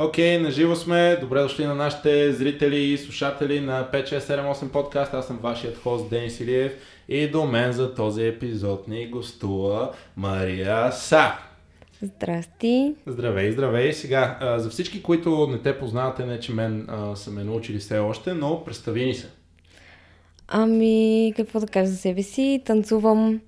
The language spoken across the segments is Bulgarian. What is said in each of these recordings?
Окей, okay, наживо сме. Добре дошли на нашите зрители и слушатели на 5678 подкаст. Аз съм вашият хост Денис Илиев и до мен за този епизод ни гостува Мария Са. Здрасти! Здравей, здравей! Сега, а, за всички, които не те познавате, не че мен а, са ме научили все още, но представи ни се. Ами, какво да кажа за себе си? Танцувам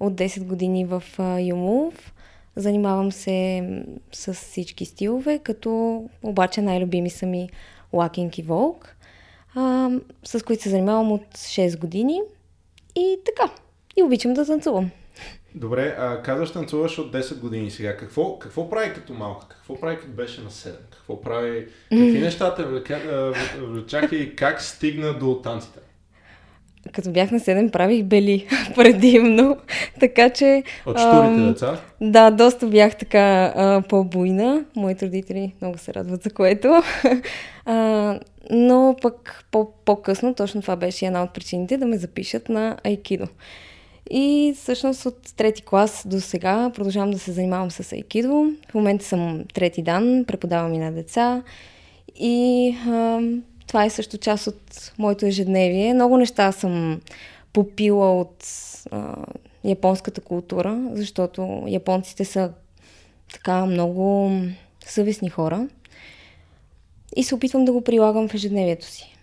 от 10 години в Юмов. Занимавам се с всички стилове, като обаче най-любими са ми лакинг и волк, а, с които се занимавам от 6 години. И така. И обичам да танцувам. Добре, а, казваш танцуваш от 10 години сега. Какво, какво прави като малка? Какво прави като беше на 7? Какво прави? Какви нещата влечаха и как стигна до танците? Като бях на 7, правих бели предимно. така че... От штурите деца? Да, доста бях така а, по-буйна. Моите родители много се радват за което. а, но пък по- по-късно, точно това беше една от причините да ме запишат на айкидо. И всъщност от трети клас до сега продължавам да се занимавам с айкидо. В момента съм трети дан, преподавам и на деца. И а, това е също част от моето ежедневие. Много неща съм попила от а, японската култура, защото японците са така много съвестни хора. И се опитвам да го прилагам в ежедневието си.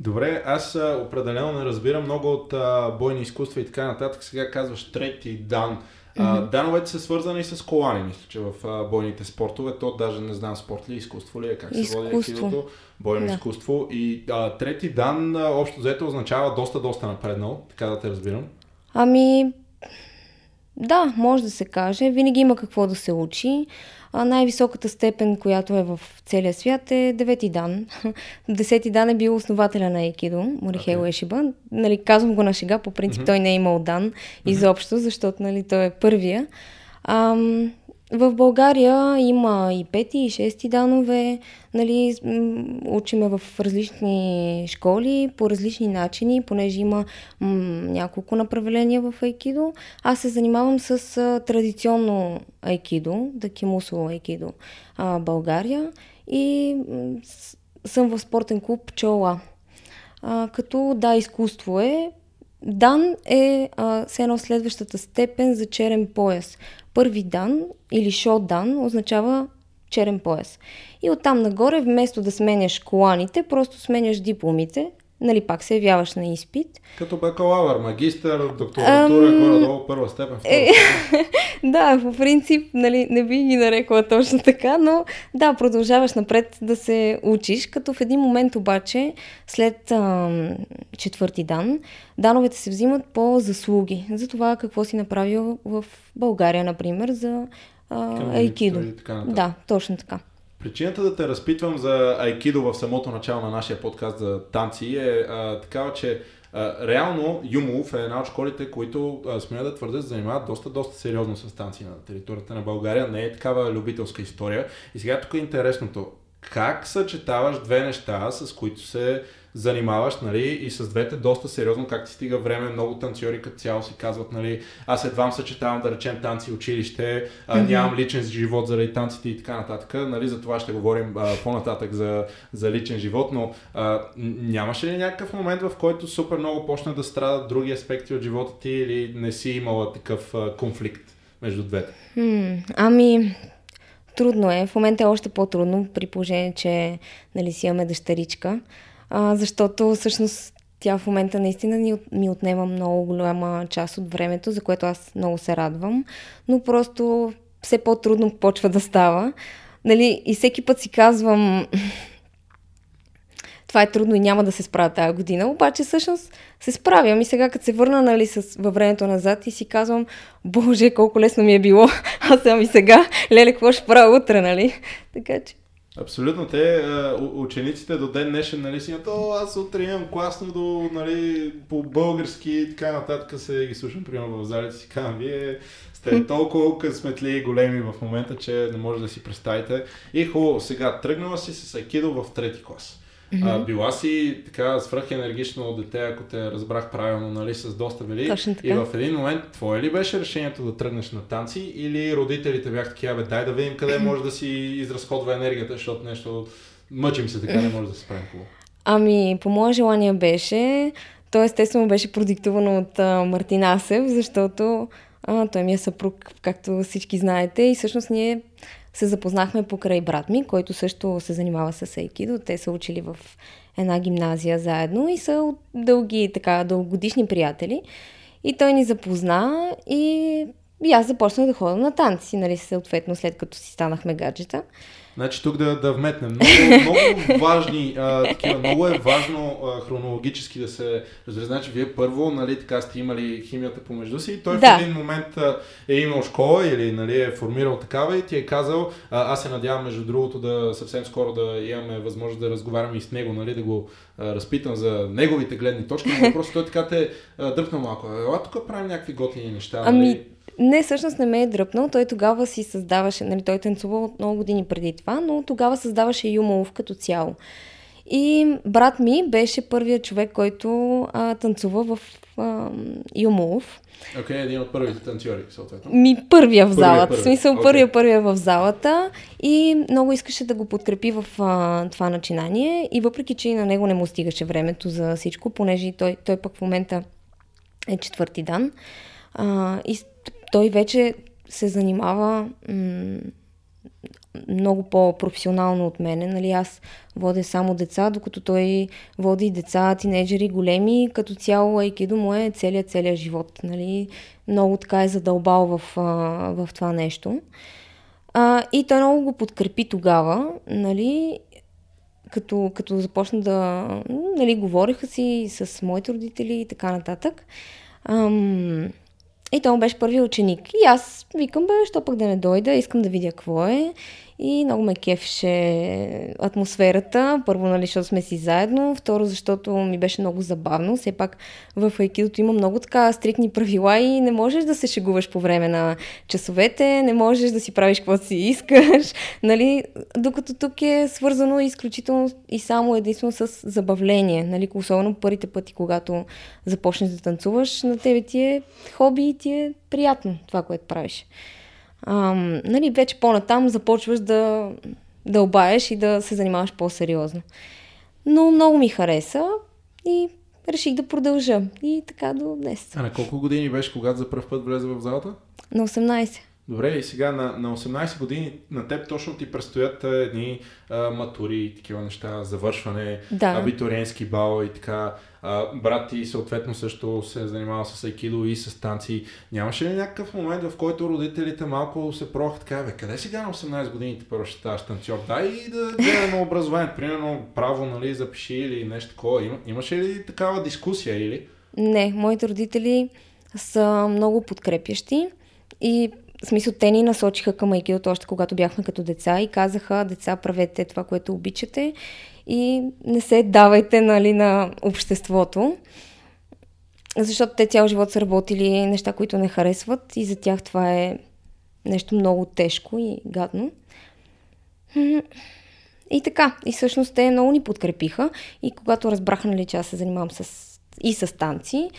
Добре, аз а, определено не разбирам много от а, бойни изкуства и така нататък. Сега казваш трети дан. А, дановете са свързани с колани, мисля, че в а, бойните спортове. То даже не знам спорт ли, изкуство ли е, как се изкуство. води екидото. Бойно да. изкуство. И а, трети дан, общо взето, означава доста, доста напреднал, така да те разбирам. Ами, да, може да се каже. Винаги има какво да се учи. А най-високата степен, която е в целия свят е девети дан. Десети дан е бил основателя на Екидо, Морихео okay. Ешиба. Нали, казвам го на шега, по принцип mm-hmm. той не е имал дан изобщо, защото нали, той е първия. Ам, в България има и пети, и шести данове. Нали, учиме в различни школи, по различни начини, понеже има м- няколко направления в айкидо. Аз се занимавам с а, традиционно айкидо, дакимусо айкидо а, България и м- съм в спортен клуб Чола. А, като да, изкуство е, Дан е а, все едно следващата степен за черен пояс. Първи дан или шо дан означава черен пояс. И оттам нагоре, вместо да сменяш коланите, просто сменяш дипломите, нали пак се явяваш на изпит. Като бакалавър, магистър, докторатура, Ам... горе-долу първа степен, втора. Е, да, по принцип, нали, не би ги нарекла точно така, но да, продължаваш напред да се учиш, като в един момент обаче, след ам, четвърти дан, дановете се взимат по заслуги за това какво си направил в България, например, за айкидо. Да, точно така. Причината да те разпитвам за айкидо в самото начало на нашия подкаст за танци е а, такава, че а, реално Юмов е една от школите, които смея да твърдя се занимават доста, доста сериозно с танци на територията на България. Не е такава любителска история. И сега тук е интересното. Как съчетаваш две неща, с които се занимаваш, нали, и с двете доста сериозно, как ти стига време, много танцори като цяло си казват, нали, аз едва съчетавам да речем танци училище, а, нямам личен живот заради танците и така нататък, нали, за това ще говорим а, по-нататък за, за личен живот, но а, нямаше ли някакъв момент, в който супер много почна да страдат други аспекти от живота ти или не си имала такъв а, конфликт между двете? Ами, трудно е. В момента е още по-трудно, при положение, че нали, си имаме дъщеричка а, защото всъщност тя в момента наистина ни, ми отнема много голяма част от времето, за което аз много се радвам, но просто все по-трудно почва да става. Нали, и всеки път си казвам, това е трудно и няма да се справя тази година, обаче всъщност се справям. И сега като се върна нали, с, във времето назад и си казвам, боже, колко лесно ми е било, аз съм и сега, леле, какво ще правя утре, нали? Така че... Абсолютно. Те, учениците до ден днешен, нали, си то аз утре имам класно до, нали, по български и така нататък се ги слушам, примерно в залите си казвам, вие сте толкова късметли и големи в момента, че не може да си представите. И хубаво, сега тръгнала си с Айкидо в трети клас. Mm-hmm. А, била си така свръхенергично дете, ако те разбрах правилно, нали, с доста вели. Така. И в един момент, твое ли беше решението да тръгнеш на танци или родителите бяха такива, бе, дай да видим къде може да си изразходва енергията, защото нещо мъчим се така, не може да се справим хубаво. Ами, по мое желание беше, то естествено беше продиктувано от а, Мартин Асев, защото а, той ми е съпруг, както всички знаете, и всъщност ние се запознахме покрай брат ми, който също се занимава с айкидо. Те са учили в една гимназия заедно и са дълги, така, дългогодишни приятели. И той ни запозна и, и аз започнах да ходя на танци, нали, съответно след като си станахме гаджета. Значи тук да, да вметнем. Много, много важни, а, такива, много е важно а, хронологически да се разбере. Значи вие първо, нали, така сте имали химията помежду си и той да. в един момент а, е имал школа или нали, е формирал такава и ти е казал, а, аз се надявам между другото да съвсем скоро да имаме възможност да разговаряме и с него, нали, да го а, разпитам за неговите гледни точки, но просто той така те а, дръпна малко. Ела тук правим някакви готини неща. Ами, нали? Не, всъщност не ме е дръпнал. Той тогава си създаваше, нали, той танцува от много години преди това, но тогава създаваше Юмолов като цяло. И брат ми беше първият човек, който а, танцува в а, Юмолов. Окей, okay, един от първите танцори, съответно. Ми първия в залата. Първия, В смисъл, okay. първия, първия в залата. И много искаше да го подкрепи в а, това начинание. И въпреки, че и на него не му стигаше времето за всичко, понеже той, той пък в момента е четвърти дан. А, и той вече се занимава м- много по-професионално от мене. Нали, аз водя само деца, докато той води деца, тинейджери, големи. Като цяло айкидо му е целият, целият живот. Нали. Много така е задълбал в, в това нещо. А, и той много го подкрепи тогава, нали, като, като започна да... Нали, говориха си с моите родители и така нататък. Ам, и той му беше първи ученик. И аз викам, бе, що пък да не дойда, искам да видя какво е. И много ме кефеше атмосферата. Първо, нали, защото сме си заедно. Второ, защото ми беше много забавно. Все пак в айкидото има много така стрикни правила и не можеш да се шегуваш по време на часовете, не можеш да си правиш каквото си искаш. Нали? Докато тук е свързано изключително и само единствено с забавление. Нали? Особено първите пъти, когато започнеш да танцуваш, на тебе ти е хоби и ти е приятно това, което правиш ам, нали, вече по-натам започваш да, да обаеш и да се занимаваш по-сериозно. Но много ми хареса и реших да продължа. И така до днес. А на колко години беше, когато за първ път влезе в залата? На 18. Добре, и сега на, на 18 години на теб точно ти предстоят едни а, матури и такива неща, завършване, да. абитуриенски бал и така. Брат ти съответно също се е с айкидо и с танци. Нямаше ли някакъв момент, в който родителите малко се пробваха така, бе, къде сега на 18 години първо ще ставаш танцор? Дай и да гледаме образование, примерно право, нали, запиши или нещо такова. Има, имаше ли такава дискусия или? Не, моите родители са много подкрепящи и в смисъл, те ни насочиха към айкидото още когато бяхме като деца и казаха, деца, правете това, което обичате и не се давайте нали, на обществото. Защото те цял живот са работили неща, които не харесват и за тях това е нещо много тежко и гадно. И така, и всъщност те много ни подкрепиха и когато разбраха, нали, че аз се занимавам с, и с танци,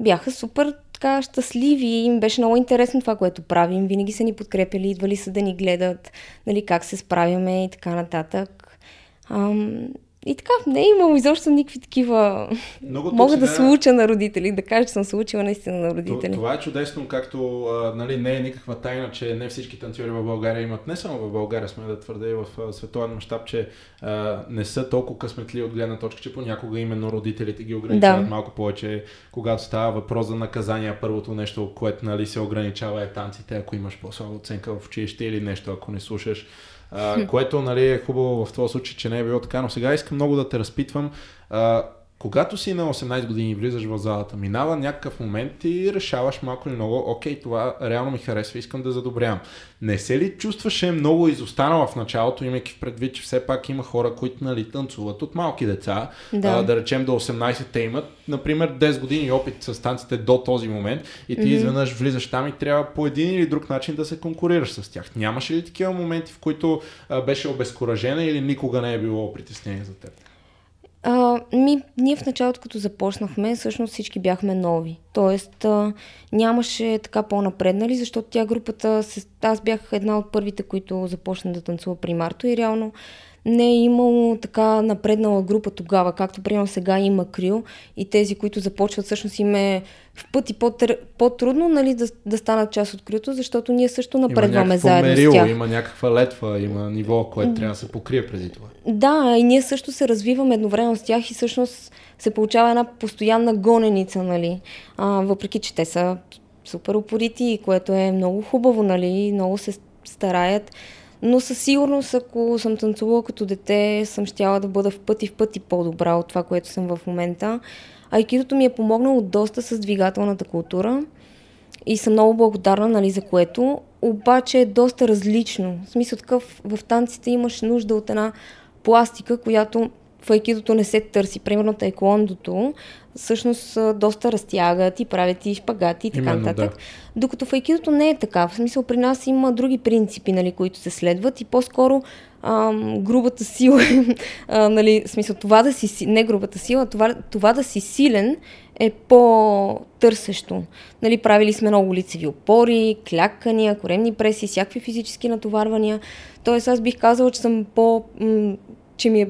бяха супер така щастливи им беше много интересно това, което правим. Винаги са ни подкрепили, идвали са да ни гледат, нали, как се справяме и така нататък. Ам, и така, не е имало изобщо никакви такива... Много Мога сега... да се уча на родители, да кажа, че съм се учила наистина на родители. Това е чудесно, както а, нали, не е никаква тайна, че не всички танцори в България имат, не само в България, сме да твърда и в световен мащаб, че а, не са толкова късметли от гледна точка, че понякога именно родителите ги ограничават да. малко повече, когато става въпрос за наказания. Първото нещо, което нали, се ограничава е танците, ако имаш по-слаба оценка в училище или нещо, ако не слушаш което нали, е хубаво в този случай, че не е било така, но сега искам много да те разпитвам. А, когато си на 18 години и влизаш в залата, минава някакъв момент и решаваш малко или много, окей, това реално ми харесва, искам да задобрявам. Не се ли чувстваше много изостанала в началото, имайки в предвид, че все пак има хора, които нали, танцуват от малки деца, да, а, да речем до 18 те имат, например, 10 години опит с танците до този момент и ти mm-hmm. изведнъж влизаш там и трябва по един или друг начин да се конкурираш с тях. Нямаше ли такива моменти, в които а, беше обезкуражена или никога не е било притеснение за теб? А, ми, ние в началото, като започнахме, всъщност всички бяхме нови. Тоест, а, нямаше така по-напреднали, защото тя групата, се, аз бях една от първите, които започна да танцува при Марто и реално не е имало така напреднала група тогава, както примерно сега има Крил и тези, които започват, всъщност им е в пъти по-трудно нали, да, да станат част от Крилто, защото ние също напредваме заедно мерило, с тях. Има някаква летва, има ниво, което трябва да се покрие преди това. Да, и ние също се развиваме едновременно с тях и всъщност се получава една постоянна гоненица, нали, а, въпреки че те са супер упорити, което е много хубаво, нали, много се стараят. Но със сигурност, ако съм танцувала като дете, съм щяла да бъда в пъти в пъти по-добра от това, което съм в момента. Айкидото ми е помогнало доста с двигателната култура и съм много благодарна, нали, за което. Обаче е доста различно. В смисъл такъв, в танците имаш нужда от една пластика, която в айкидото не се търси. Примерно тайкондото всъщност доста разтягат и правят и шпагати и така Именно, нататък. Да. Докато в айкидото не е така. В смисъл при нас има други принципи, нали, които се следват и по-скоро ам, грубата сила, а, нали, в смисъл това да си, не грубата сила, това, това да си силен е по-търсещо. Нали, правили сме много лицеви опори, клякания, коремни преси, всякакви физически натоварвания. Тоест аз бих казала, че съм по... М- че ми е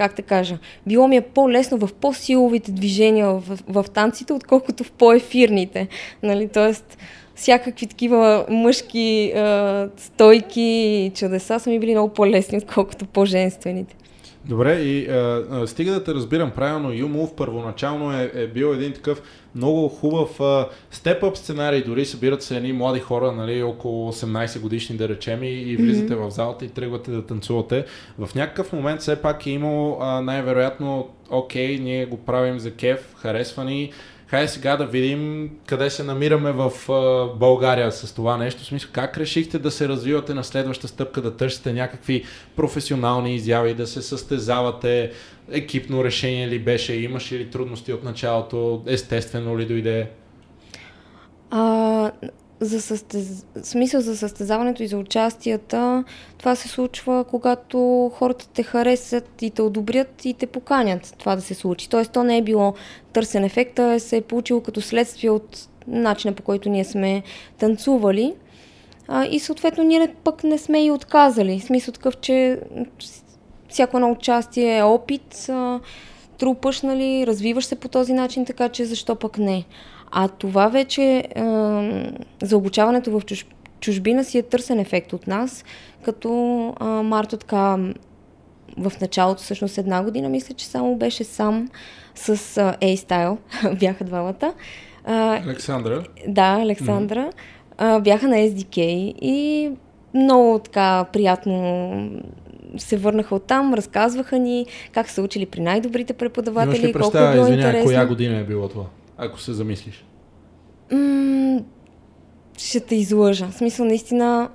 как те кажа, било ми е по-лесно в по-силовите движения в, в, танците, отколкото в по-ефирните. Нали? Тоест, всякакви такива мъжки а, стойки и чудеса са ми били много по-лесни, отколкото по-женствените. Добре, и а, стига да те разбирам правилно, Юмов първоначално е, е бил един такъв много хубав степ-ъп сценарий, дори събират се едни млади хора, нали, около 18 годишни да речем и, и влизате mm-hmm. в залата и тръгвате да танцувате. В някакъв момент все пак е имало най-вероятно, окей, ние го правим за кеф, харесва ни, Хайде сега да видим къде се намираме в България с това нещо. В смисъл, как решихте да се развивате на следваща стъпка, да търсите някакви професионални изяви, да се състезавате? Екипно решение ли беше? Имаше ли трудности от началото? Естествено ли дойде? А, за състез... смисъл за състезаването и за участията, това се случва, когато хората те харесат и те одобрят и те поканят това да се случи. Тоест, то не е било търсен ефекта, се е получило като следствие от начина по който ние сме танцували. А, и съответно ние пък не сме и отказали. В смисъл такъв, че всяко едно участие е опит, а, трупаш, нали, развиваш се по този начин, така че защо пък не. А това вече а, за обучаването в чуж, чужбина си е търсен ефект от нас, като а, Марто така в началото, всъщност една година, мисля, че само беше сам с A-Style, бяха двамата. Александра. Да, Александра. Mm-hmm. А, бяха на SDK и много така приятно се върнаха оттам, разказваха ни как са учили при най-добрите преподаватели, Имаш ли колко е било извиня, интересно. коя година е било това? Ако се замислиш? М- ще те излъжа. В смисъл, наистина,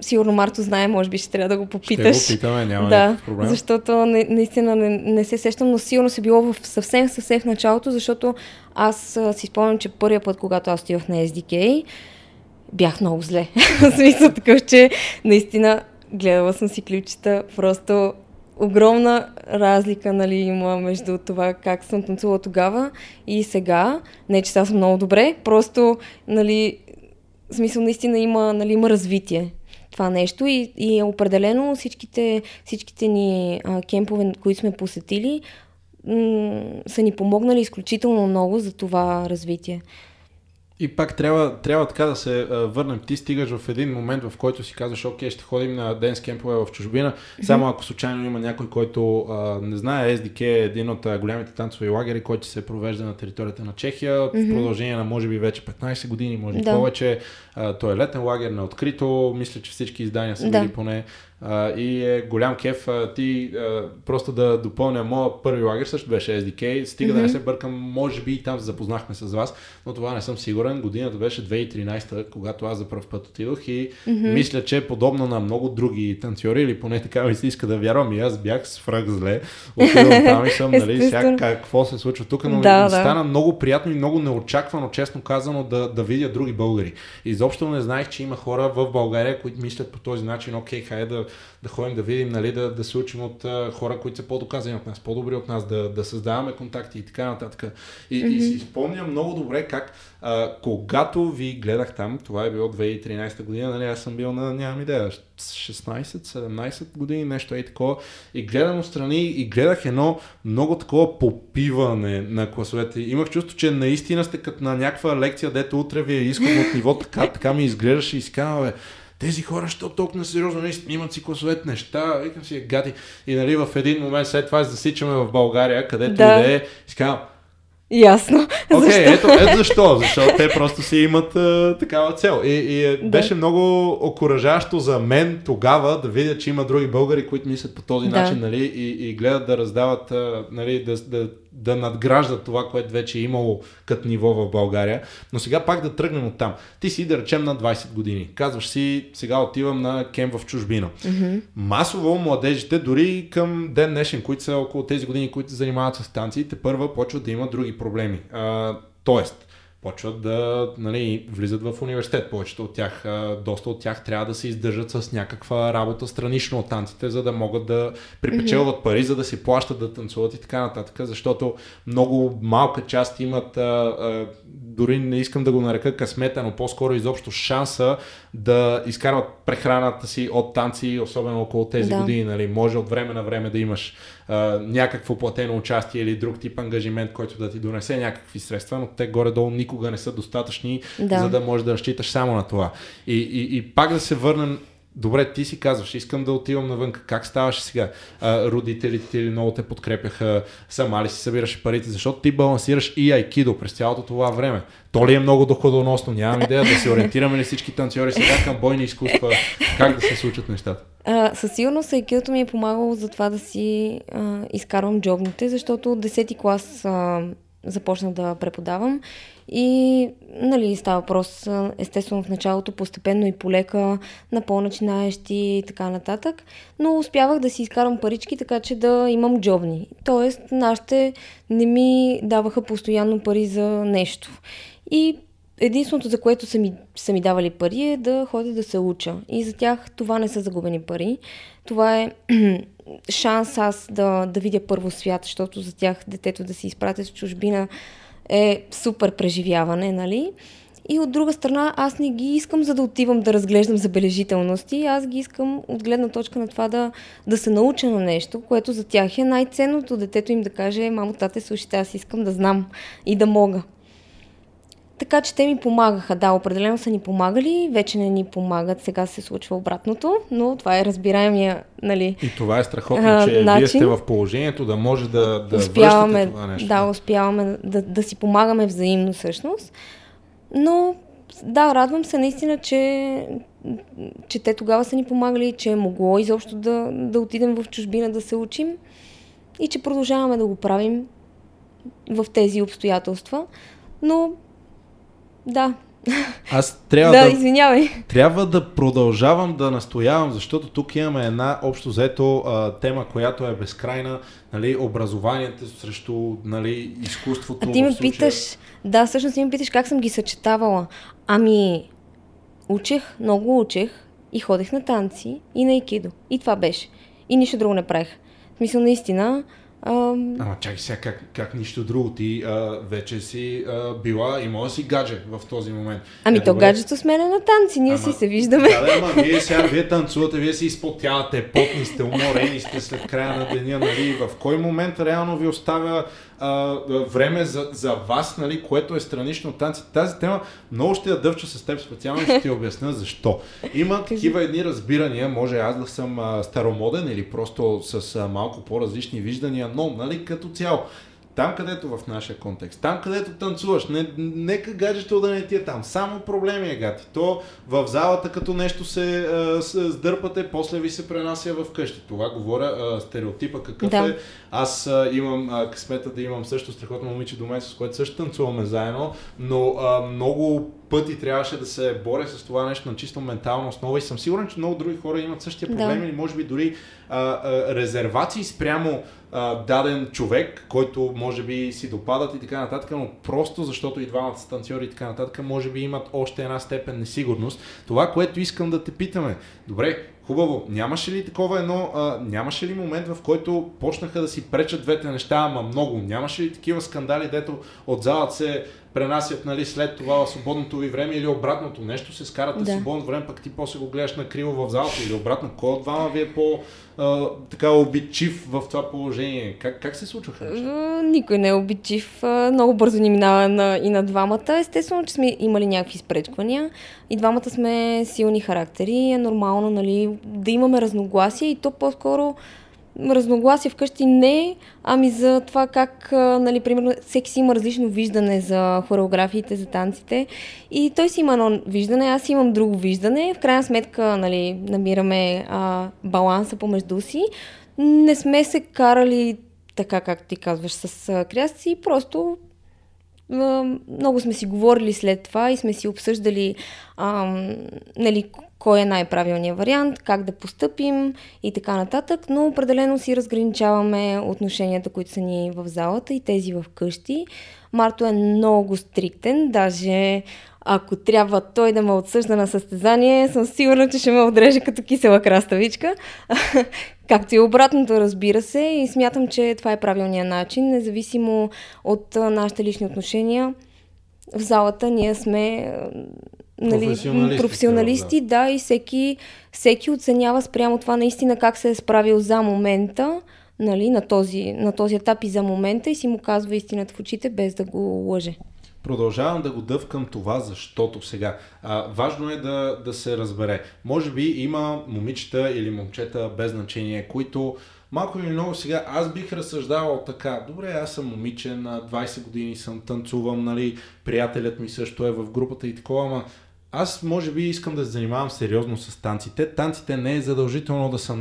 сигурно Марто знае, може би ще трябва да го попиташ. Ще го питаме, няма да, проблем. Защото не, наистина не, не се сещам, но сигурно се било в съвсем, съвсем в началото, защото аз а, си спомням, че първия път, когато аз стивах на SDK, бях много зле. в смисъл такъв, че наистина гледала съм си ключите, просто огромна разлика нали, има между това как съм танцувала тогава и сега. Не, че сега съм много добре, просто нали, смисъл наистина има, нали, има развитие това нещо и, и е определено всичките, всичките ни а, кемпове, които сме посетили, м- са ни помогнали изключително много за това развитие. И пак трябва, трябва така да се а, върнем. Ти стигаш в един момент, в който си казваш, окей, ще ходим на ден кемпове в чужбина. Mm-hmm. Само ако случайно има някой, който а, не знае, SDK е един от а, голямите танцови лагери, който се провежда на територията на Чехия mm-hmm. в продължение на може би вече 15 години, може да. повече. А, той е летен лагер на открито. Мисля, че всички издания са да. били поне Uh, и е голям кеф. Uh, ти uh, просто да допълня, моят първи лагер също беше SDK. Стига mm-hmm. да не се бъркам, може би и там се запознахме с вас, но това не съм сигурен годината беше 2013, когато аз за първ път отидох и mm-hmm. мисля, че подобно на много други танцори, или поне така ми се иска да вярвам, и аз бях свръх зле. Отидох там и съм, нали, сега какво се случва тук, но да, да. стана много приятно и много неочаквано, честно казано, да, да видя други българи. Изобщо не знаех, че има хора в България, които мислят по този начин, окей, хайде да, да ходим да видим, нали, да, да се учим от хора, които са по-доказани от нас, по-добри от нас, да, да създаваме контакти и така нататък. И, mm-hmm. и си спомням много добре как а, когато ви гледах там, това е било 2013 година, нали, аз съм бил на, нямам идея, 16-17 години, нещо е такова. И гледам отстрани и гледах едно много такова попиване на класовете. Имах чувство, че наистина сте като на някаква лекция, дето утре ви е изход от ниво, така, така ми изглеждаше и си казвам, тези хора, що толкова сериозно наистина имат си класовете неща, викам си, гади. И нали в един момент след това засичаме в България, където да. и да е, и казвам, Ясно. Окей, okay, ето, ето защо. Защото те просто си имат а, такава цел. И, и е, да. беше много окоръжащо за мен тогава да видя, че има други българи, които мислят по този да. начин нали, и, и гледат да раздават, а, нали, да, да да надграждат това, което вече е имало като ниво в България. Но сега пак да тръгнем от там. Ти си, да речем, на 20 години. Казваш си, сега отивам на кем в чужбина. Mm-hmm. Масово младежите, дори към ден днешен, които са около тези години, които се занимават с станциите, първа почват да имат други проблеми. А, тоест, почват да нали, влизат в университет. Повечето от тях, доста от тях трябва да се издържат с някаква работа странично от танците, за да могат да припечелват mm-hmm. пари, за да си плащат да танцуват и така нататък, защото много малка част имат, а, а, дори не искам да го нарека късмета, но по-скоро изобщо шанса да изкарват прехраната си от танци, особено около тези да. години. Нали. Може от време на време да имаш а, някакво платено участие или друг тип ангажимент, който да ти донесе някакви средства, но те горе-долу никога не са достатъчни, да. за да можеш да разчиташ само на това. И, и, и пак да се върнем Добре, ти си казваш, искам да отивам навън. Как ставаше сега? А, родителите ти много те подкрепяха, сама ли си събираше парите, защото ти балансираш и айкидо през цялото това време. То ли е много доходоносно? Нямам идея да се ориентираме ли всички танцори сега към бойни изкуства. Как да се случат нещата? А, със сигурност айкидото ми е помагало за това да си а, изкарвам джобните, защото от 10 клас а, започнах да преподавам и нали, става въпрос естествено в началото постепенно и полека на по-начинаещи и така нататък, но успявах да си изкарам парички, така че да имам джобни. Тоест, нашите не ми даваха постоянно пари за нещо. И единственото, за което са ми, са ми давали пари е да ходя да се уча. И за тях това не са загубени пари. Това е шанс аз да, да видя първо свят, защото за тях детето да се изпратят в чужбина е супер преживяване, нали? И от друга страна, аз не ги искам за да отивам да разглеждам забележителности, аз ги искам от гледна точка на това да, да се науча на нещо, което за тях е най-ценното. Детето им да каже, мамо, тате, слушайте, аз искам да знам и да мога. Така че те ми помагаха. Да, определено са ни помагали, вече не ни помагат, сега се случва обратното, но това е разбираемия, нали. И това е страхотно, че начин. вие сте в положението да може да, да успяваме, това нещо. Да, успяваме да, да си помагаме взаимно всъщност. Но да, радвам се наистина, че, че те тогава са ни помагали, че е могло изобщо да, да отидем в чужбина да се учим и че продължаваме да го правим в тези обстоятелства. Но да. Аз трябва да, да, извинявай. Трябва да продължавам да настоявам, защото тук имаме една общо взето а, тема, която е безкрайна, нали, образованието срещу нали, изкуството. А ти ме питаш, да, всъщност ти ме питаш как съм ги съчетавала. Ами, учех, много учех и ходех на танци и на икидо. И това беше. И нищо друго не правех. В смисъл, наистина, Ам... Ама чакай сега, как, как нищо друго? Ти а, вече си а, била, имала си гадже в този момент. Ами е, то добре. гаджето с мен е на танци, ние ама, си се виждаме. Да, да, ама вие сега, вие танцувате, вие си изпотявате, потни сте, уморени сте след края на деня, нали? В кой момент реално ви оставя а, време за, за вас, нали, което е странично от танците. Тази тема много ще я дъвча с теб специално и ще ти обясня защо. Има такива едни разбирания, може аз да съм а, старомоден или просто с а, малко по-различни виждания, но нали, като цяло там където в нашия контекст, там където танцуваш, не, нека гаджето да не ти е там, само проблеми е гати. То в залата като нещо се а, сдърпате, после ви се пренася в къщи. Това говоря а, стереотипа какъв да. е. Аз а, имам а, късмета да имам също страхотно момиче до мен, с което също танцуваме заедно, но а, много пъти трябваше да се боря с това нещо на чисто ментална основа и съм сигурен, че много други хора имат същия проблем да. или може би дори а, а, резервации спрямо даден човек, който може би си допадат и така нататък, но просто защото и двамата са танцори и така нататък, може би имат още една степен несигурност. Това, което искам да те питаме, добре, Хубаво, нямаше ли такова едно, а, нямаше ли момент, в който почнаха да си пречат двете неща, ама много? Нямаше ли такива скандали, дето от залата се пренасят нали, след това в свободното ви време или обратното нещо, се скарате да. в свободното време, пък ти после го гледаш на криво в залата или обратно. Кой от двама ви е по а, така обидчив в това положение? Как, как се случваха неща? Никой не е обидчив. Много бързо ни минава на, и на двамата. Естествено, че сме имали някакви спречквания. И двамата сме силни характери. Е нормално нали, да имаме разногласия и то по-скоро разногласия вкъщи не, ами за това как, нали, примерно, всеки си има различно виждане за хореографиите, за танците и той си има едно виждане, аз имам друго виждане. В крайна сметка, нали, намираме а, баланса помежду си. Не сме се карали така, както ти казваш, с крясци, просто много сме си говорили след това и сме си обсъждали а, нали, кой е най-правилният вариант, как да постъпим и така нататък, но определено си разграничаваме отношенията, които са ни в залата и тези в къщи. Марто е много стриктен, даже ако трябва той да ме отсъжда на състезание, съм сигурна, че ще ме отреже като кисела краставичка. Както и обратното, разбира се, и смятам, че това е правилният начин, независимо от нашите лични отношения. В залата ние сме нали, професионалисти, професионалисти да. да, и всеки, всеки оценява спрямо това наистина как се е справил за момента, нали, на, този, на този етап и за момента и си му казва истината в очите, без да го лъже. Продължавам да го дъвкам това, защото сега. А, важно е да, да се разбере. Може би има момичета или момчета без значение, които малко или много сега аз бих разсъждавал така. Добре, аз съм момиче, на 20 години съм, танцувам, нали, приятелят ми също е в групата и такова, ама аз може би искам да се занимавам сериозно с танците. Танците не е задължително да са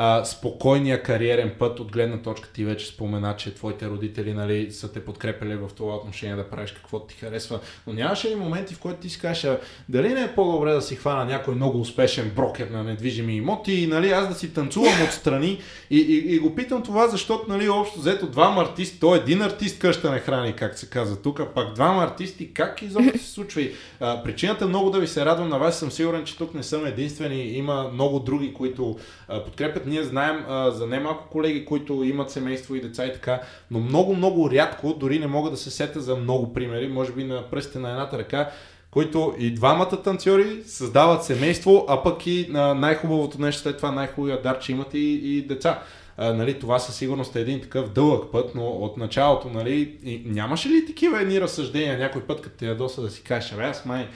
най-спокойния кариерен път от гледна точка. Ти вече спомена, че твоите родители нали, са те подкрепили в това отношение да правиш каквото ти харесва. Но нямаше ли моменти, в които ти си кажеш, дали не е по-добре да си хвана някой много успешен брокер на недвижими имоти и нали, аз да си танцувам отстрани и, и, и го питам това, защото нали, общо взето двама артисти, то един артист къща не храни, как се казва тук, пак двама артисти, как изобщо се случва? И, а, причината много много да ви се радвам на вас. Съм сигурен, че тук не съм единствени. Има много други, които а, подкрепят. Ние знаем а, за немалко колеги, които имат семейство и деца и така, но много, много рядко, дори не мога да се сетя за много примери, може би на пръстите на едната ръка, които и двамата танцори създават семейство, а пък и на най-хубавото нещо след това, най-хубавия дар, че имат и, и деца. А, нали, това със сигурност е един такъв дълъг път, но от началото, нали, и нямаше ли такива едни разсъждения някой път, като те ядоса да си кажеш, аз май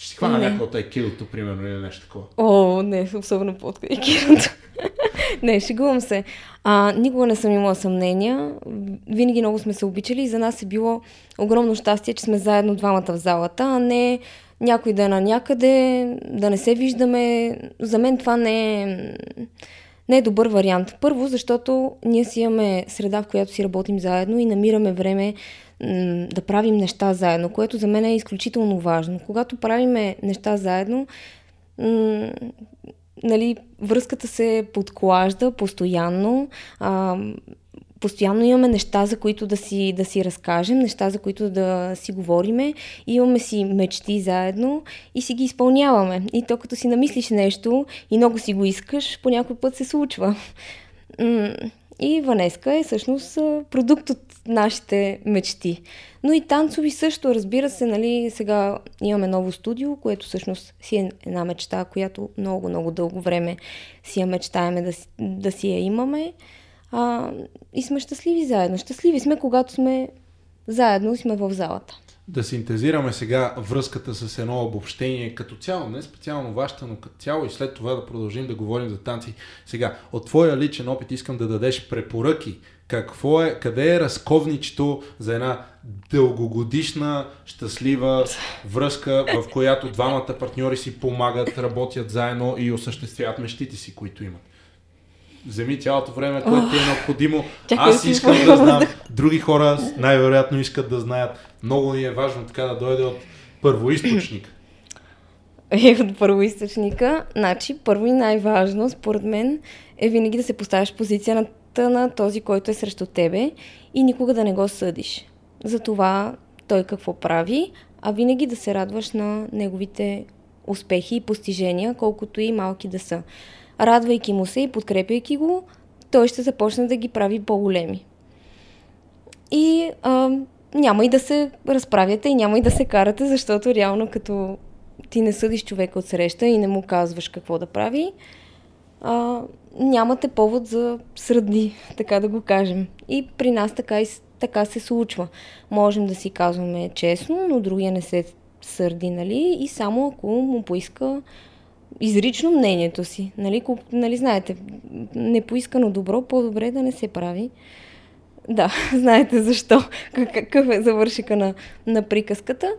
ще хвана някой от айкидото, примерно, или нещо такова. О, не, особено по айкидото. не, шегувам се. А, никога не съм имала съмнения. Винаги много сме се обичали и за нас е било огромно щастие, че сме заедно двамата в залата, а не някой да е на някъде, да не се виждаме. За мен това не е, не е добър вариант. Първо, защото ние си имаме среда, в която си работим заедно и намираме време да правим неща заедно, което за мен е изключително важно. Когато правиме неща заедно, нали, връзката се подклажда постоянно. Постоянно имаме неща, за които да си, да си разкажем, неща, за които да си говориме. Имаме си мечти заедно и си ги изпълняваме. И то като си намислиш нещо и много си го искаш, по някой път се случва. И Ванеска е всъщност продукт от нашите мечти. Но и танцови също, разбира се, нали, сега имаме ново студио, което всъщност си е една мечта, която много, много дълго време си я мечтаеме да, да си я имаме. А, и сме щастливи заедно. Щастливи сме, когато сме заедно сме в залата. да синтезираме сега връзката с едно обобщение като цяло, не специално вашата, но като цяло и след това да продължим да говорим за танци. Сега, от твоя личен опит искам да дадеш препоръки. Какво е, къде е разковничето за една дългогодишна, щастлива връзка, в която двамата партньори си помагат, работят заедно и осъществяват мечтите си, които имат? вземи цялото време, което ти е необходимо. Чакай Аз искам да знам, други хора най-вероятно искат да знаят. Много ни е важно така да дойде от първоисточник. е от първоисточника. Значи, първо и най-важно, според мен, е винаги да се поставяш в позицията на този, който е срещу тебе и никога да не го съдиш. За това той какво прави, а винаги да се радваш на неговите успехи и постижения, колкото и малки да са. Радвайки му се и подкрепяйки го, той ще започне да ги прави по-големи. И а, няма и да се разправяте и няма и да се карате, защото реално като ти не съдиш човека от среща и не му казваш какво да прави, а, нямате повод за сръдни, така да го кажем. И при нас така, и, така се случва. Можем да си казваме честно, но другия не се сърди, нали? И само ако му поиска изрично мнението си. Нали, нали знаете, непоискано добро, по-добре е да не се прави. Да, знаете защо, как- какъв е завършика на, на приказката.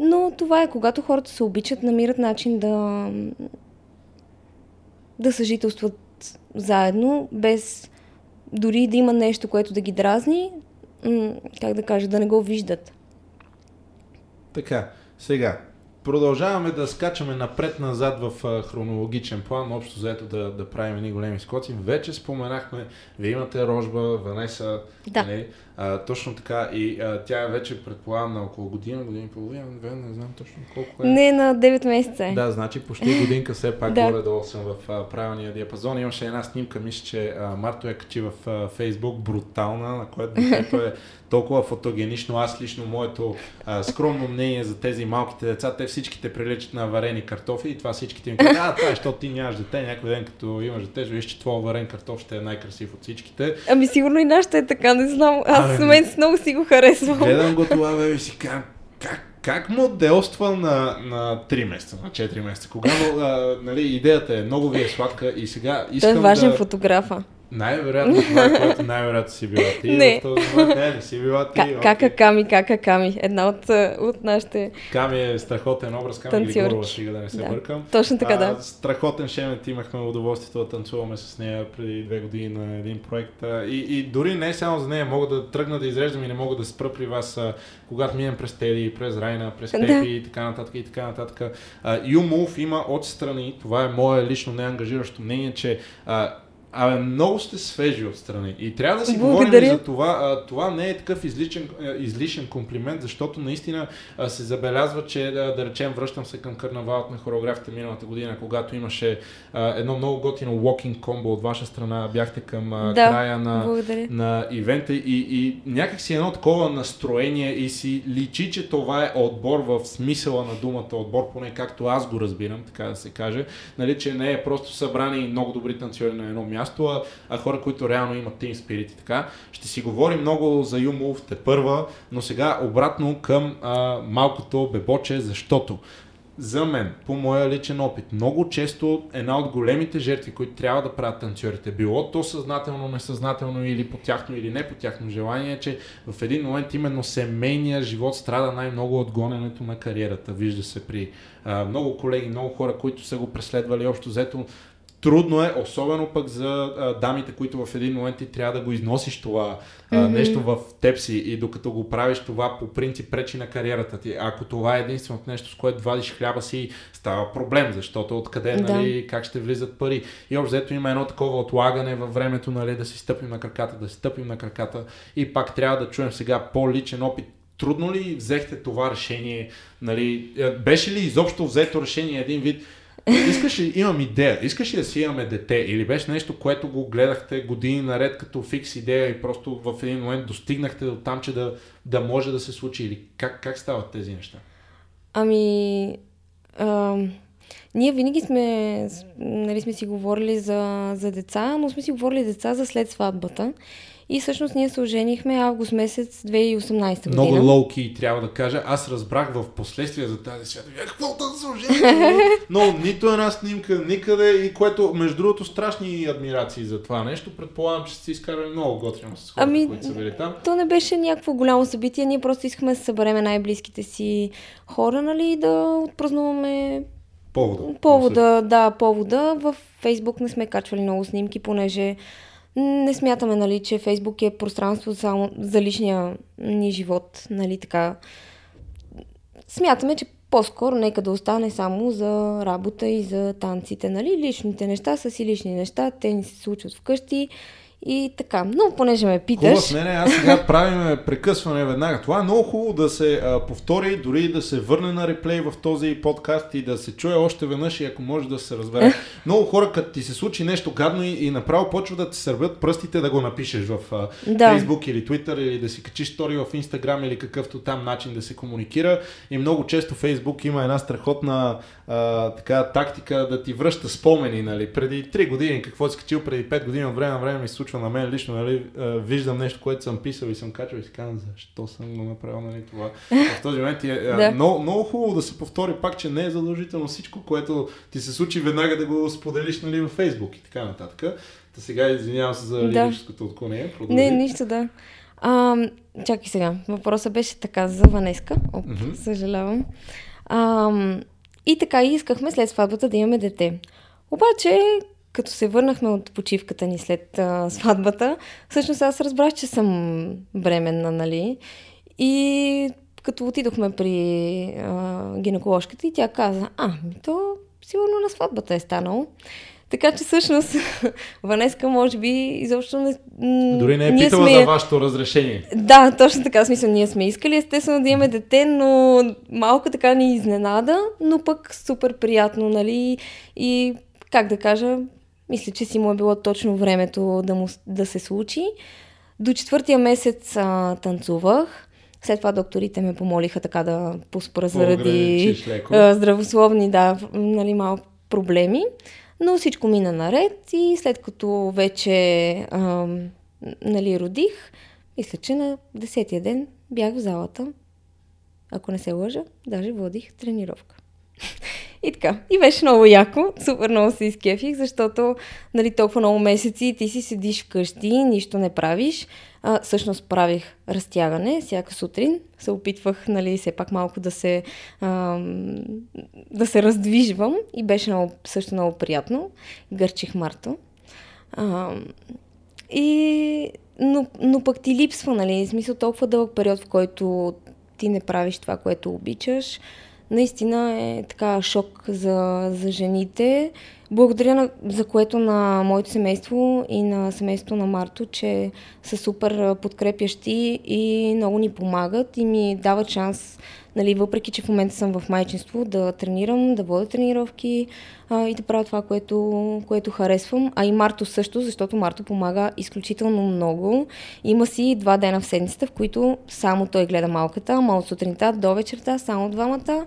Но това е, когато хората се обичат, намират начин да, да съжителстват заедно, без дори да има нещо, което да ги дразни, как да кажа, да не го виждат. Така, сега, продължаваме да скачаме напред-назад в хронологичен план, общо заето да, да правим едни големи скоци. Вече споменахме, вие имате рожба, Ванеса, Да. нали? А, точно така и а, тя е вече предполагам на около година, година и половина, две, не знам точно колко е. Не на 9 месеца е. Да, значи почти годинка все пак Да. горе-долу съм в а, правилния диапазон. Имаше една снимка, мисля, че а, Марто я качи в а, Фейсбук, брутална, на което детето е толкова фотогенично. Аз лично моето а, скромно мнение за тези малките деца, те всичките приличат на варени картофи и това всичките ми казват, а това е, защото ти нямаш дете, някой ден като имаш дете, виж, че твой варен картоф ще е най-красив от всичките. Ами сигурно и нашата е така, не знам. Аз В момента много си го харесвам. Гледам го това, бе, и си казвам, как, как моделства на, на 3 месеца, на 4 месеца? Кога, а, нали, идеята е, много ви е сладка и сега Той искам е важен да... фотографа. Най-вероятно това е, което най-вероятно си била ти. Не. В този момент не, не си била ти. Окей. Кака Ками, Кака Ками. Една от, а, от нашите... Ками е страхотен образ, Ками. Григорова, стига да не се Да. бъркам. Точно така, А, да. Страхотен шемет, имахме удоволствието да танцуваме с нея преди две години на един проект. А, И, и дори не само за нея, мога да тръгна да изреждам и не мога да спра при вас, а, когато минем през Теди, през Райна, през Да. Пепи и така нататък и така нататък. А, Юмов има отстрани, това е мое лично неангажиращо мнение, че а, Абе, много сте свежи отстрани. И трябва да си говорим Благодаря. за това. А, това не е такъв излишен, излишен комплимент, защото наистина а, се забелязва, че да, да речем, връщам се към карнавалът на хореографите миналата година, когато имаше а, едно много готино walking комбо от ваша страна. Бяхте към а, Да, края на, Благодаря. на ивента и, и някак си едно такова настроение и си личи, че това е отбор в смисъла на думата отбор, поне както аз го разбирам, така да се каже. Нали, че не е просто събрани много добри танцори на едно място, а, а хора, които реално имат team spirit и така. Ще си говорим много за Юмов те първа, но сега обратно към а, малкото бебоче, защото за мен, по моя личен опит, много често една от големите жертви, които трябва да правят танцорите, било то съзнателно, несъзнателно или по тяхно или не по тяхно желание, е, че в един момент именно семейния живот страда най-много от гоненето на кариерата. Вижда се при а, много колеги, много хора, които са го преследвали общо взето. Трудно е, особено пък за а, дамите, които в един момент ти трябва да го износиш това а, нещо в теб си и докато го правиш това по принцип пречи на кариерата ти. Ако това е единственото нещо, с което вадиш хляба си, става проблем, защото откъде, Да. нали, как ще влизат пари. И общо има едно такова отлагане във времето, нали, да си стъпим на краката, да си стъпим на краката и пак трябва да чуем сега по-личен опит. Трудно ли взехте това решение? Нали, е, беше ли изобщо взето решение един вид? Искаш ли, имам идея, искаш ли да си имаме дете или беше нещо, което го гледахте години наред като фикс идея и просто в един момент достигнахте до там, че да, да може да се случи или как, как стават тези неща? Ами, а, ние винаги сме, нали, сме си говорили за, за деца, но сме си говорили деца за след сватбата. И всъщност ние се оженихме август месец 2018 година. Много лоуки трябва да кажа. Аз разбрах в последствие за тази свята. Какво да се ожени? Но нито една снимка никъде и което, между другото, страшни адмирации за това нещо. Предполагам, че сте изкарали много готино с хората, ами, които са били там. То не беше някакво голямо събитие. Ние просто искахме да събереме най-близките си хора, нали, и да отпразнуваме Повода. Повода, да, повода. В Фейсбук не сме качвали много снимки, понеже не смятаме, нали, че Фейсбук е пространство само за личния ни живот, нали, така. Смятаме, че по-скоро нека да остане само за работа и за танците, нали? Личните неща са си лични неща, те ни се случват вкъщи и така. Но понеже ме питаш... Хубаво, не, не, аз сега правим прекъсване веднага. Това е много хубаво да се а, повтори, дори да се върне на реплей в този подкаст и да се чуе още веднъж и ако може да се разбере. много хора, като ти се случи нещо гадно и, и направо почва да ти сърбят пръстите да го напишеш в а, да. Facebook или Twitter или да си качиш стори в Instagram или какъвто там начин да се комуникира. И много често Facebook има една страхотна а, така, тактика да ти връща спомени. Нали? Преди 3 години, какво си качил преди 5 години, от време на време ми се случва на мен лично, нали? виждам нещо, което съм писал и съм качал и си казвам, защо съм го направил нали, това. В този момент е да. много, много хубаво да се повтори пак, че не е задължително всичко, което ти се случи веднага да го споделиш нали, във Facebook и така нататък. Та сега извинявам се за да. лирическото отклонение. Не, нищо да. А, чакай сега. Въпросът беше така за Ванеска. Оп, mm-hmm. съжалявам. А, и така искахме след сватбата да имаме дете. Обаче, като се върнахме от почивката ни след а, сватбата, всъщност аз разбрах, че съм бременна, нали? И като отидохме при а, гинеколожката и тя каза, а, то сигурно на сватбата е станало. Така че всъщност Ванеска може би изобщо не... Дори не е питала сме... за вашето разрешение. Да, точно така. Смисъл, ние сме искали естествено да имаме дете, но малко така ни изненада, но пък супер приятно, нали? И как да кажа, мисля, че си му е било точно времето да, му, да се случи. До четвъртия месец а, танцувах. След това докторите ме помолиха така да поспра заради а, здравословни, да, нали, малко проблеми. Но всичко мина наред и след като вече а, нали, родих, мисля, че на десетия ден бях в залата. Ако не се лъжа, даже водих тренировка. И така. И беше много яко. Супер много се изкефих, защото нали, толкова много месеци ти си седиш вкъщи, нищо не правиш. А, всъщност правих разтягане всяка сутрин. Се опитвах, нали, все пак малко да се, а, да се раздвижвам и беше много, също много приятно. Гърчих Марто. А, и, но, но пък ти липсва, нали, в смисъл толкова дълъг период, в който ти не правиш това, което обичаш наистина е така шок за, за жените. Благодаря на, за което на моето семейство и на семейството на Марто, че са супер подкрепящи и много ни помагат и ми дават шанс нали, въпреки че в момента съм в майчинство, да тренирам, да водя тренировки а, и да правя това, което, което харесвам. А и Марто също, защото Марто помага изключително много. Има си два дена в седмицата, в които само той гледа малката, ама от сутринта до вечерта само двамата.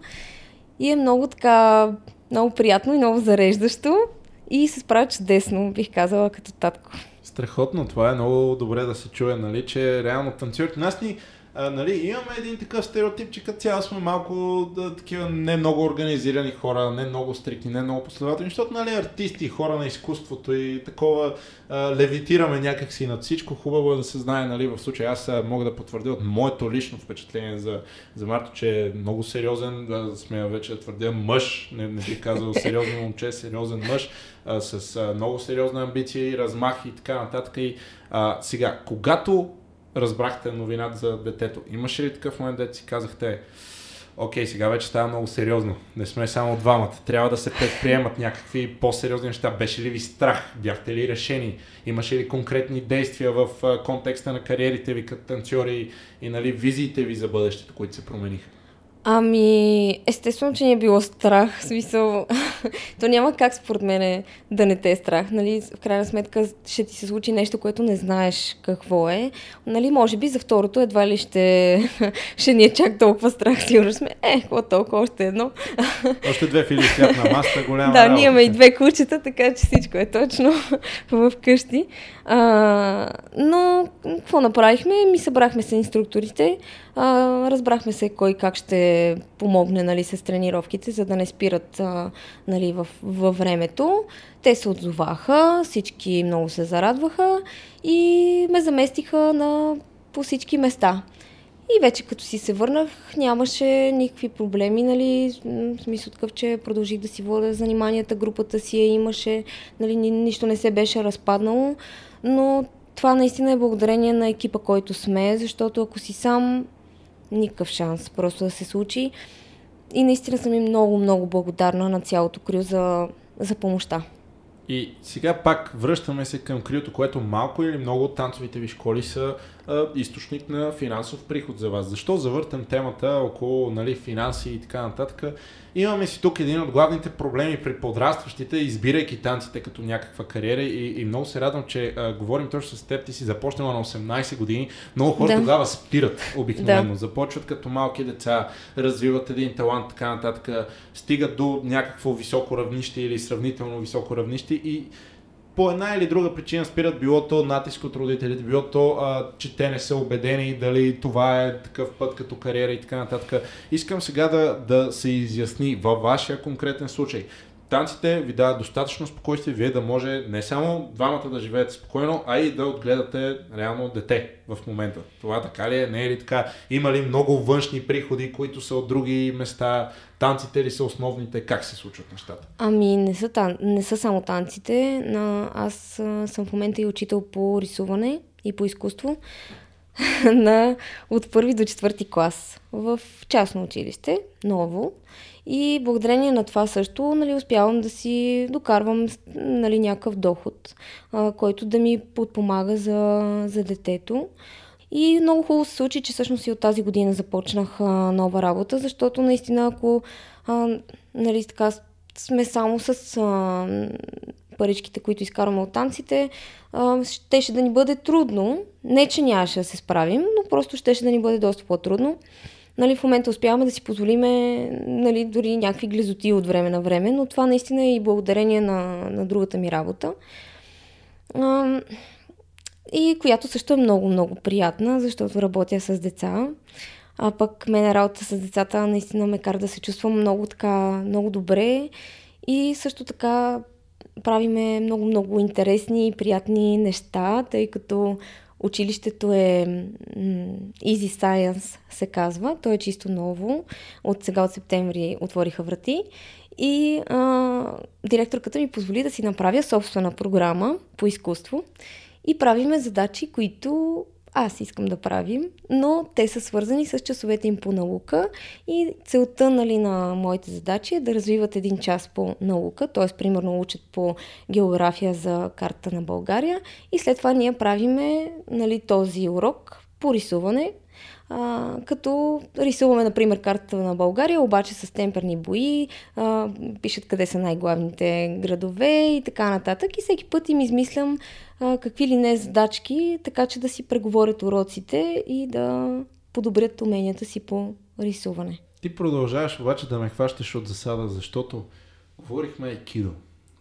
И е много така, много приятно и много зареждащо. И се справя чудесно, бих казала, като татко. Страхотно, това е много добре да се чуе, нали, че реално танцорите. Нас ни а, нали, имаме един такъв стереотип, че като цяло сме малко да, такива не много организирани хора, не много стрикни, не много последователни, защото нали, артисти, хора на изкуството и такова а, левитираме някакси над всичко. Хубаво е да се знае, нали, в случая аз мога да потвърдя от моето лично впечатление за, за Марто, че е много сериозен, да сме вече да твърдя мъж, не, не бих казал сериозен момче, сериозен мъж, с много сериозна амбиция и размах и така нататък. И, а, сега, когато разбрахте новината за детето, имаше ли такъв момент, да си казахте, окей, сега вече става много сериозно. Не сме само двамата. Трябва да се предприемат някакви по-сериозни неща. Беше ли ви страх? Бяхте ли решени? Имаше ли конкретни действия в контекста на кариерите ви като танцори и нали, визиите ви за бъдещето, които се промениха? Ами, естествено, че ни е било страх. В смисъл, то няма как според мен да не те е страх. Нали? В крайна сметка ще ти се случи нещо, което не знаеш какво е. Нали, може би за второто едва ли ще, ще ни е чак толкова страх. Сигурно сме, е, какво толкова, още едно. Още две фили стоят на маста, голяма Да, ние имаме и две кучета, така че всичко е точно в къщи. А, но какво направихме? Ми събрахме се инструкторите, а, разбрахме се кой как ще помогне нали, с тренировките, за да не спират а, нали, в, във времето. Те се отзоваха, всички много се зарадваха и ме заместиха на, по всички места. И вече като си се върнах, нямаше никакви проблеми, нали, в смисъл такъв, че продължих да си водя заниманията, групата си я имаше, нали, нищо не се беше разпаднало, но това наистина е благодарение на екипа, който сме, защото ако си сам, никакъв шанс просто да се случи. И наистина съм и много, много благодарна на цялото крю за, за помощта. И сега пак връщаме се към криото, което малко или много от танцовите ви школи са а, източник на финансов приход за вас. Защо завъртам темата около нали, финанси и така нататък? Имаме си тук един от главните проблеми при подрастващите, избирайки танците като някаква кариера и, и много се радвам, че а, говорим точно с теб. Ти си започнала на 18 години. Много хора да. тогава спират обикновено. Да. Започват като малки деца, развиват един талант, така нататък, стигат до някакво високо равнище или сравнително високо равнище и по една или друга причина спират, било то натиск от родителите, било то, а, че те не са убедени дали това е такъв път като кариера и така нататък. Искам сега да, да се изясни във вашия конкретен случай танците ви дават достатъчно спокойствие, вие да може не само двамата да живеете спокойно, а и да отгледате реално дете в момента. Това така ли е? Не е ли така? Има ли много външни приходи, които са от други места? Танците ли са основните? Как се случват нещата? Ами не са, тан... не са само танците. На... Аз съм в момента и учител по рисуване и по изкуство на... от първи до четвърти клас в частно училище, ново. И благодарение на това също нали, успявам да си докарвам нали, някакъв доход, а, който да ми подпомага за, за детето. И много хубаво се случи, че всъщност и от тази година започнах а, нова работа, защото наистина ако а, нали, така, сме само с а, паричките, които изкарваме от танците, а, щеше да ни бъде трудно. Не, че нямаше да се справим, но просто щеше да ни бъде доста по-трудно нали, в момента успяваме да си позволиме нали, дори някакви глезоти от време на време, но това наистина е и благодарение на, на другата ми работа. А, и която също е много, много приятна, защото работя с деца. А пък мен работа с децата наистина ме кара да се чувствам много така, много добре и също така правиме много, много интересни и приятни неща, тъй като Училището е Easy Science се казва. То е чисто ново. От сега от септември отвориха врати. И а, директорката ми позволи да си направя собствена програма по изкуство. И правиме задачи, които аз искам да правим, но те са свързани с часовете им по наука и целта нали, на моите задачи е да развиват един час по наука, т.е. примерно учат по география за карта на България и след това ние правиме нали, този урок по рисуване, а, като рисуваме, например, картата на България, обаче с темперни бои, а, пишат къде са най-главните градове и така нататък. И всеки път им измислям а, какви ли не задачки, така че да си преговорят уроците и да подобрят уменията си по рисуване. Ти продължаваш обаче да ме хващаш от засада, защото говорихме екидо,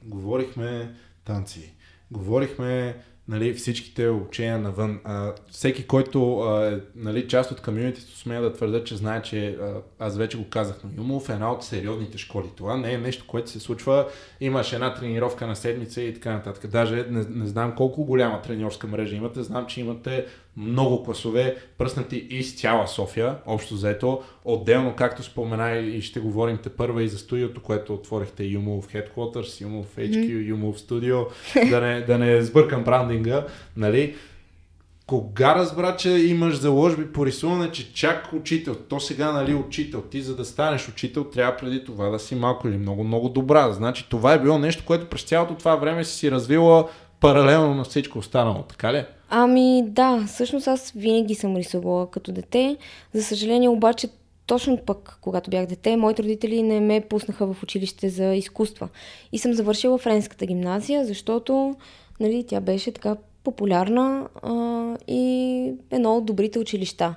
говорихме танци, говорихме нали, всичките обучения навън. А, всеки, който е нали, част от комьюнитито, смея да твърда, че знае, че аз вече го казах, но Юмов е една от сериозните школи. Това не е нещо, което се случва. Имаш една тренировка на седмица и така нататък. Даже не, не знам колко голяма треньорска мрежа имате. Знам, че имате много класове, пръснати из цяла София, общо заето. Отделно, както спомена и ще говорим те първа и за студиото, което отворихте Юмов Headquarters, Юмов HQ, Юмов Studio, да не, да не сбъркам брандинга, нали? Кога разбра, че имаш заложби по рисуване, че чак учител, то сега нали учител, ти за да станеш учител трябва преди това да си малко или много, много добра. Значи това е било нещо, което през цялото това време си си развила паралелно на всичко останало, така ли? Ами да, всъщност аз винаги съм рисувала като дете. За съжаление обаче точно пък, когато бях дете, моите родители не ме пуснаха в училище за изкуства. И съм завършила френската гимназия, защото нали, тя беше така популярна а, и едно от добрите училища.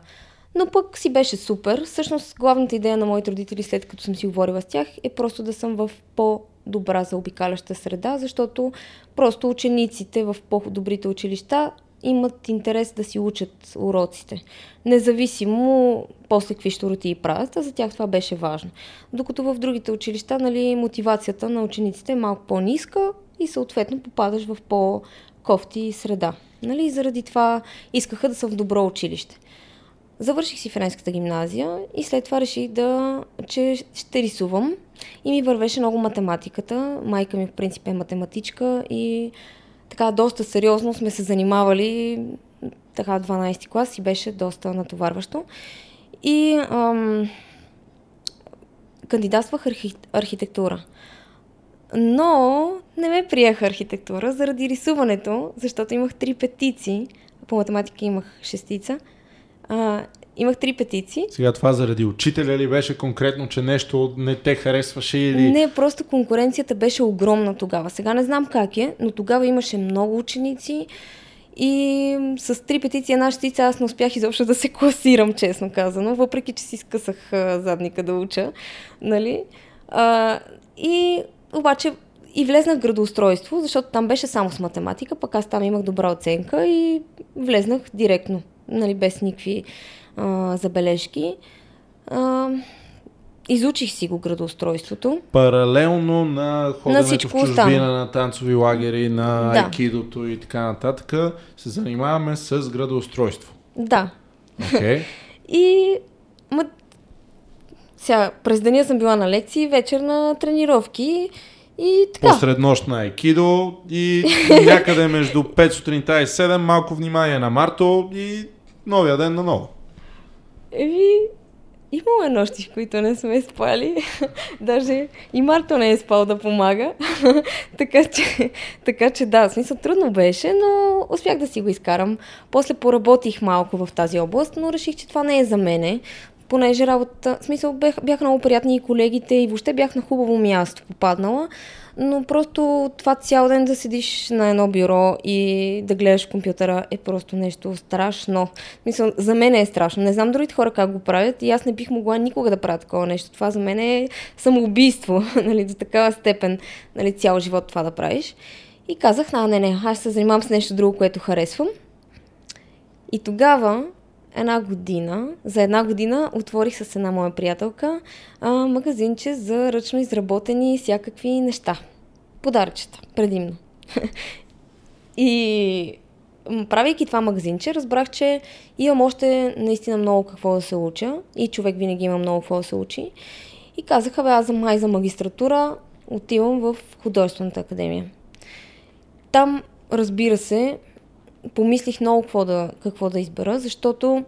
Но пък си беше супер. Всъщност, главната идея на моите родители, след като съм си говорила с тях, е просто да съм в по-добра за обикаляща среда, защото просто учениците в по-добрите училища имат интерес да си учат уроците. Независимо после какви щуроти правят, а за тях това беше важно. Докато в другите училища нали, мотивацията на учениците е малко по-ниска и съответно попадаш в по-кофти среда. Нали, заради това искаха да съм в добро училище. Завърших си френската гимназия и след това реших да, че ще рисувам и ми вървеше много математиката. Майка ми в принцип е математичка и така доста сериозно сме се занимавали така 12 клас и беше доста натоварващо. И ам, кандидатствах архи, архитектура. Но не ме приеха архитектура заради рисуването, защото имах три петиции. По математика имах шестица. А, имах три петиции. Сега това заради учителя ли беше конкретно, че нещо не те харесваше или... Не, просто конкуренцията беше огромна тогава. Сега не знам как е, но тогава имаше много ученици и с три петиции една шестица аз не успях изобщо да се класирам, честно казано, въпреки че си скъсах задника да уча, нали? А, и обаче и влезнах в градоустройство, защото там беше само с математика, пък аз там имах добра оценка и влезнах директно, нали, без никакви а, забележки. А, изучих си го градоустройството. Паралелно на ходенето в чужбина, на танцови лагери, на да. айкидото и така нататък, се занимаваме с градоустройство. Да. Okay. и ма, сега, през деня съм била на лекции, вечер на тренировки и така. Посред нощ на айкидо и някъде между 5 сутринта и 7 малко внимание на Марто и новия ден на ново. Еви, имало е нощи, в които не сме спали. Даже и Марто не е спал да помага. така, че, така че да, смисъл трудно беше, но успях да си го изкарам. После поработих малко в тази област, но реших, че това не е за мене понеже работа, смисъл бях, бяха много приятни и колегите и въобще бях на хубаво място попаднала, но просто това цял ден да седиш на едно бюро и да гледаш компютъра е просто нещо страшно. Мисля, за мен е страшно. Не знам другите хора как го правят и аз не бих могла никога да правя такова нещо. Това за мен е самоубийство, нали, до такава степен, нали, цял живот това да правиш. И казах, а, не, не, аз се занимавам с нещо друго, което харесвам. И тогава една година, за една година отворих с една моя приятелка а, магазинче за ръчно изработени всякакви неща. Подаръчета, предимно. и правейки това магазинче, разбрах, че имам още наистина много какво да се уча и човек винаги има много какво да се учи. И казаха, бе, аз за май за магистратура отивам в художествената академия. Там, разбира се, помислих много какво да, какво да избера, защото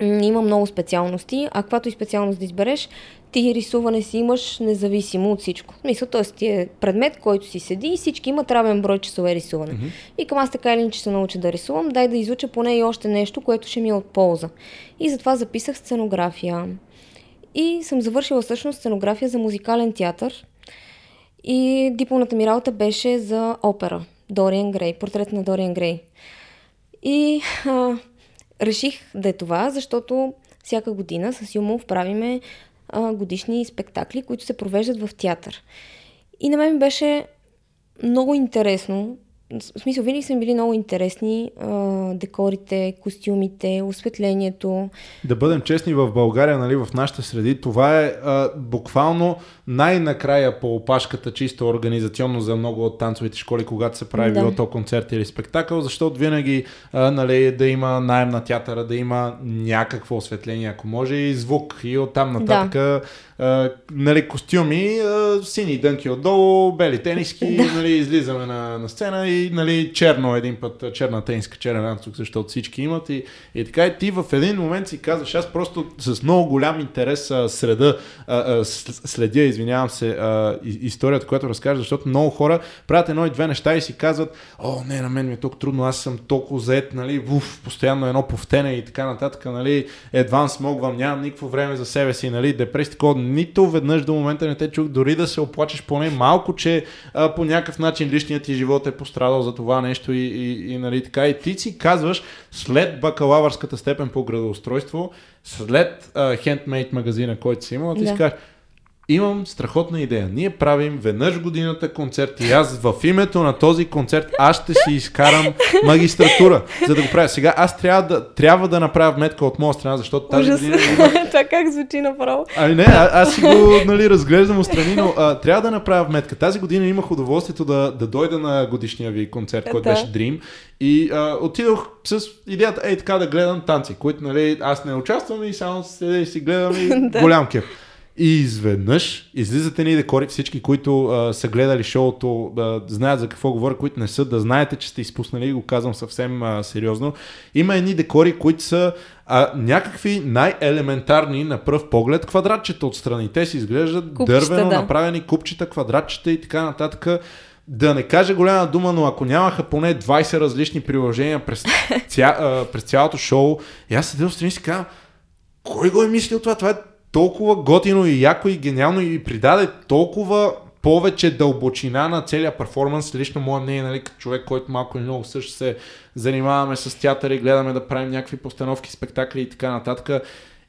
има много специалности, а каквато и специалност да избереш, ти рисуване си имаш независимо от всичко. Мисля, т.е. ти е предмет, който си седи и всички имат равен брой часове рисуване. Mm-hmm. И към аз така или иначе се науча да рисувам, дай да изуча поне и още нещо, което ще ми е от полза. И затова записах сценография. И съм завършила всъщност сценография за музикален театър. И дипломната ми работа беше за опера. Дориан Грей, портрет на Дориан Грей. И а, реших да е това, защото всяка година с Юмов правиме а, годишни спектакли, които се провеждат в театър. И на мен беше много интересно в смисъл, винаги са били много интересни а, декорите, костюмите, осветлението. Да бъдем честни, в България, нали, в нашите среди, това е а, буквално най-накрая по опашката, чисто организационно за много от танцовите школи, когато се прави да. било то концерт или спектакъл, защото винаги а, нали, да има найем на театъра, да има някакво осветление, ако може, и звук. И оттам нататък да нали, костюми, а, сини дънки отдолу, бели тениски, да. нали, излизаме на, на сцена и нали, черно един път, черна тениска, черен ранцук, защото всички имат и, и така и ти в един момент си казваш, аз просто с много голям интерес а, среда, а, а, следя, извинявам се, а, историята, която разкажа, защото много хора правят едно и две неща и си казват, о, не, на мен ми е толкова трудно, аз съм толкова заед, нали, уф, постоянно едно повтене и така нататък, нали, едва смогвам, нямам никакво време за себе си, нали, депресия, такова, нито веднъж до момента не те чух, дори да се оплачеш поне малко, че а, по някакъв начин личният ти живот е пострадал за това нещо и, и, и нали, така, и ти си казваш, след бакалавърската степен по градоустройство, след хендмейт магазина, който си имал, ти да. си кажеш, имам страхотна идея. Ние правим веднъж годината концерт и аз в името на този концерт аз ще си изкарам магистратура, за да го правя. Сега аз трябва да, трябва да направя метка от моя страна, защото тази Ужас. година... Това как звучи направо? Ами не, а, аз си го нали, разглеждам отстрани, но а, трябва да направя метка. Тази година имах удоволствието да, да дойда на годишния ви концерт, който да. беше Dream. И а, отидох с идеята, ей така да гледам танци, които нали, аз не участвам и само седя и си гледам и голям кеф. И изведнъж излизат едни декори, всички, които а, са гледали шоуто, да знаят за какво говоря, които не са, да знаете, че сте изпуснали, го казвам съвсем а, сериозно. Има едни декори, които са а, някакви най-елементарни на пръв поглед квадратчета отстрани. Те си изглеждат купчета, дървено да. направени купчета, квадратчета и така нататък. Да не кажа голяма дума, но ако нямаха поне 20 различни приложения през, ця, а, през цялото шоу, и аз седел страни и си казвам, кой го е мислил това? Това е толкова готино и яко и гениално и придаде толкова повече дълбочина на целия перформанс. Лично мое мнение, нали, като човек, който малко или много също се занимаваме с театър и гледаме да правим някакви постановки, спектакли и така нататък.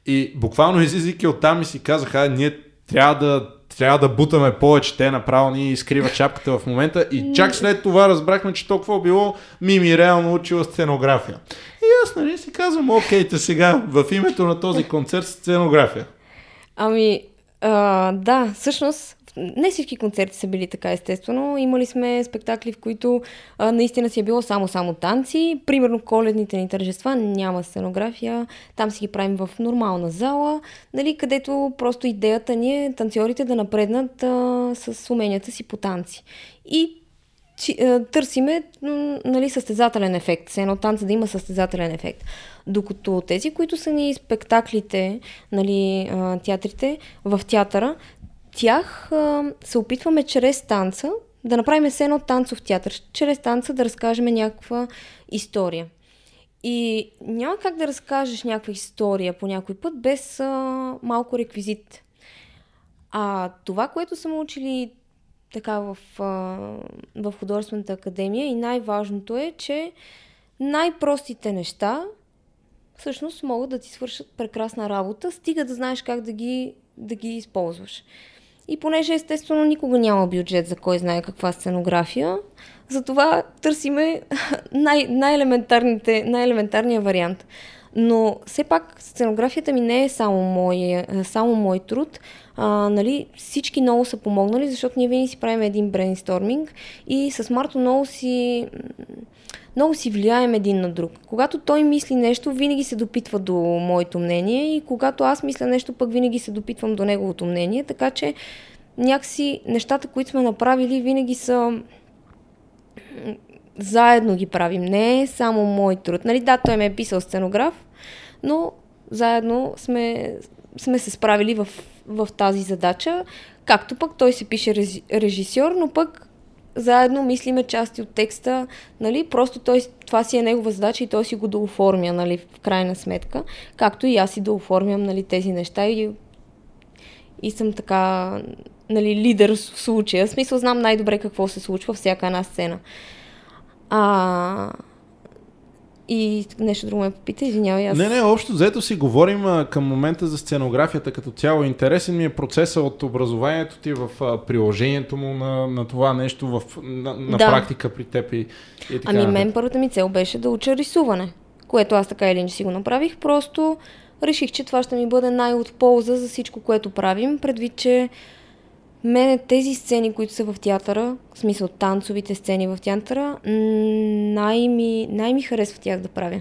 И буквално излизайки оттам и си казаха, ние трябва да трябва да бутаме повече, те направо ни изкрива чапката в момента и чак след това разбрахме, че толкова било Мими реално учила сценография. И аз нали си казвам, окей, сега в името на този концерт сценография. Ами, а, да, всъщност не всички концерти са били така, естествено. Имали сме спектакли, в които а, наистина си е било само-само танци. Примерно коледните ни тържества няма сценография. Там си ги правим в нормална зала, нали, където просто идеята ни е танцорите да напреднат а, с уменията си по танци. И чи, търсиме нали, състезателен ефект. Все едно танца да има състезателен ефект. Докато тези, които са ни спектаклите, нали, театрите, в театъра, тях се опитваме чрез танца да направим все едно танцов театър, чрез танца да разкажем някаква история. И няма как да разкажеш някаква история по някой път без а, малко реквизит. А това, което са учили така в, в художествената академия и най-важното е, че най-простите неща всъщност могат да ти свършат прекрасна работа, стига да знаеш как да ги, да ги използваш. И понеже естествено никога няма бюджет за кой знае каква сценография, затова търсиме най- най-елементарните, най-елементарния вариант. Но все пак сценографията ми не е само мой, само мой труд. А, нали, всички много са помогнали, защото ние винаги си правим един брейнсторминг и с Марто много си много си влияем един на друг. Когато той мисли нещо, винаги се допитва до моето мнение и когато аз мисля нещо, пък винаги се допитвам до неговото мнение, така че някакси нещата, които сме направили, винаги са заедно ги правим. Не е само мой труд. Нали, да, той ме е писал сценограф, но заедно сме, сме се справили в, в тази задача. Както пък той се пише режисьор, но пък заедно мислиме части от текста, нали, просто той, това си е негова задача и той си го да оформя, нали, в крайна сметка, както и аз си да оформям, нали, тези неща и, и съм така, нали, лидер в случая. В смисъл знам най-добре какво се случва всяка една сцена. А, и нещо друго ме попита, извинявай. Аз... Не, не, общо взето си говорим а, към момента за сценографията като цяло. Интересен ми е процеса от образованието ти в а, приложението му на, на това нещо в, на, на да. практика при теб и, и така. Ами мен първата ми цел беше да уча рисуване, което аз така или иначе си го направих. Просто реших, че това ще ми бъде най-от полза за всичко, което правим, предвид, че Мене тези сцени, които са в театъра, в смисъл танцовите сцени в театъра, най-ми, най-ми харесва тях да правя.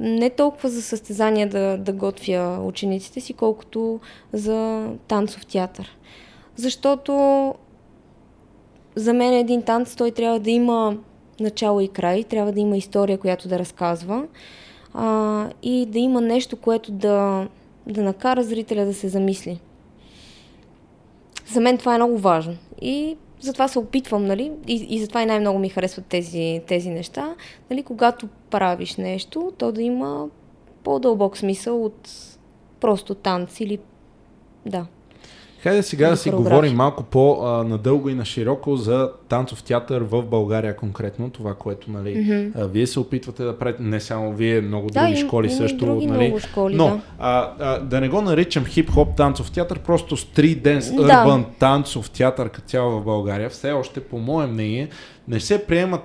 не толкова за състезания да, да готвя учениците си, колкото за танцов театър. Защото за мен един танц той трябва да има начало и край, трябва да има история, която да разказва а, и да има нещо, което да, да накара зрителя да се замисли. За мен това е много важно. И затова се опитвам, нали, и, и затова и най-много ми харесват тези, тези неща, нали, когато правиш нещо, то да има по-дълбок смисъл от просто танц или да. Хайде сега да си говорим малко по-надълго и на широко за танцов театър в България конкретно, това, което нали, mm-hmm. вие се опитвате да правите, не само вие, много други да, школи и, също. Други нали, много школи, но да. А, а, да не го наричам хип-хоп танцов театър, просто стрит денс, urban да. танцов театър като цяло в България, все още, по мое мнение, не се приемат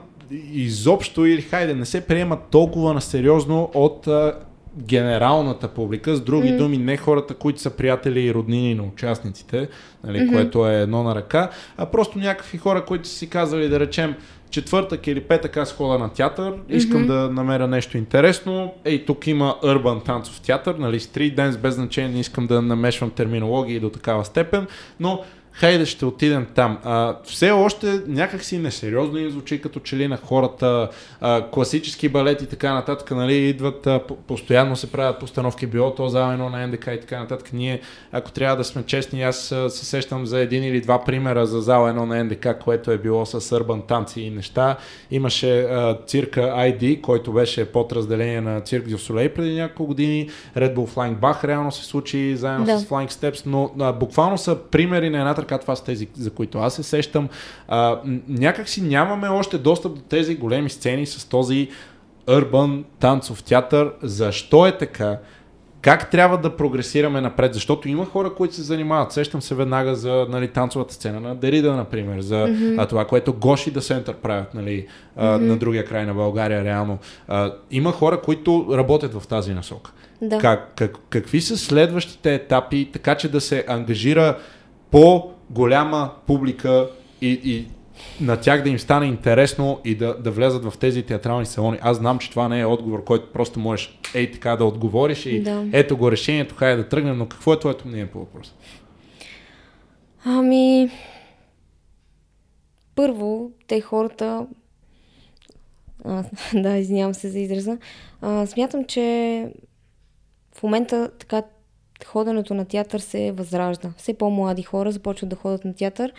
изобщо или хайде, не се приемат толкова на сериозно от а, генералната публика, с други mm. думи, не хората, които са приятели и роднини на участниците, нали, mm-hmm. което е едно на ръка, а просто някакви хора, които са си казали, да речем, четвъртък или петък аз хода на театър, искам mm-hmm. да намеря нещо интересно. Ей, тук има Urban танцов театър, нали, стрит денс, без значение, не искам да намешвам терминологии до такава степен, но хайде ще отидем там. А, все още някакси несериозно им звучи като че ли на хората, а, класически балети и така нататък, нали, идват, а, постоянно се правят постановки, било то за едно на НДК и така нататък. Ние, ако трябва да сме честни, аз се сещам за един или два примера за зала едно на НДК, което е било сърбан танци и неща. Имаше а, цирка ID, който беше под разделение на цирк Дюсолей преди няколко години. Red Bull Flying Bach реално се случи заедно да. с Flying Steps, но а, буквално са примери на едната така това са тези, за които аз се сещам. А, някак си нямаме още достъп до тези големи сцени с този urban танцов театър. Защо е така? Как трябва да прогресираме напред? Защото има хора, които се занимават. Сещам се веднага за нали, танцовата сцена на Дерида, например, за mm-hmm. а, това, което Гоши да Сентър правят нали, а, mm-hmm. на другия край на България, реално. А, има хора, които работят в тази насока. Да. Как, как, какви са следващите етапи, така че да се ангажира по голяма публика и, и на тях да им стане интересно и да, да влязат в тези театрални салони. Аз знам, че това не е отговор, който просто можеш ей така да отговориш и да. ето го решението, хайде да тръгнем, но какво е твоето мнение по въпроса? Ами, първо, те хората, а, да, извинявам се за израза, а, смятам, че в момента така ходенето на театър се възражда. Все по-млади хора започват да ходят на театър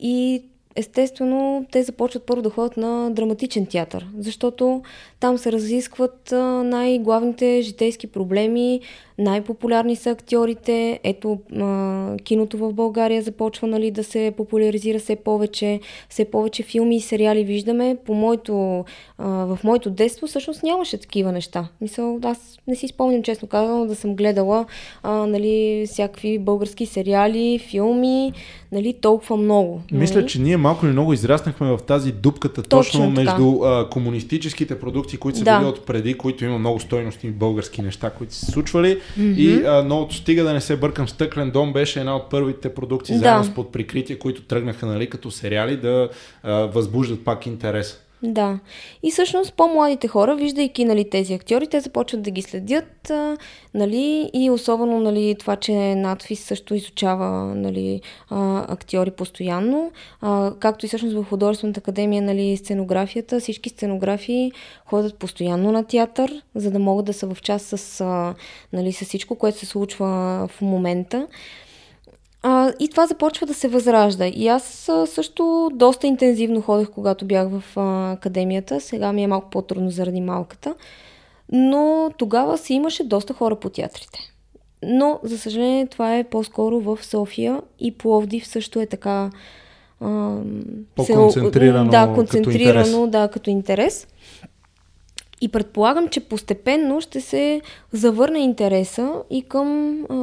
и естествено те започват първо да ходят на драматичен театър, защото там се разискват най-главните житейски проблеми, най-популярни са актьорите. Ето, а, киното в България започва нали, да се популяризира все повече. Все повече филми и сериали виждаме. По моето, а, в моето детство всъщност нямаше такива неща. Мисъл, аз не си спомням, честно казано, да съм гледала а, нали, всякакви български сериали, филми, нали, толкова много. Нали? Мисля, че ние малко или много израснахме в тази дупката точно, точно между а, комунистическите продукти, които са да. били от преди, които има много стойности български неща, които се случвали Mm-hmm. И а, новото стига да не се бъркам, Стъклен дом беше една от първите продукции, да. заедно с под прикритие, които тръгнаха нали, като сериали да а, възбуждат пак интерес. Да. И всъщност по-младите хора, виждайки нали, тези актьори, те започват да ги следят, а, нали, и особено нали, това, че надфис също изучава нали, а, актьори постоянно, а, както и всъщност в художествената академия нали, сценографията, всички сценографии ходят постоянно на театър, за да могат да са в час с, а, нали, с всичко, което се случва в момента. А, и това започва да се възражда. И аз а, също доста интензивно ходех, когато бях в а, академията. Сега ми е малко по-трудно заради малката. Но тогава си имаше доста хора по театрите. Но, за съжаление, това е по-скоро в София и Пловдив също е така. А, По-концентрирано. Да, концентрирано, като интерес. да, като интерес. И предполагам, че постепенно ще се завърне интереса и към а,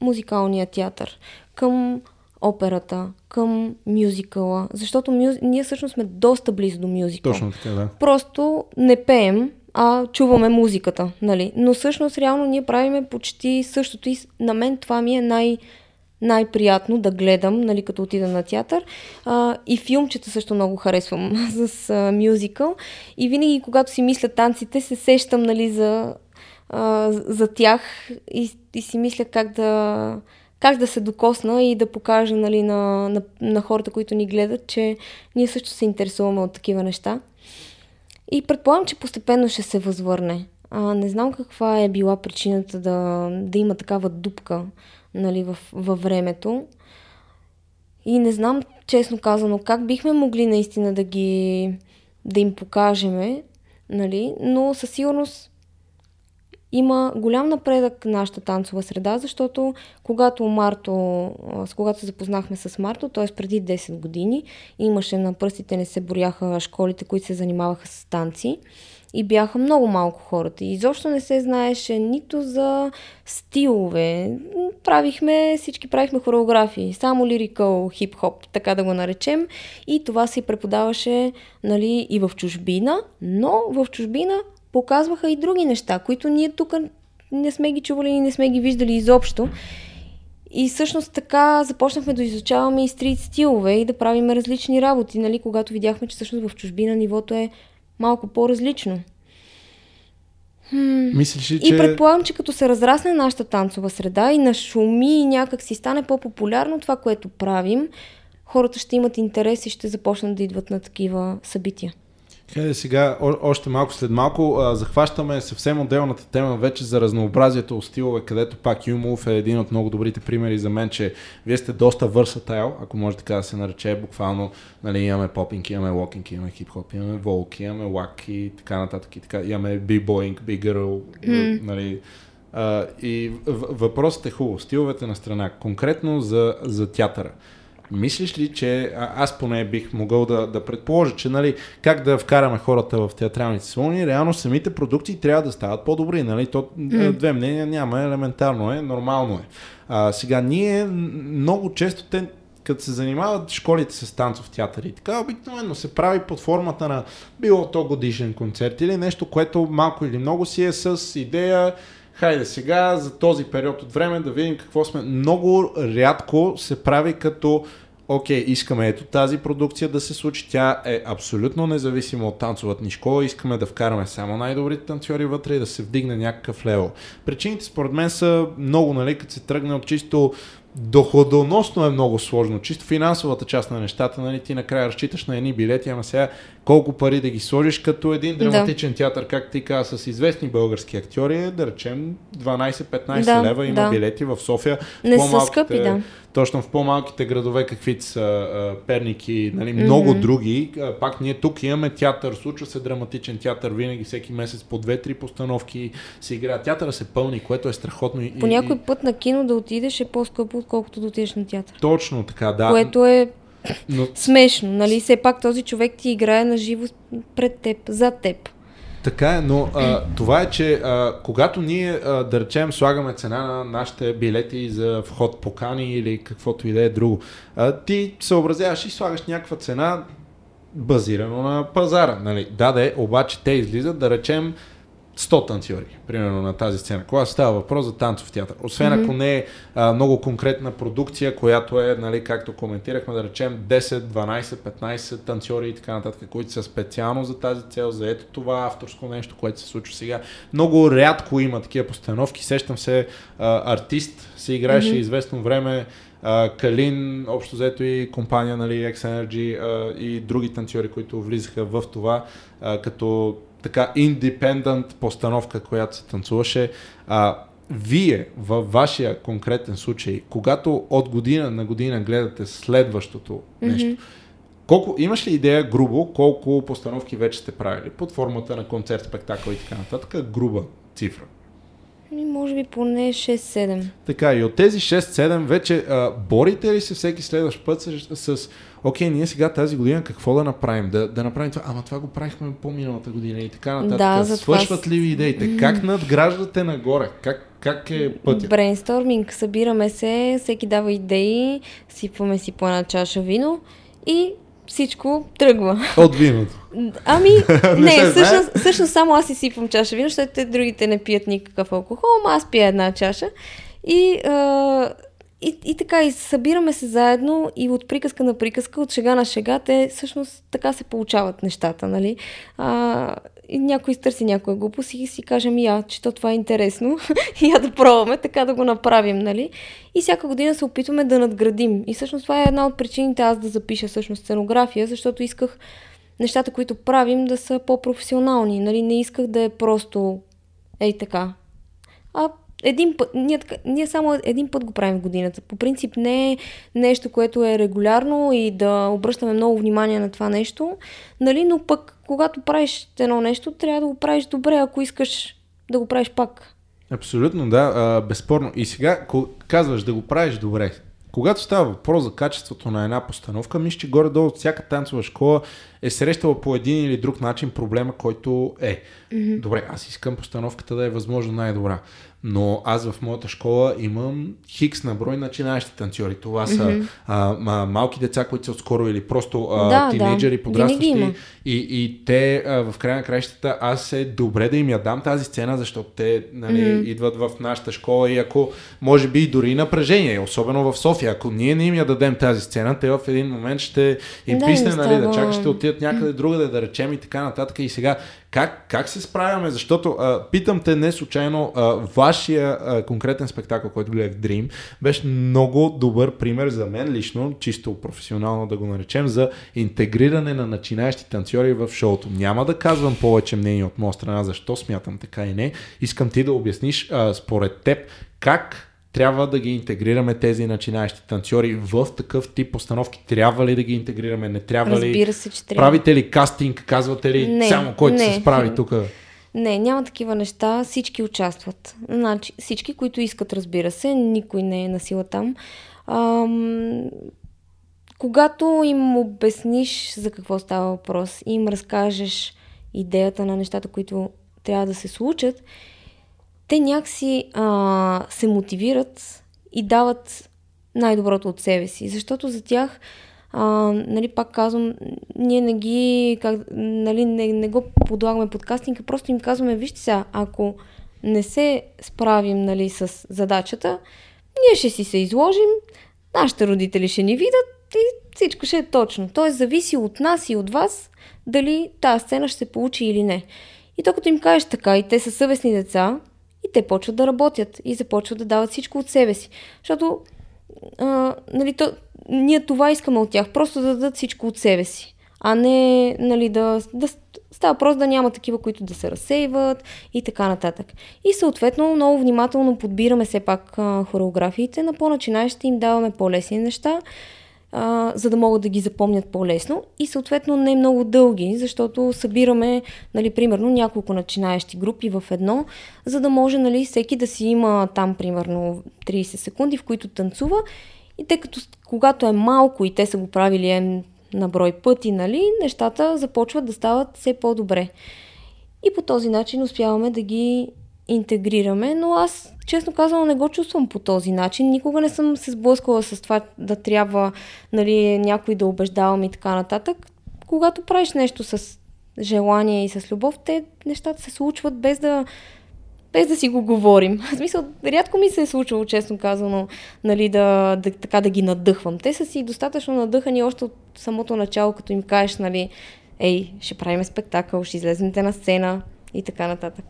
музикалния театър, към операта, към мюзикъла, защото мюз... ние всъщност сме доста близо до мюзикъл. Точно така, да. Просто не пеем, а чуваме музиката, нали? Но всъщност реално ние правиме почти същото и на мен това ми е най- най-приятно да гледам, нали, като отида на театър. А, и филмчета също много харесвам с а, мюзикъл. И винаги, когато си мисля танците, се сещам нали, за, за тях и, и си мисля как да, как да се докосна и да покажа нали, на, на, на хората, които ни гледат, че ние също се интересуваме от такива неща. И предполагам, че постепенно ще се възвърне. А, не знам каква е била причината да, да има такава дупка нали, в, във времето. И не знам, честно казано, как бихме могли наистина да ги да им покажеме, нали, но със сигурност има голям напредък нашата танцова среда, защото когато Марто, с когато се запознахме с Марто, т.е. преди 10 години, имаше на пръстите не се боряха школите, които се занимаваха с танци и бяха много малко хората. И изобщо не се знаеше нито за стилове. Правихме, всички правихме хореографии, само лирикъл, хип-хоп, така да го наречем. И това се преподаваше нали, и в чужбина, но в чужбина показваха и други неща, които ние тук не сме ги чували и не сме ги виждали изобщо. И всъщност така започнахме да изучаваме и стрит стилове и да правим различни работи, нали, когато видяхме, че всъщност в чужбина нивото е малко по-различно. Хм. Мислиш ли, че... И предполагам, че като се разрасне нашата танцова среда и на шуми и някак си стане по-популярно това, което правим, хората ще имат интерес и ще започнат да идват на такива събития. Хайде сега, о- още малко след малко, а, захващаме съвсем отделната тема вече за разнообразието от стилове, където пак Юмов е един от много добрите примери за мен, че вие сте доста върсатайл, ако може така да се нарече, буквално нали, имаме попинг, имаме локинг, имаме хип-хоп, имаме волк, имаме лак и така нататък и така, имаме би-боинг, би-гърл, mm. нали, а, и въпросът е хубаво, стиловете на страна, конкретно за, за театъра. Мислиш ли, че а, аз поне бих могъл да, да предположа, че нали, как да вкараме хората в театралните салони, реално самите продукции трябва да стават по-добри. Нали? То, mm. Две мнения няма, елементарно е, нормално е. А, сега, ние много често те, като се занимават школите с танцов театър и така, обикновено се прави под формата на било то годишен концерт или нещо, което малко или много си е с идея хайде сега за този период от време да видим какво сме. Много рядко се прави като окей, искаме ето тази продукция да се случи, тя е абсолютно независима от танцовата ни школа, искаме да вкараме само най-добрите танцори вътре и да се вдигне някакъв лево. Причините според мен са много, нали, като се тръгне от чисто доходоносно е много сложно. Чисто финансовата част на нещата, нали, ти накрая разчиташ на едни билети, ама сега колко пари да ги сложиш като един драматичен да. театър, как ти каза, с известни български актьори, да речем 12-15 да, лева има да. билети в София. Не са скъпи, да точно в по-малките градове, каквито са Перник и нали, много mm-hmm. други. Пак ние тук имаме театър, случва се драматичен театър, винаги всеки месец по две-три постановки се игра. Театъра се пълни, което е страхотно. По и, някой път на кино да отидеш е по-скъпо, отколкото да отидеш на театър. Точно така, да. Което е но... смешно, нали? Все пак този човек ти играе на живо пред теб, за теб. Така е, но а, това е, че а, когато ние, а, да речем, слагаме цена на нашите билети за вход покани или каквото и да е друго, а, ти съобразяваш и слагаш някаква цена базирано на пазара. Нали? Да, да, обаче те излизат, да речем, 100 танцори, примерно на тази сцена. Когато става въпрос за танцов театър. Освен mm-hmm. ако не е а, много конкретна продукция, която е, нали, както коментирахме, да речем 10, 12, 15 танцори и така нататък, които са специално за тази цел, за ето това авторско нещо, което се случва сега. Много рядко има такива постановки. Сещам се, а, артист се играеше mm-hmm. известно време, Uh, Калин, общо взето и компания, нали, X Energy uh, и други танцори, които влизаха в това, uh, като така индепендент постановка, която се танцуваше. А, вие, във вашия конкретен случай, когато от година на година гледате следващото нещо, mm-hmm. колко, имаш ли идея грубо колко постановки вече сте правили под формата на концерт, спектакъл и така нататък? Груба цифра. Може би поне 6-7. Така, и от тези 6-7 вече а, борите ли се всеки следващ път с, с окей, ние сега тази година какво да направим? Да, да направим това, ама това го правихме по-миналата година и така нататък. Да, Свършват ли ви идеите? Как надграждате нагоре? Как как е пътя? Брейнсторминг. Събираме се, всеки дава идеи, сипваме си по една чаша вино и всичко тръгва. От виното. Ами, не, не всъщност, всъщност само аз си сипвам чаша вино, защото те другите не пият никакъв алкохол, ама аз пия една чаша. И а, и, и така, и събираме се заедно и от приказка на приказка, от шега на шега, те всъщност така се получават нещата, нали? А, и някой изтърси някоя глупост и си кажем, я, че то това е интересно, я да пробваме, така да го направим, нали? И всяка година се опитваме да надградим. И всъщност това е една от причините аз да запиша всъщност сценография, защото исках нещата, които правим, да са по-професионални. Нали? Не исках да е просто ей така. А един път, ние, ние само един път го правим в годината. По принцип не е нещо, което е регулярно и да обръщаме много внимание на това нещо, нали? но пък когато правиш едно нещо, трябва да го правиш добре, ако искаш да го правиш пак. Абсолютно, да, а, безспорно. И сега казваш да го правиш добре. Когато става въпрос за качеството на една постановка, мисля, че горе-долу всяка танцова школа е срещала по един или друг начин проблема, който е. Mm-hmm. Добре, аз искам постановката да е възможно най-добра. Но аз в моята школа имам хикс на брой начинаещи танцори. Това са mm-hmm. а, а, малки деца, които са отскоро или просто а, да, тинейджери, да. подрастващи. И, и те а, в края на краищата аз е добре да им я дам тази сцена, защото те нали, mm-hmm. идват в нашата школа и ако може би дори напрежение, особено в София, ако ние не им я дадем тази сцена, те в един момент ще им да, писне, нали, да чакат, ще отидат някъде другаде да речем и така нататък. И сега как, как се справяме? Защото а, питам те не случайно, а, вашия а, конкретен спектакъл, който гледах Dream, беше много добър пример за мен лично, чисто професионално да го наречем, за интегриране на начинаещи танцори в шоуто. Няма да казвам повече мнение от моя страна, защо смятам така и не. Искам ти да обясниш а, според теб как трябва да ги интегрираме тези начинаещи танцори в такъв тип постановки. Трябва ли да ги интегрираме? Не трябва ли? Разбира се, че трябва. Правите ли кастинг? Казвате ли не, само който не. се справи тук? Не, няма такива неща. Всички участват. Значи, всички, които искат, разбира се. Никой не е на сила там. Ам, когато им обясниш за какво става въпрос и им разкажеш идеята на нещата, които трябва да се случат, те някакси а, се мотивират и дават най-доброто от себе си. Защото за тях, а, нали, пак казвам, ние не ги, как, нали, не, не го подлагаме под кастинг, просто им казваме, вижте сега, ако не се справим нали, с задачата, ние ще си се изложим, нашите родители ще ни видят и всичко ще е точно. Тоест зависи от нас и от вас дали тази сцена ще се получи или не. И то като им кажеш така, и те са съвестни деца, и те почват да работят и започват да дават всичко от себе си. Защото а, нали, то, ние това искаме от тях, просто да дадат всичко от себе си, а не нали, да, да става просто да няма такива, които да се разсейват и така нататък. И съответно много внимателно подбираме все пак а, хореографиите, на по-начинаещите им даваме по-лесни неща, а, за да могат да ги запомнят по-лесно и съответно не много дълги, защото събираме, нали, примерно, няколко начинаещи групи в едно, за да може, нали, всеки да си има там, примерно, 30 секунди, в които танцува и тъй като когато е малко и те са го правили е на брой пъти, нали, нещата започват да стават все по-добре. И по този начин успяваме да ги интегрираме, но аз, честно казано, не го чувствам по този начин. Никога не съм се сблъскала с това да трябва нали, някой да убеждавам и така нататък. Когато правиш нещо с желание и с любов, те нещата се случват без да, без да си го говорим. В смисъл, рядко ми се е случвало, честно казано, нали, да, да, така да ги надъхвам. Те са си достатъчно надъхани още от самото начало, като им кажеш, нали, ей, ще правим спектакъл, ще излезете на сцена и така нататък.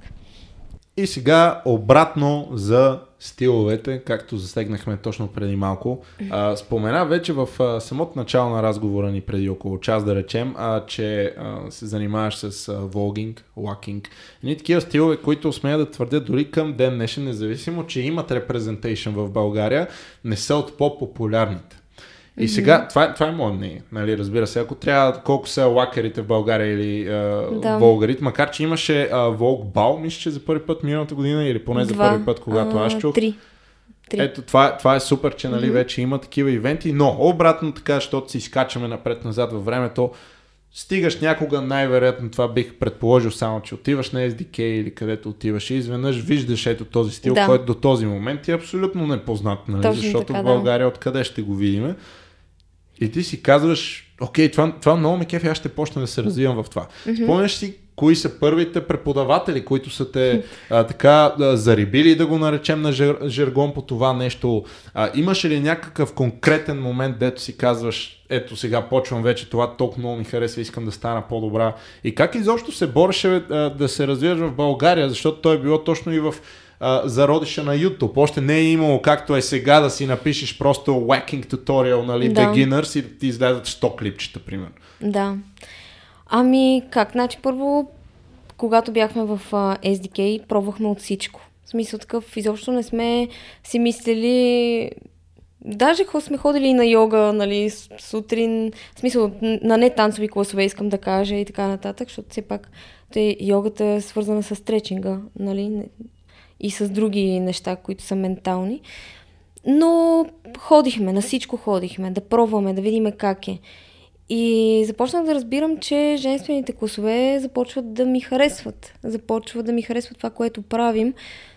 И сега обратно за стиловете, както засегнахме точно преди малко. А, спомена вече в а, самото начало на разговора ни преди около час да речем, а, че а, се занимаваш с а, волгинг, лакинг. Едни такива стилове, които смея да твърдят дори към ден днешен, независимо, че имат репрезентейшн в България, не са от по-популярните. И сега, това, това е мое мнение, нали, разбира се, ако трябва, колко са лакерите в България или а, да. волгарите, макар че имаше а, Волк Бал, мисля, че за първи път миналата година или поне Два. за първи път, когато а, аз чух. Три. Три. Ето, това, това е супер, че нали, mm-hmm. вече има такива ивенти, но обратно така, защото си изкачаме напред-назад във времето, стигаш някога, най-вероятно това бих предположил само, че отиваш на SDK или където отиваш и изведнъж виждаш ето този стил, да. който до този момент е абсолютно непознат, нали? защото така, в България да. откъде ще го видим. И ти си казваш, окей, това, това много ме кефи, аз ще почна да се развивам в това. Mm-hmm. Спомняш си кои са първите преподаватели, които са те а, така а, зарибили, да го наречем на жер, жергон по това нещо. А, имаше ли някакъв конкретен момент, дето си казваш, ето сега почвам вече, това толкова много ми харесва, искам да стана по-добра. И как изобщо се бореше а, да се развиеш в България, защото той е било точно и в а, зародиша на YouTube. Още не е имало както е сега да си напишеш просто whacking tutorial, нали, да. beginners и да ти излязат 100 клипчета, примерно. Да. Ами, как? Значи, първо, когато бяхме в uh, SDK, пробвахме от всичко. В смисъл такъв, изобщо не сме си мислили Даже сме ходили и на йога, нали, сутрин, в смисъл на не танцови класове, искам да кажа и така нататък, защото все пак те, йогата е свързана с стречинга, нали, и с други неща, които са ментални. Но ходихме, на всичко ходихме, да пробваме, да видим как е. И започнах да разбирам, че женствените класове започват да ми харесват. Започват да ми харесват това, което правим.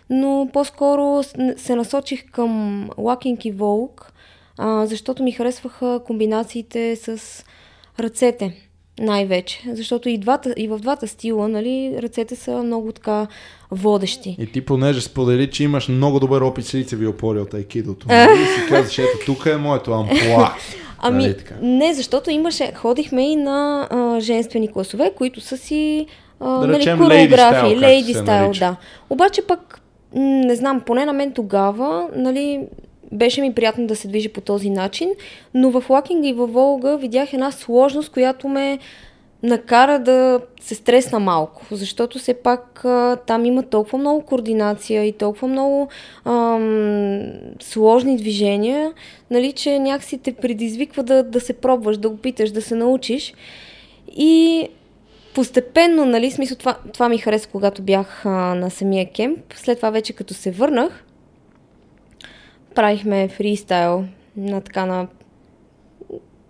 Но по-скоро се насочих към Locking и Vogue, защото ми харесваха комбинациите с ръцете най-вече. Защото и, двата, и в двата стила, нали, ръцете са много така водещи. И ти понеже сподели, че имаш много добър опит с лицеви опори от айкидото. Нали? И си казваш, ето тук е моето амплуа. Ами, нали, не, защото имаше, ходихме и на а, женствени класове, които са си а, да нали, коreографии, лейди стайл, да. Обаче пък, не знам, поне на мен тогава, нали, беше ми приятно да се движи по този начин, но в лакинга и във Волга видях една сложност, която ме накара да се стресна малко, защото все пак там има толкова много координация и толкова много ам, сложни движения, нали, че някакси те предизвиква да, да се пробваш, да опиташ, да се научиш. И постепенно, нали, смисъл това, това ми хареса, когато бях а, на самия кемп. След това вече като се върнах, правихме фристайл на така на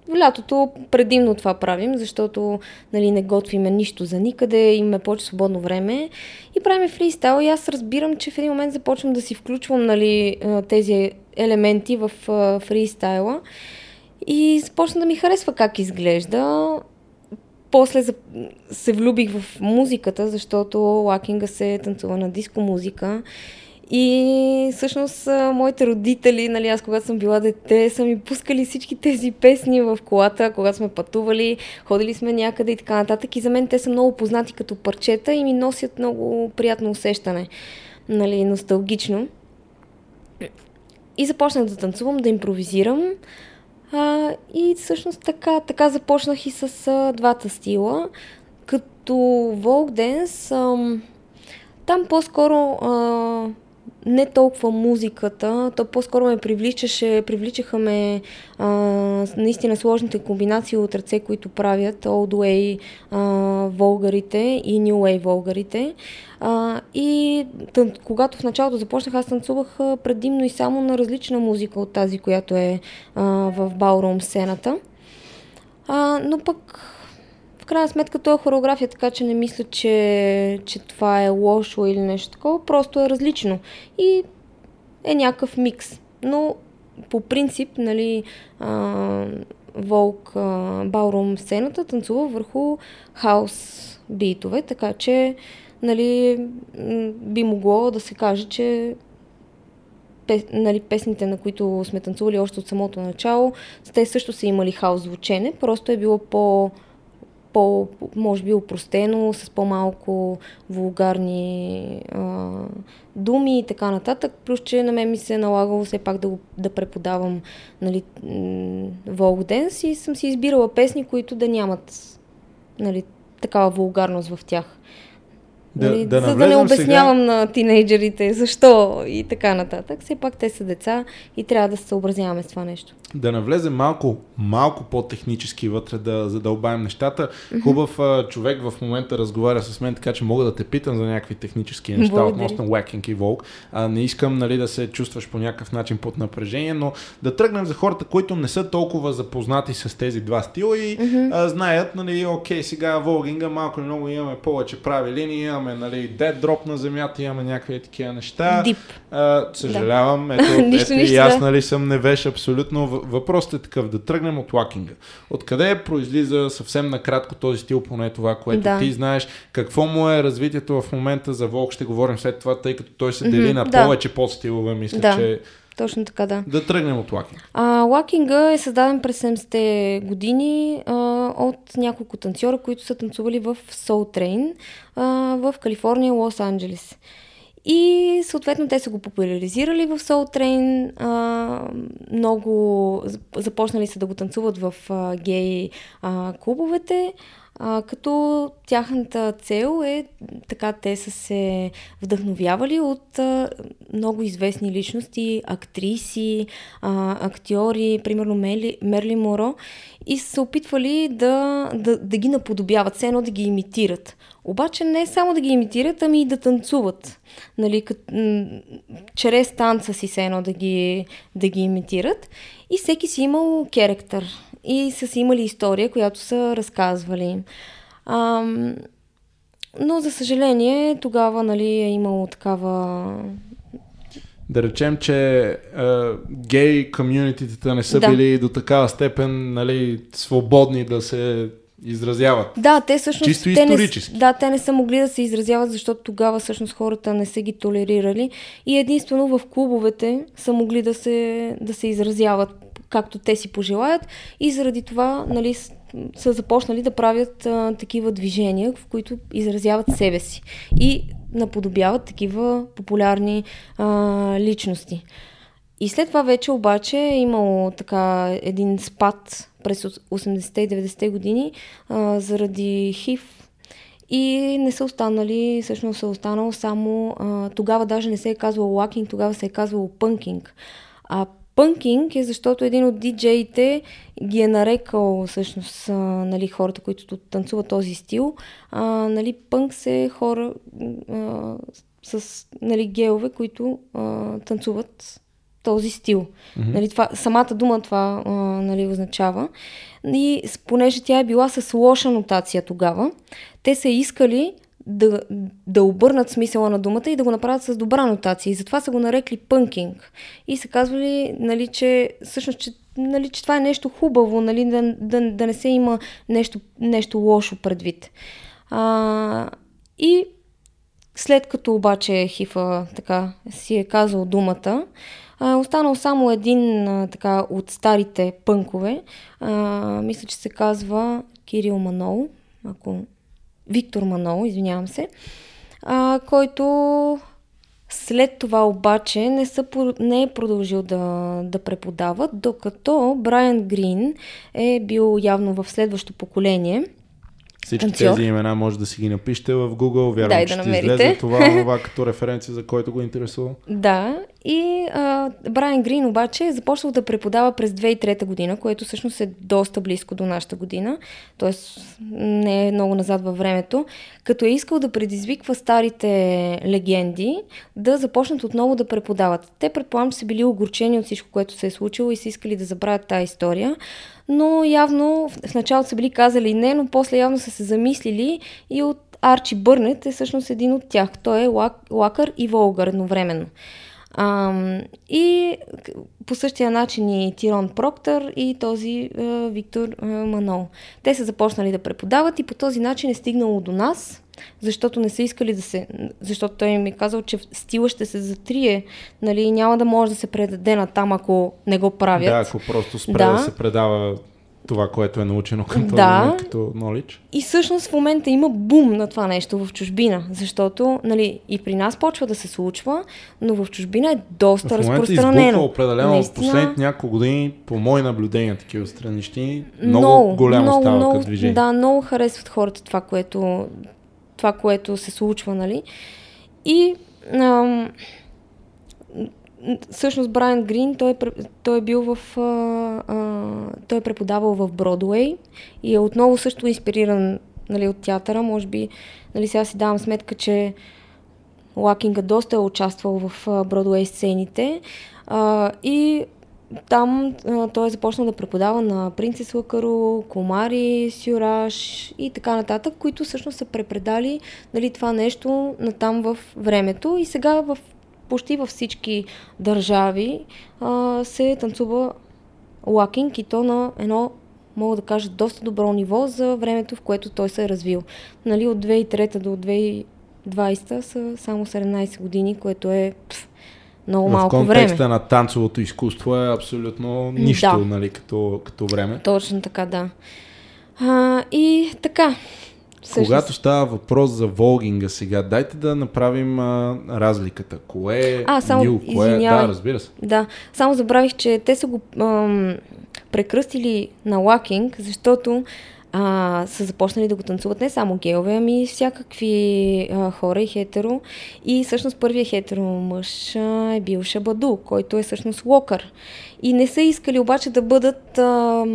в лятото предимно това правим, защото нали, не готвиме нищо за никъде, имаме повече свободно време и правим фристайл и аз разбирам, че в един момент започвам да си включвам нали, тези елементи в фристайла и започна да ми харесва как изглежда. После се влюбих в музиката, защото лакинга се танцува на диско музика и всъщност моите родители, нали, аз когато съм била дете, са ми пускали всички тези песни в колата, когато сме пътували, ходили сме някъде и така нататък. И за мен те са много познати като парчета и ми носят много приятно усещане, нали, носталгично. И започнах да танцувам, да импровизирам. А, и всъщност така, така започнах и с а, двата стила. Като Волк Денс, там по-скоро а, не толкова музиката, то по-скоро ме привличаше, привличаха ме а, наистина сложните комбинации от ръце, които правят Old Way а, волгарите и New Way волгарите. А, и тън, когато в началото започнах, аз танцувах предимно и само на различна музика от тази, която е а, в Ballroom сцената. А, но пък в крайна сметка това е хореография, така че не мисля, че, че това е лошо или нещо такова, просто е различно и е някакъв микс. Но по принцип, нали, а, Волк, Баурум сцената танцува върху хаос битове, така че нали, би могло да се каже, че пес, нали, песните, на които сме танцували още от самото начало, те също са имали хаос звучене, просто е било по- по, може би, упростено, с по-малко вулгарни а, думи и така нататък. Плюс, че на мен ми се е налагало все пак да, да преподавам нали, Волк и съм си избирала песни, които да нямат нали, такава вулгарност в тях. Да, нали, да за да не обяснявам сега... на тинейджерите защо и така нататък. Все пак те са деца и трябва да се съобразяваме с това нещо. Да навлезем малко, малко по-технически вътре, да задълбаем нещата. Mm-hmm. Хубав а, човек в момента разговаря с мен, така че мога да те питам за някакви технически неща Благодаря. относно Wacking и Волк. А, не искам нали, да се чувстваш по някакъв начин под напрежение, но да тръгнем за хората, които не са толкова запознати с тези два стила и mm-hmm. а, знаят, нали, окей, сега волгинга малко или много имаме повече прави линии, имаме нали, dead drop на земята, имаме някакви такива неща. Дип. А, съжалявам, да. ето, ето и аз нали, съм невеж абсолютно. Въпросът е такъв, да тръгнем от лакинга. Откъде произлиза съвсем накратко този стил, поне това, което Да. ти знаеш? Какво му е развитието в момента за Волк? Ще говорим след това, тъй като той се дели Мгм, на да. повече подстилове, мисля, Да. че Точно така, да. да тръгнем от лакинга. А, лакинга е създаден през 70-те години а, от няколко танцора, които са танцували в Soul Train а, в Калифорния, Лос-Анджелес. И съответно те са го популяризирали в Soul Train, а, много зап- започнали са да го танцуват в а, гей а, клубовете, а, като тяхната цел е така те са се вдъхновявали от а, много известни личности, актриси, а, актьори, примерно Мели, Мерли Моро и са се опитвали да, да, да ги наподобяват, все едно да ги имитират. Обаче не само да ги имитират, ами и да танцуват. Нали, кът, м- чрез танца си все едно да ги, да ги имитират. И всеки си имал керактер. И са си имали история, която са разказвали. Ам, но, за съжаление, тогава нали, е имало такава Да речем, че а, гей комюнититата не са Да. били до такава степен нали, свободни да се изразяват. Да, те всъщност... Чисто те исторически. Не, да, те не са могли да се изразяват, защото тогава всъщност хората не са ги толерирали и единствено в клубовете са могли да се, да се изразяват както те си пожелаят и заради това нали, са започнали да правят а, такива движения, в които изразяват себе си и наподобяват такива популярни а, личности. И след това вече обаче е имало така един спад през 80-те и 90-те години а, заради ХИВ и не са останали, всъщност е останало само, а, тогава даже не се е казвало лакинг, тогава се е казвало пънкинг. А пънкинг е защото един от диджеите ги е нарекал всъщност а, нали, хората, които танцуват този стил. А, нали, пънк се хора а, с нали, геове, които а, танцуват този стил. Mm-hmm. Нали, това, самата дума това а, нали, означава. И понеже тя е била с лоша нотация тогава, те са искали да, да обърнат смисъла на думата и да го направят с добра нотация. И затова са го нарекли пънкинг. И са казвали, нали, че всъщност, че, нали, че това е нещо хубаво, нали, да, да, да не се има нещо, нещо лошо предвид. А, и след като обаче Хифа така си е казал думата, а, останал само един а, така от старите пънкове. А, мисля, че се казва Кирил Манол, ако Виктор Манол, извинявам се, а, който след това обаче не, са, не е продължил да, да преподава, докато Брайан Грин е бил явно в следващо поколение. Всички Танцор. тези имена може да си ги напишете в Google. Вярвам, Дай че да ще намерите. излезе това, това като референция, за който го интересува. Да, и а, Брайан Грин обаче е започнал да преподава през 2003 година, което всъщност е доста близко до нашата година, т.е. не е много назад във времето, като е искал да предизвиква старите легенди да започнат отново да преподават. Те предполагам, че са били огорчени от всичко, което се е случило и са искали да забравят тази история, но явно в- началото са били казали не, но после явно са се замислили и от Арчи Бърнет е всъщност един от тях. Той е лак, лакър и волгър едновременно. Ам, и по същия начин и Тирон Проктър и този а, Виктор а, Манол. Те са започнали да преподават и по този начин е стигнало до нас, защото не са искали да се... Защото той ми е казал, че стила ще се затрие, нали, няма да може да се предаде на там, ако не го правят. Да, ако просто спре Да. да. се предава това, което е научено към този Да. момент като knowledge. И всъщност в момента има бум на това нещо в чужбина, защото нали, и при нас почва да се случва, но в чужбина е доста В разпространено. избухва определено в Наистина, последните няколко години, по мои наблюдения, такива странични, много, голямо много, става много, като движение. Да, много харесват хората това, което, това, което се случва, нали? И ам, всъщност Брайан Грин, той той е бил в... А, а, той е преподавал в Бродуей и е отново също инспириран нали, от театъра. Може би, нали, сега си давам сметка, че Лакинга доста е участвал в Бродуей сцените а, и там а, той е започнал да преподава на Принцес Лакаро, Комари, Сюраш и така нататък, които всъщност са препредали нали, това нещо на там в времето и сега в почти във всички държави а, се танцува лакинг и то на едно мога да кажа, доста добро ниво за времето, в което той се е развил. Нали, от 2003 до 2020 са само 17 години, което е пф, много малко време. В контекста време. на танцовото изкуство е абсолютно нищо, да. нали, като, като време. Точно така, да. А, и така. Всъщност... Когато става въпрос за волгинга сега, дайте да направим а, разликата. Кое е а, само, ню, кое е... Да, разбира се. Да, само забравих, че те са го ам, прекръстили на лакинг, защото а, са започнали да го танцуват не само геове, ами всякакви а, хора и хетеро. И всъщност първият хетеро мъж а, е бил Шабаду, който е всъщност локър. И не са искали обаче да бъдат... А,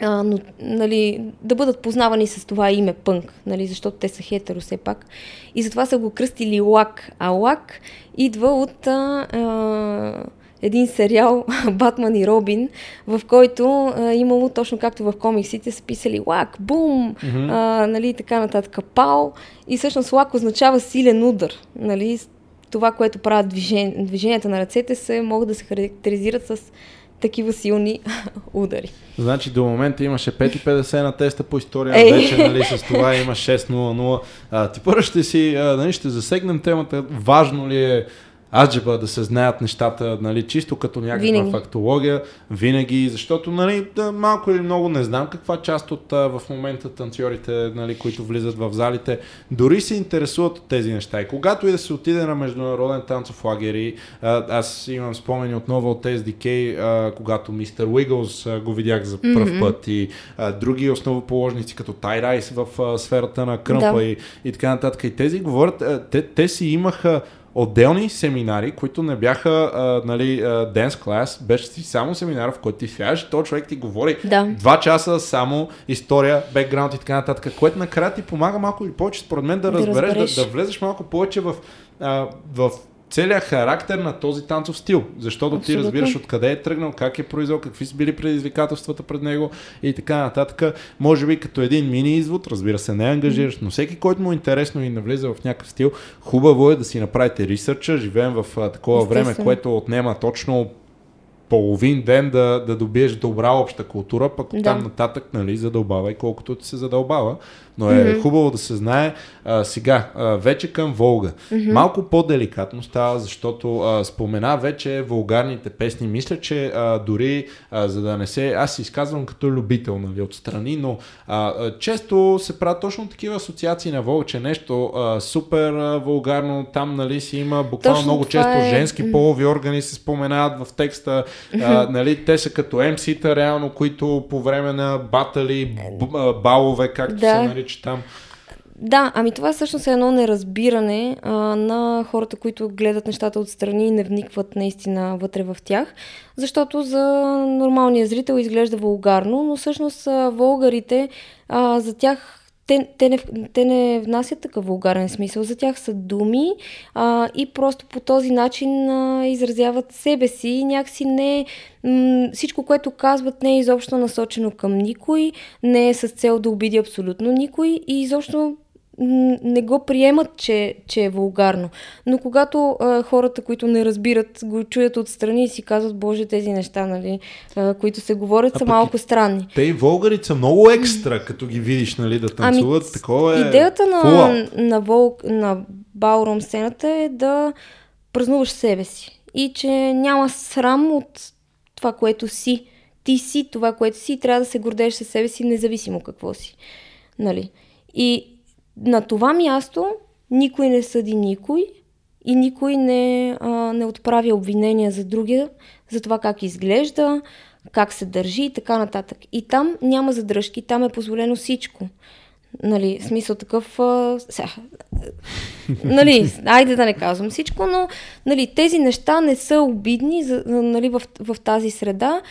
а, но, нали, да бъдат познавани с това име пънк, нали, защото те са хетеро все пак. И затова са го кръстили Лак. А Лак идва от а, а, един сериал Батман и Робин, в който а, имало точно както в комиксите са писали лак, бум, mm-hmm. а, нали, така нататък, пал. И всъщност лак означава силен удар. Нали, това, което правят движен... движенията на ръцете, се могат да се характеризират с такива силни удари. Значи до момента имаше 5,50 на теста по история, Ей. вече нали, с това има 6,00. Ти първо ще си, а, нали, ще засегнем темата, важно ли е аджеба да се знаят нещата, нали, чисто като някаква винаги. фактология, винаги, защото нали, да, малко или много не знам каква част от а, в момента танцорите, нали, които влизат в залите, дори се интересуват от тези неща. И когато и да се отиде на международен танцов лагер, а, аз имам спомени отново от SDK, а, когато мистер Уиглс го видях за първ mm-hmm. път и а, други основоположници, като Тай Райс в а, сферата на кръмпа да. и, и така нататък. И тези говорят, а, те, те си имаха отделни семинари, които не бяха а, нали, денс клас, беше си само семинар, в който ти свяжеш, то човек ти говори да. два часа само история, бекграунд и така нататък, което накрая ти помага малко или повече, според мен, да, да разбереш, разбереш. Да, да влезеш малко повече в, а, в целият характер на този танцов стил. Защото Абсолютно. ти разбираш откъде е тръгнал, как е произвел, какви са били предизвикателствата пред него и така нататък. Може би като един мини извод, разбира се, не е ангажираш, но всеки, който му е интересно и навлиза в някакъв стил, хубаво е да си направите ресърча. Живеем в а, такова време, което отнема точно половин ден да, да добиеш добра обща култура, пък да. там нататък нали, задълбава и колкото ти се задълбава. Но е mm-hmm. хубаво да се знае. А, сега, а, вече към Волга. Mm-hmm. Малко по-деликатно става, защото а, спомена вече вулгарните песни. Мисля, че а, дори а, за да не се... Аз се изказвам като любител нали, отстрани, но а, а, често се правят точно такива асоциации на Волга, че нещо а, супер а, вулгарно, там нали, си има буквално точно много често е... женски полови органи се споменават в текста. А, нали, те са като MC-та реално, които по време на батали, балове, както да. се нарича че там... Да, ами това всъщност е едно неразбиране а, на хората, които гледат нещата отстрани и не вникват наистина вътре в тях, защото за нормалния зрител изглежда вулгарно, но всъщност а, вулгарите, а, за тях те, те, не, те не внасят такъв вулгарен смисъл. За тях са думи а, и просто по този начин а, изразяват себе си някакси не м- всичко, което казват не е изобщо насочено към никой, не е с цел да обиди абсолютно никой и изобщо не го приемат, че, че е вулгарно. Но когато а, хората, които не разбират, го чуят отстрани и си казват, боже, тези неща, нали, а, които се говорят, а са малко странни. Те и вългарите са много екстра, като ги видиш, нали, да ами, танцуват. Ами, Такова е... Идеята на, на, вол, на Бауром сцената е да празнуваш себе си. И че няма срам от това, което си. Ти си това, което си и трябва да се гордееш със себе си, независимо какво си. Нали? И на това място никой не съди никой и никой не, а, не отправя обвинения за другия, за това как изглежда, как се държи и така нататък. И там няма задръжки, там е позволено всичко. Нали, смисъл такъв... А, ся, нали, айде да не казвам всичко, но нали, тези неща не са обидни за, нали, в, в тази среда.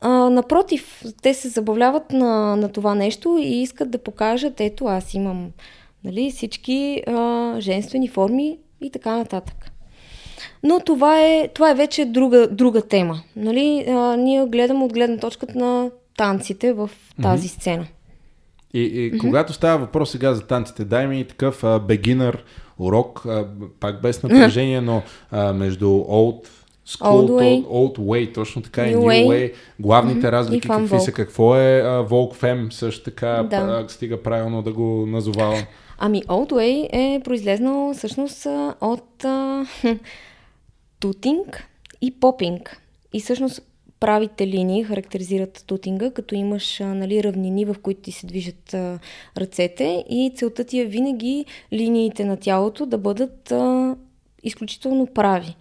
А, напротив, те се забавляват на, на това нещо и искат да покажат, ето аз имам нали, всички а, женствени форми и така нататък. Но това е, това е вече друга, друга тема. Нали? А, ние гледаме от гледна точката на танците в тази mm-hmm. сцена. И, и mm-hmm. когато става въпрос сега за танците, дай ми такъв бегинър урок, а, пак без напрежение, но а, между old School, Old Way. Old Way, точно така New и New Way. Way. Главните Мгм. разлики какви са, какво е Волк Фем, също така, Да. да. стига правилно да го назовавам. Ами Old Way е произлезнал всъщност от тутинг и попинг. И всъщност правите линии характеризират тутинга, като имаш нали, равнини, в които ти се движат а, ръцете и целта ти е винаги линиите на тялото да бъдат а, изключително прави.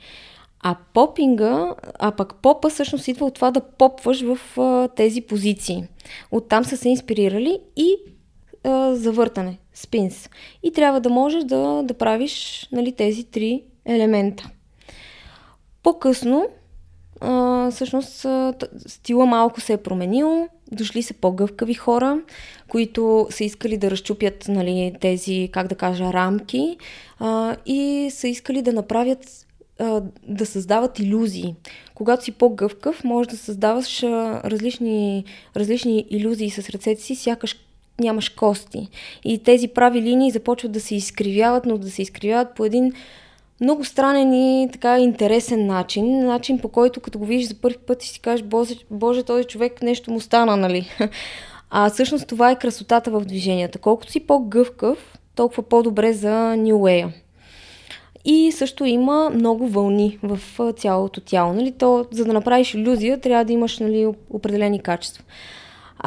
А попинга, а пък попа всъщност идва от това да попваш в а, тези позиции. Оттам са се инспирирали и а, завъртане, спинс. И трябва да можеш да, да правиш нали, тези три елемента. По-късно, а, всъщност, стила малко се е променил. Дошли са по-гъвкави хора, които са искали да разчупят нали, тези, как да кажа, рамки а, и са искали да направят да създават иллюзии. Когато си по-гъвкав, можеш да създаваш различни, различни иллюзии с ръцете си, сякаш нямаш кости. И тези прави линии започват да се изкривяват, но да се изкривяват по един много странен и така интересен начин. Начин по който като го видиш за първи път и си кажеш, Боже, Боже този човек нещо му стана, нали? А всъщност това е красотата в движенията. Колкото си по-гъвкав, толкова по-добре за New Way. И също има много вълни в цялото тяло. Нали? То, за да направиш иллюзия, трябва да имаш нали, оп- определени качества.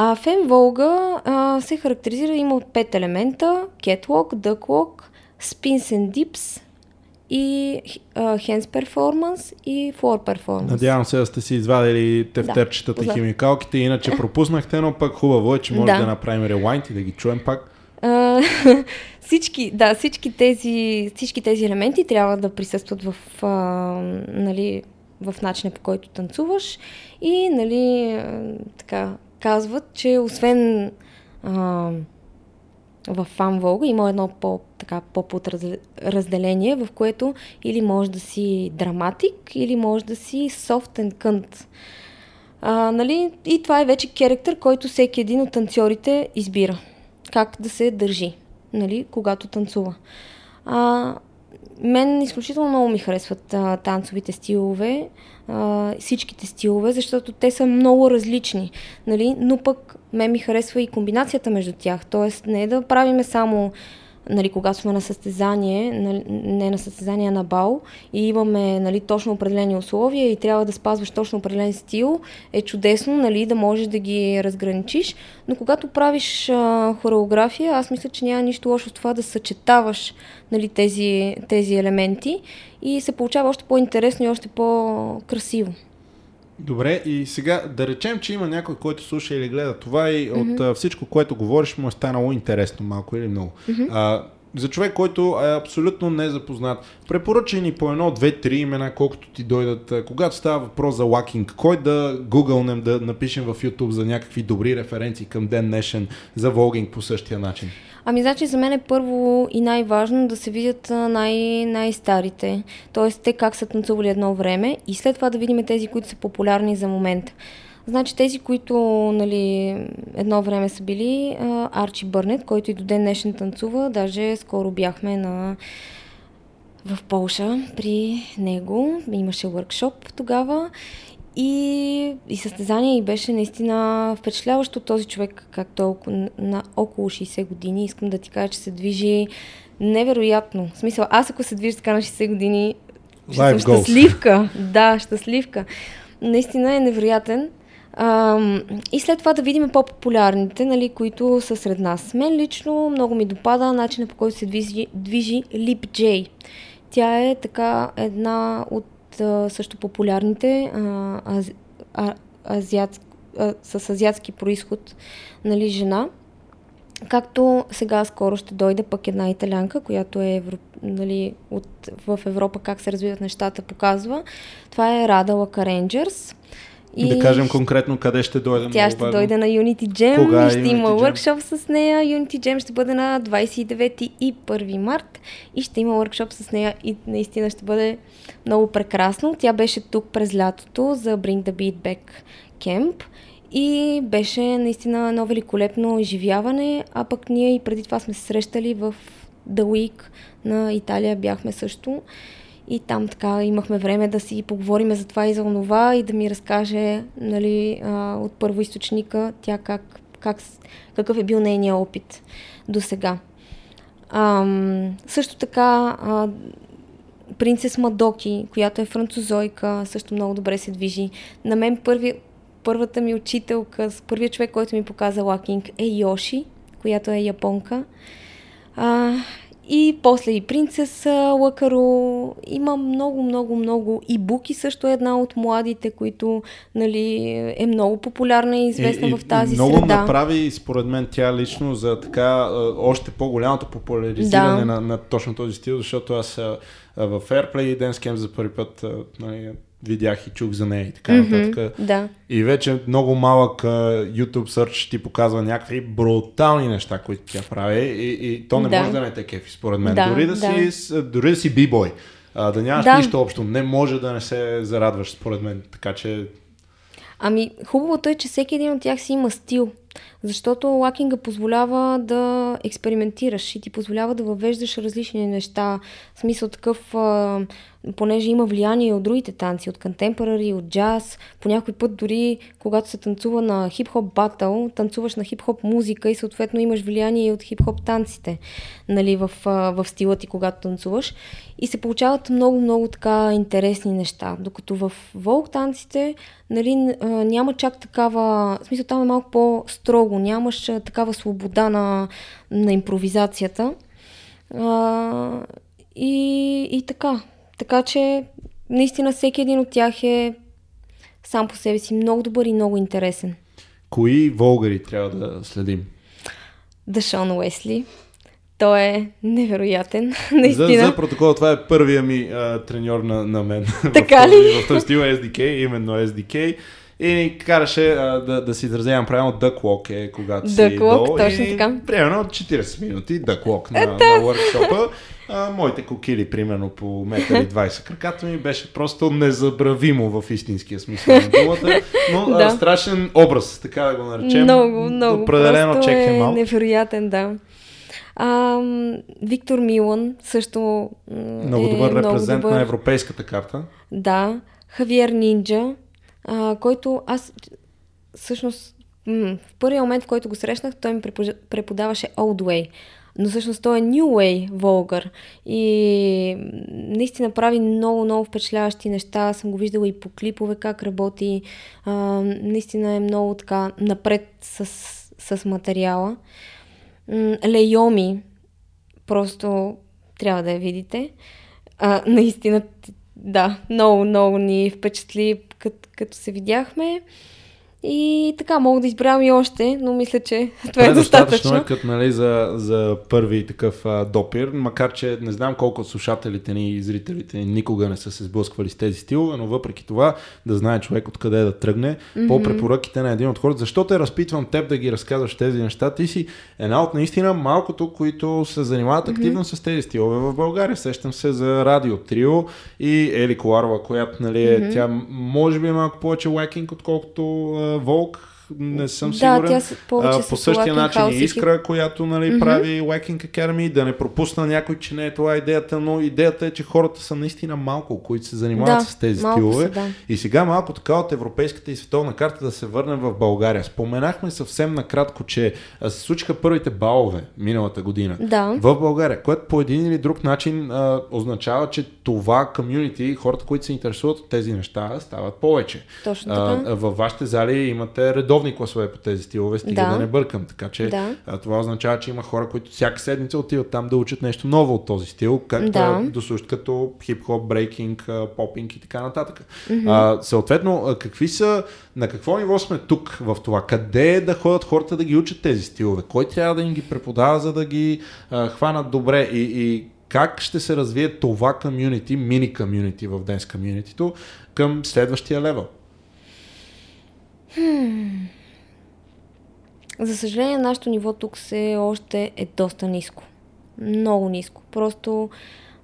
А Фем Волга а, се характеризира, има от пет елемента. Catwalk, Duckwalk, Spins and Dips и а, Hands Performance и Floor Performance. Надявам се да сте си извадили тефтерчетата и познат. химикалките, иначе пропуснахте, но пък хубаво е, че може да, Да. направим релайнт и да ги чуем пак. А, всички, да, всички тези, всички тези елементи трябва да присъстват в, а, нали, в начина по който танцуваш и нали, така, казват, че освен а, в фан Волга има едно по, така, по-подразделение, в което или може да си драматик, или може да си soft and cunt. А, нали? И това е вече керактер, който всеки един от танцорите избира. Как да се държи, нали? когато танцува. А, мен изключително много ми харесват а, танцовите стилове, а, всичките стилове, защото те са много различни, нали? но пък мен ми харесва и комбинацията между тях. Тоест не да правиме само нали, когато сме на състезание, нали, не на състезание, а на бал и имаме нали, точно определени условия и трябва да спазваш точно определен стил, е чудесно нали, да можеш да ги разграничиш, но когато правиш а, хореография, аз мисля, че няма нищо лошо в това да съчетаваш нали, тези, тези елементи и се получава още по-интересно и още по-красиво. Добре, и сега да речем, че има някой, който слуша или гледа това и от а, всичко, което говориш, му е станало интересно малко или много. А, за човек, който е абсолютно незапознат, препоръчай ни по едно, две, три имена, колкото ти дойдат. А, Когато става въпрос за лакинг, кой да гугълнем, да напишем в YouTube за някакви добри референции към ден днешен, за волгинг по същия начин? Ами, значи за мен е първо и най-важно да се видят най- най-старите, т.е. те как са танцували едно време и след това да видим тези, които са популярни за момента. Значи тези, които нали, едно време са били, Арчи Бърнет, който и до ден днешен танцува, даже скоро бяхме на в Полша при него. Имаше workshop тогава и, и състезание и беше наистина впечатляващо този човек, както на около 60 години. Искам да ти кажа, че се движи невероятно. В смисъл, аз ако се движа така на 60 години, ще Life съм goals. щастливка. Да, щастливка. Наистина е невероятен. И след това да видим по-популярните, нали, които са сред нас. Мен лично много ми допада начина по който се движи, движи Lip J. Тя е така една от а, също популярните а, аз, а, азиат, а, с азиатски происход нали, жена. Както сега скоро ще дойде пък една италянка, която е евро, нали, от, в Европа как се развиват нещата, показва. Това е Рада Лакаренджерс. И да кажем конкретно къде ще дойде. Тя ще дойде на Unity Jam. Кога ще е има Unity workshop с нея. Unity Jam ще бъде на 29 и 1 март. И ще има workshop с нея и наистина ще бъде много прекрасно. Тя беше тук през лятото за Bring the Beat Back Camp. И беше наистина едно великолепно изживяване, а пък ние и преди това сме се срещали в The Week на Италия, бяхме също. И там така имахме време да си поговорим за това и за онова и да ми разкаже нали, а, от първоисточника тя как, как, какъв е бил нейния опит до сега. също така а, принцес Мадоки, която е французойка, също много добре се движи. На мен първи, първата ми учителка, първият човек, който ми показа лакинг е Йоши, която е японка. А, и после и Принцеса Лакаро. Има много, много, много. И Буки също е една от младите, които нали, е много популярна и известна и, в тази и много среда. Много направи, според мен, тя лично за така още по-голямото популяризиране да. на, на точно този стил, защото аз в Airplay и Dance Camp за първи път нали, видях и чух за нея и така mm-hmm, нататък. Да. И вече много малък uh, YouTube search ти показва някакви брутални неща, които тя прави и, и то не да. може да не те кефи, според мен. Да, дори, да, да. Си, дори да си бибой, uh, да нямаш да. нищо общо, не може да не се зарадваш, според мен. Така че... Ами, хубавото е, че всеки един от тях си има стил. Защото лакинга позволява да експериментираш и ти позволява да въвеждаш различни неща. В смисъл такъв, понеже има влияние от другите танци, от контемпорари, от джаз. По някой път дори, когато се танцува на хип-хоп батъл, танцуваш на хип-хоп музика и съответно имаш влияние и от хип-хоп танците нали, в, в стила ти, когато танцуваш. И се получават много-много така интересни неща. Докато в волк танците нали, няма чак такава... В смисъл там е малко по-строго. Нямаш такава свобода на, на импровизацията. А, и, и така. Така че, наистина, всеки един от тях е сам по себе си много добър и много интересен. Кои волгари трябва да следим? Дашон Уесли. Той е невероятен, наистина. За, за протокол, това е първия ми а, треньор на, на мен. Така ли? В този стил SDK, именно SDK. И ни караше а, да, да си изразявам правилно Walk е, когато Duck си долу. точно и, така. Примерно 40 минути Walk на, на workshop а, моите кокили, примерно по метър и 20 краката ми, беше просто незабравимо в истинския смисъл на думата, но да. а, страшен образ, така да го наречем. Много, много. Определено просто чек е невероятен, да. А, Виктор Милан също много е добър репрезент добър. на европейската карта. Да. Хавиер Нинджа, а, който аз всъщност в първия момент, в който го срещнах, той ми преподаваше Old Way но всъщност той е New Way Волгар и наистина прави много, много впечатляващи неща. Съм го виждала и по клипове как работи. А, наистина е много така напред с, с материала. Лейоми, просто трябва да я видите. А, наистина, да, много, много ни впечатли, като, като се видяхме. И така, мога да избравям и още, но мисля, че това е достатъчно. е като нали, за, за първи такъв а, допир, макар че не знам колко от слушателите ни и зрителите ни никога не са се сблъсквали с тези стилове, но въпреки това да знае човек откъде да тръгне mm-hmm. по препоръките на един от хората. Защо те разпитвам теб да ги разказваш тези неща? Ти си една от наистина малкото, които се занимават активно mm-hmm. с тези стилове в България. Сещам се за Радио Трио и Ели Коларова, която нали, mm-hmm. тя може би е малко повече лайкинг, отколкото Волк, не съм сигурен. Да, тя повече а, по същия начин и Искра, която нали, mm-hmm. прави Waking Academy, да не пропусна някой, че не е това идеята, но идеята е, че хората са наистина малко, които се занимават да, с тези стилове. Са, да. И сега малко така от европейската и световна карта да се върнем в България. Споменахме съвсем накратко, че се случиха първите балове миналата година да. в България, което по един или друг начин а, означава, че това комюнити, хората, които се интересуват от тези неща, стават повече. Точно така. А, във вашите зали имате редовно редовни класове по тези стилове, стига да, да не бъркам. Така че да. това означава, че има хора, които всяка седмица отиват там да учат нещо ново от този стил, както да. досущ като хип-хоп, брейкинг, попинг и така нататък. Mm-hmm. А, съответно, какви са, на какво ниво сме тук в това? Къде е да ходят хората да ги учат тези стилове? Кой трябва да им ги преподава, за да ги а, хванат добре? И, и как ще се развие това комюнити, мини комюнити в днес комюнитито към следващия левел? За съжаление, нашето ниво тук все още е доста ниско. Много ниско. Просто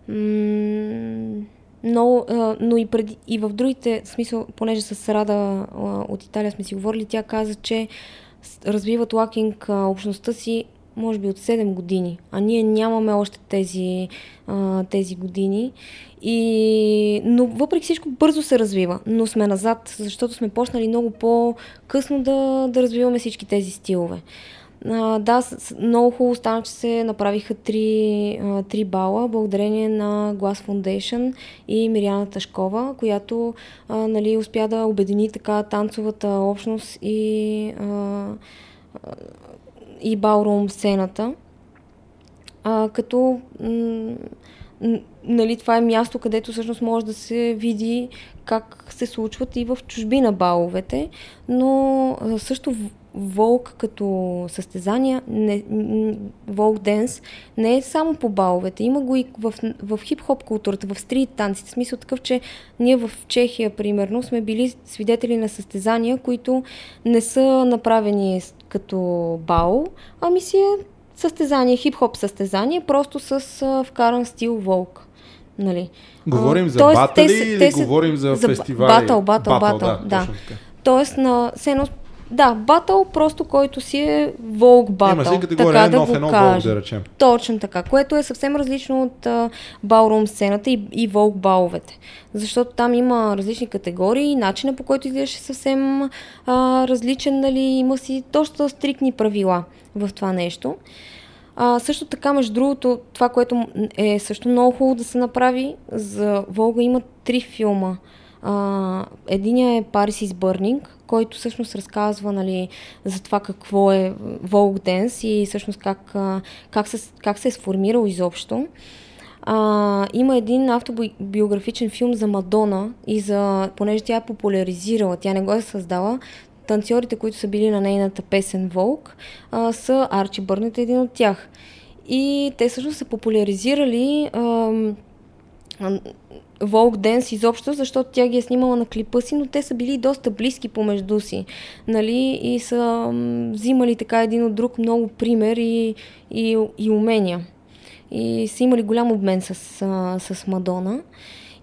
м- много, а, но и, преди, и в другите, в смисъл, понеже с Рада а, от Италия сме си говорили, тя каза, че развиват лакинг а, общността си може би от 7 години, а ние нямаме още тези, а, тези години. И, но въпреки всичко бързо се развива, но сме назад, защото сме почнали много по-късно да, да развиваме всички тези стилове. А, да, много хубаво стана, че се направиха три, а, три бала, благодарение на Glass Foundation и Мириана Ташкова, която а, нали, успя да обедини така танцовата общност и, а, и балрум сцената. А, като м- нали, това е място, където всъщност може да се види как се случват и в чужбина баловете, но също волк като състезания, не, волк денс, не е само по баловете. Има го и в, в хип-хоп културата, в стрит танците. В смисъл такъв, че ние в Чехия, примерно, сме били свидетели на състезания, които не са направени като бал, ами си е състезание, хип-хоп състезание, просто с а, вкаран стил волк. Нали? Говорим а, за тоест, батали те, или те, говорим за, за фестивали? Батъл, батъл, батъл, да. да. Тоест, на, все да, батъл, просто който си е волк батъл. Има си категория така, нов, да едно волк, да речем. Точно така, което е съвсем различно от балрум сцената и, и волк баловете. Защото там има различни категории, начина по който изглеждаш е съвсем а, различен, нали, има си доста стрикни правила в това нещо. А, също така, между другото, това, което е също много хубаво да се направи, за Волга има три филма. А, единия е Paris is Burning, който всъщност разказва нали, за това какво е Волк Денс и всъщност как, как, се, как се е сформирал изобщо. А, има един автобиографичен филм за Мадона и за, понеже тя е популяризирала, тя не го е създала, танцорите, които са били на нейната песен Волк, а, са Арчи Бърнет един от тях. И те всъщност са популяризирали а, Волк Денс изобщо, защото тя ги е снимала на клипа си, но те са били доста близки помежду си, нали, и са взимали така един от друг много пример и, и, и умения. И са имали голям обмен с, с Мадона.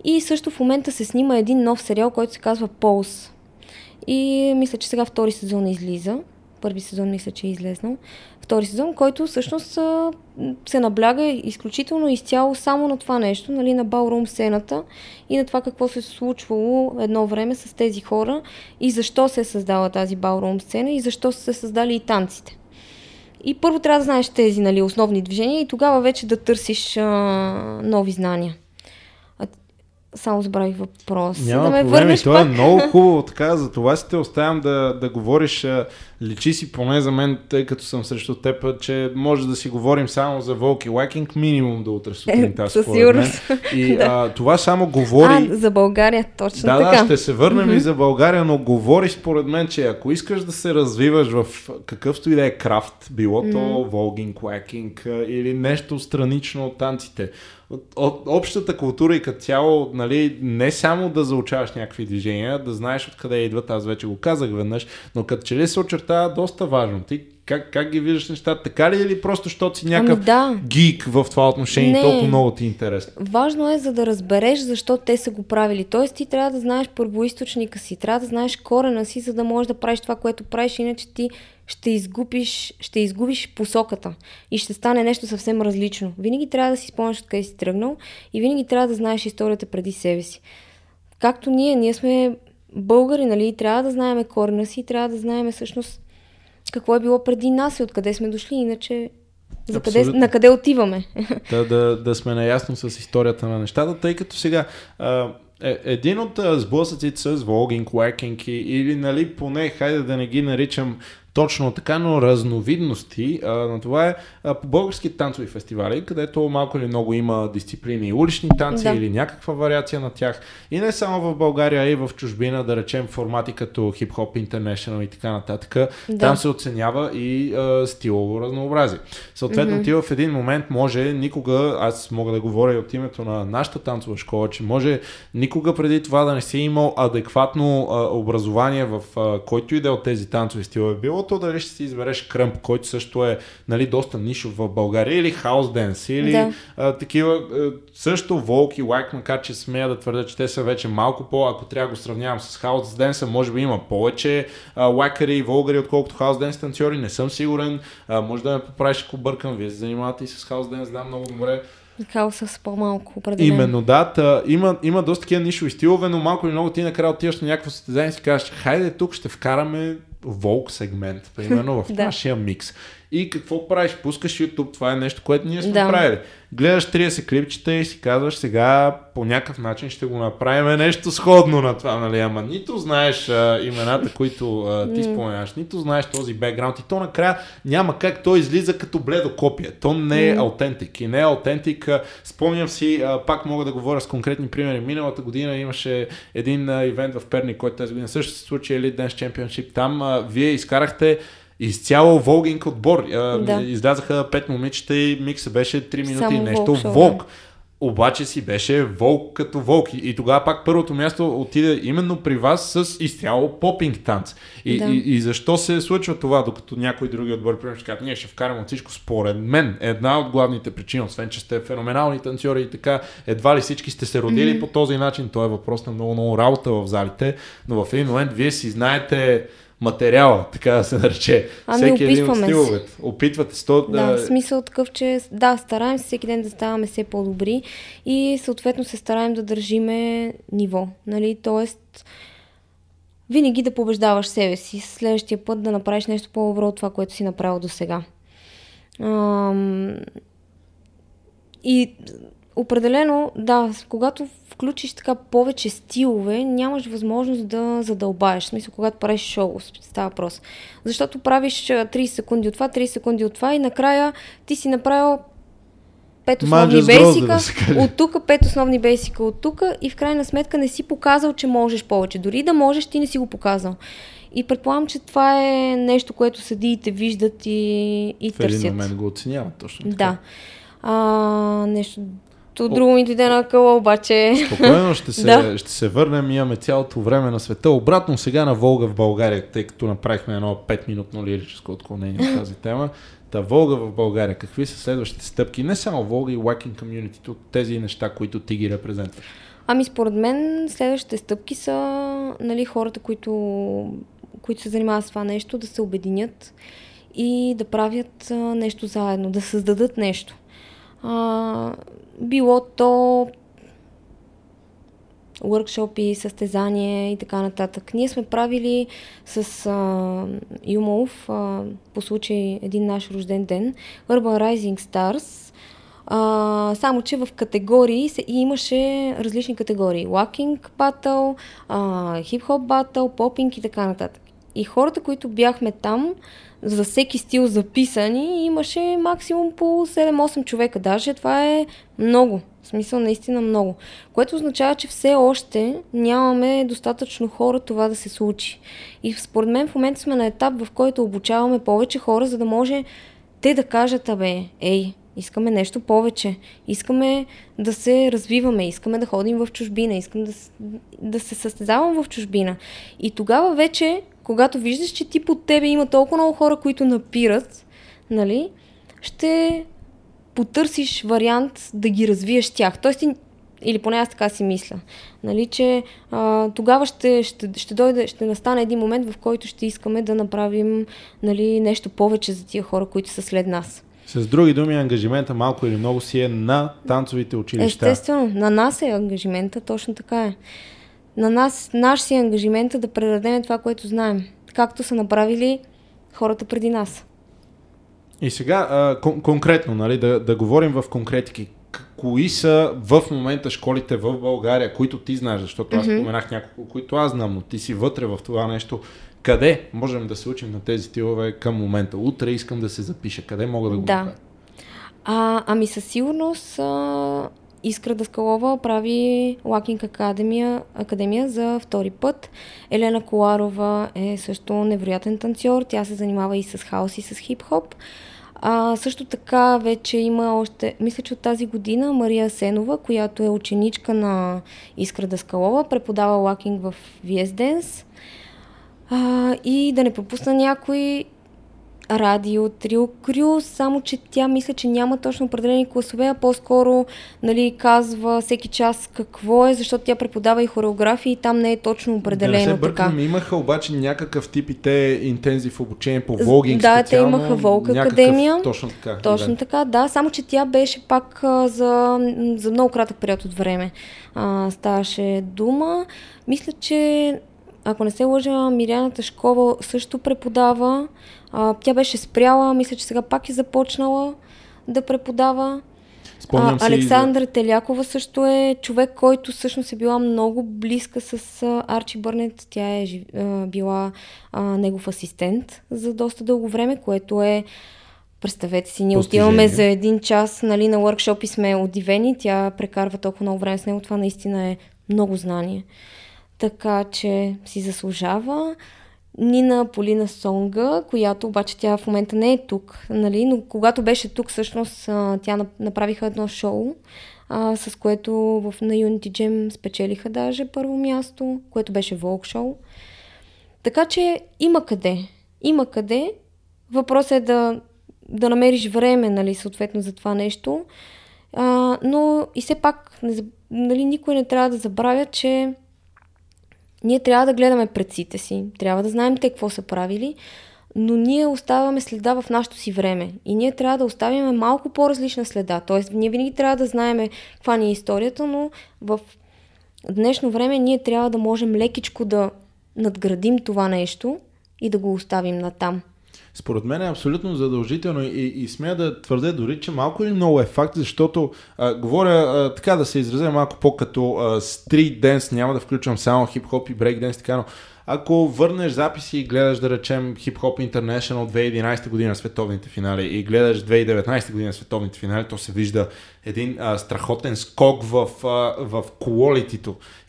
И също в момента се снима един нов сериал, който се казва Полс. И мисля, че сега втори сезон излиза. Първи сезон мисля, че е излезнал. Втори сезон, който всъщност се набляга изключително изцяло само на това нещо, нали, на балрум сцената и на това какво се е случвало едно време с тези хора и защо се е създала тази балрум сцена и защо са се създали и танците. И първо трябва да знаеш тези нали, основни движения и тогава вече да търсиш а, нови знания. Само забравих въпрос. Няма да ме проблеми, това е много хубаво, така, за това си те оставям да, да говориш. Личи си поне за мен, тъй като съм срещу теб, че може да си говорим само за волки лайкинг, минимум до утре сутринта, Със сигурност. И да. а, това само говори... А, за България, точно да, така. Да, ще се върнем mm-hmm. и за България, но говори според мен, че ако искаш да се развиваш в какъвто и да е крафт, било mm-hmm. то волгинг, лайкинг или нещо странично от танците, от, общата култура и като цяло, нали, не само да заучаваш някакви движения, да знаеш откъде идват, аз вече го казах веднъж, но като че ли се очертава доста важно. Ти как, как ги виждаш нещата? Така ли е или просто защото си някакъв ами да. гик в това отношение и толкова много ти е интересно? Важно е за да разбереш защо те са го правили. Тоест ти трябва да знаеш първоисточника си, трябва да знаеш корена си, за да можеш да правиш това, което правиш, иначе ти ще изгубиш, ще изгубиш посоката и ще стане нещо съвсем различно. Винаги трябва да си спомняш откъде си тръгнал и винаги трябва да знаеш историята преди себе си. Както ние, ние сме българи, нали, трябва да знаем корена си, трябва да знаем всъщност какво е било преди нас и откъде сме дошли, иначе за къде, на къде отиваме. Да, да, да сме наясно с историята на нещата, тъй като сега а, е, един от сблъсъците с влогинг, лайкинг или нали поне, хайде да не ги наричам точно така, но разновидности а, на това е а, по български танцови фестивали, където малко или много има дисциплини, улични танци да. или някаква вариация на тях. И не само в България, а и в чужбина, да речем формати като Hip Hop International и така нататък. Да. Там се оценява и а, стилово разнообразие. Съответно, mm-hmm. ти в един момент може никога, аз мога да говоря и от името на нашата танцова школа, че може никога преди това да не си имал адекватно а, образование в а, който и да е от тези танцови стилове. Било то дали ще си избереш кръмп, който също е нали, доста нишов в България, или хаус денс, или да. а, такива, а, също волк и лайк, макар че смея да твърда, че те са вече малко по, ако трябва да го сравнявам с хаус денса, може би има повече а, лайкари и волгари, отколкото хаус денс танцори, не съм сигурен, а, може да ме поправиш, ако бъркам, вие се занимавате и с хаус денс, да, много добре. Хаос с по-малко определено. Именно, да. Та, има, има доста такива нишови стилове, но малко или много ти накрая отиваш на някакво състезание и си кажеш, хайде тук ще вкараме волк сегмент, примерно в нашия микс. И какво правиш? Пускаш YouTube, това е нещо, което ние сме да. правили. Гледаш 30 клипчета и си казваш сега по някакъв начин ще го направим нещо сходно на това, нали? Ама нито знаеш а, имената, които а, ти споменаш, нито знаеш този бекграунд и то накрая няма как той излиза като бледо копие. То не е аутентик и не е аутентик. Спомням си, а, пак мога да говоря с конкретни примери. Миналата година имаше един а, ивент в Перник, който тази година също се случи Elite Dance Championship. Там а, вие изкарахте изцяло волгинг отбор. Да. Излязаха пет момичета и микса беше 3 минути Само и нещо. Волк, волк. Обаче си беше волк като волк. И, тогава пак първото място отиде именно при вас с изцяло попинг танц. И, да. и, и защо се случва това, докато някои други отбори, примерно, ще кажат, ние ще вкараме от всичко според мен. Една от главните причини, освен че сте феноменални танцори и така, едва ли всички сте се родили mm-hmm. по този начин. То е въпрос на много, много работа в залите. Но в един момент вие си знаете материала, така да се нарече. Ами, всеки един от стиловете. Опитвате се то да... Да, смисъл такъв, че да, стараем се всеки ден да ставаме все по-добри и съответно се стараем да държиме ниво. Нали? Тоест, винаги да побеждаваш себе си, следващия път да направиш нещо по-добро от това, което си направил до сега. Ам... И определено, да, когато включиш така повече стилове, нямаш възможност да задълбаеш. В смисъл, когато правиш шоу, става въпрос. Защото правиш 30 секунди от това, 30 секунди от това и накрая ти си направил пет основни бейсика, да от тук, пет основни бейсика от тук и в крайна сметка не си показал, че можеш повече. Дори да можеш, ти не си го показал. И предполагам, че това е нещо, което съдиите виждат и, и в търсят. В един момент го оценяват точно така. Да. А, нещо то друго ми дойде на къла, обаче... Спокойно ще се, да. ще се върнем, имаме цялото време на света. Обратно сега на Волга в България, тъй като направихме едно 5-минутно лирическо отклонение от тази тема. Та Волга в България, какви са следващите стъпки? Не само Волга и Wacking Community, от тези неща, които ти ги репрезентваш. Ами според мен следващите стъпки са нали, хората, които, които се занимават с това нещо, да се обединят и да правят нещо заедно, да създадат нещо. А, било то workshopи, състезания и така нататък. Ние сме правили с а, Юмов а, по случай един наш рожден ден Urban Rising Stars, а, само че в категории се, имаше различни категории. Walking Battle, Hip Hop Battle, Popping и така нататък. И хората, които бяхме там, за всеки стил записани, имаше максимум по 7-8 човека. Даже това е много. В смисъл наистина много. Което означава, че все още нямаме достатъчно хора това да се случи. И според мен в момента сме на етап, в който обучаваме повече хора, за да може те да кажат, абе, ей, искаме нещо повече, искаме да се развиваме, искаме да ходим в чужбина, искам да, да се състезавам в чужбина. И тогава вече когато виждаш, че ти под тебе има толкова много хора, които напират, нали, ще потърсиш вариант да ги развиеш тях. Тоест ти, или поне аз така си мисля, нали, че а, тогава ще, ще, ще дойде, ще настане един момент, в който ще искаме да направим нали, нещо повече за тия хора, които са след нас. С други думи, ангажимента малко или много си е на танцовите училища. Естествено, на нас е ангажимента, точно така е на нас, наш си ангажимент е да предадем това, което знаем, както са направили хората преди нас. И сега а, кон- конкретно, нали, да, да говорим в конкретики. Кои са в момента школите в България, които ти знаеш, защото аз mm-hmm. споменах няколко, които аз знам, но ти си вътре в това нещо. къде можем да се учим на тези стилове към момента? Утре искам да се запиша. Къде мога да го Да. направя? А, ами със сигурност а, Искра Даскалова прави Лакинг Академия, Академия за втори път. Елена Коларова е също невероятен танцор. Тя се занимава и с хаос и с хип-хоп. А, също така вече има още, мисля, че от тази година Мария Сенова, която е ученичка на Искра Даскалова, преподава лакинг в VS Dance. А, и да не пропусна някой радио, трио, крю, само че тя мисля, че няма точно определени класове, а по-скоро нали, казва всеки час какво е, защото тя преподава и хореография и там не е точно определено да не се така. бъркам, имаха обаче някакъв тип и те интензив обучение по волгинг да, те имаха някакъв- Академия. Точно така. Точно да. така, да, само че тя беше пак а, за, за много кратък период от време. А, ставаше дума. Мисля, че ако не се лъжа, Миряна Ташкова също преподава. А, тя беше спряла, мисля, че сега пак е започнала да преподава. Спомням а, Александра Телякова също е човек, който всъщност е била много близка с а, Арчи Бърнет. Тя е а, била а, негов асистент за доста дълго време, което е Представете си, ние Постижение. отиваме за един час нали, на workshop и сме удивени. Тя прекарва толкова много време с него. Това наистина е много знание. Така че си заслужава. Нина Полина Сонга, която обаче тя в момента не е тук, нали? но когато беше тук, всъщност тя нап- направиха едно шоу, а, с което в, на Unity Jam спечелиха даже първо място, което беше волк шоу. Така че има къде. Има къде. Въпросът е да, да намериш време, нали, съответно за това нещо. А, но и все пак, нали, никой не трябва да забравя, че ние трябва да гледаме предците си, трябва да знаем те какво са правили, но ние оставяме следа в нашето си време. И ние трябва да оставим малко по-различна следа. Тоест, ние винаги трябва да знаем каква ни е историята, но в днешно време ние трябва да можем лекичко да надградим това нещо и да го оставим натам. Според мен е абсолютно задължително и, и смея да твърдя дори, че малко или много е факт, защото а, говоря а, така да се изразя малко по-като стрит денс, няма да включвам само хип-хоп и брейк денс, така, но ако върнеш записи и гледаш, да речем, Hip Hop International 2011 година световните финали и гледаш 2019 година световните финали, то се вижда един а, страхотен скок в, а, в.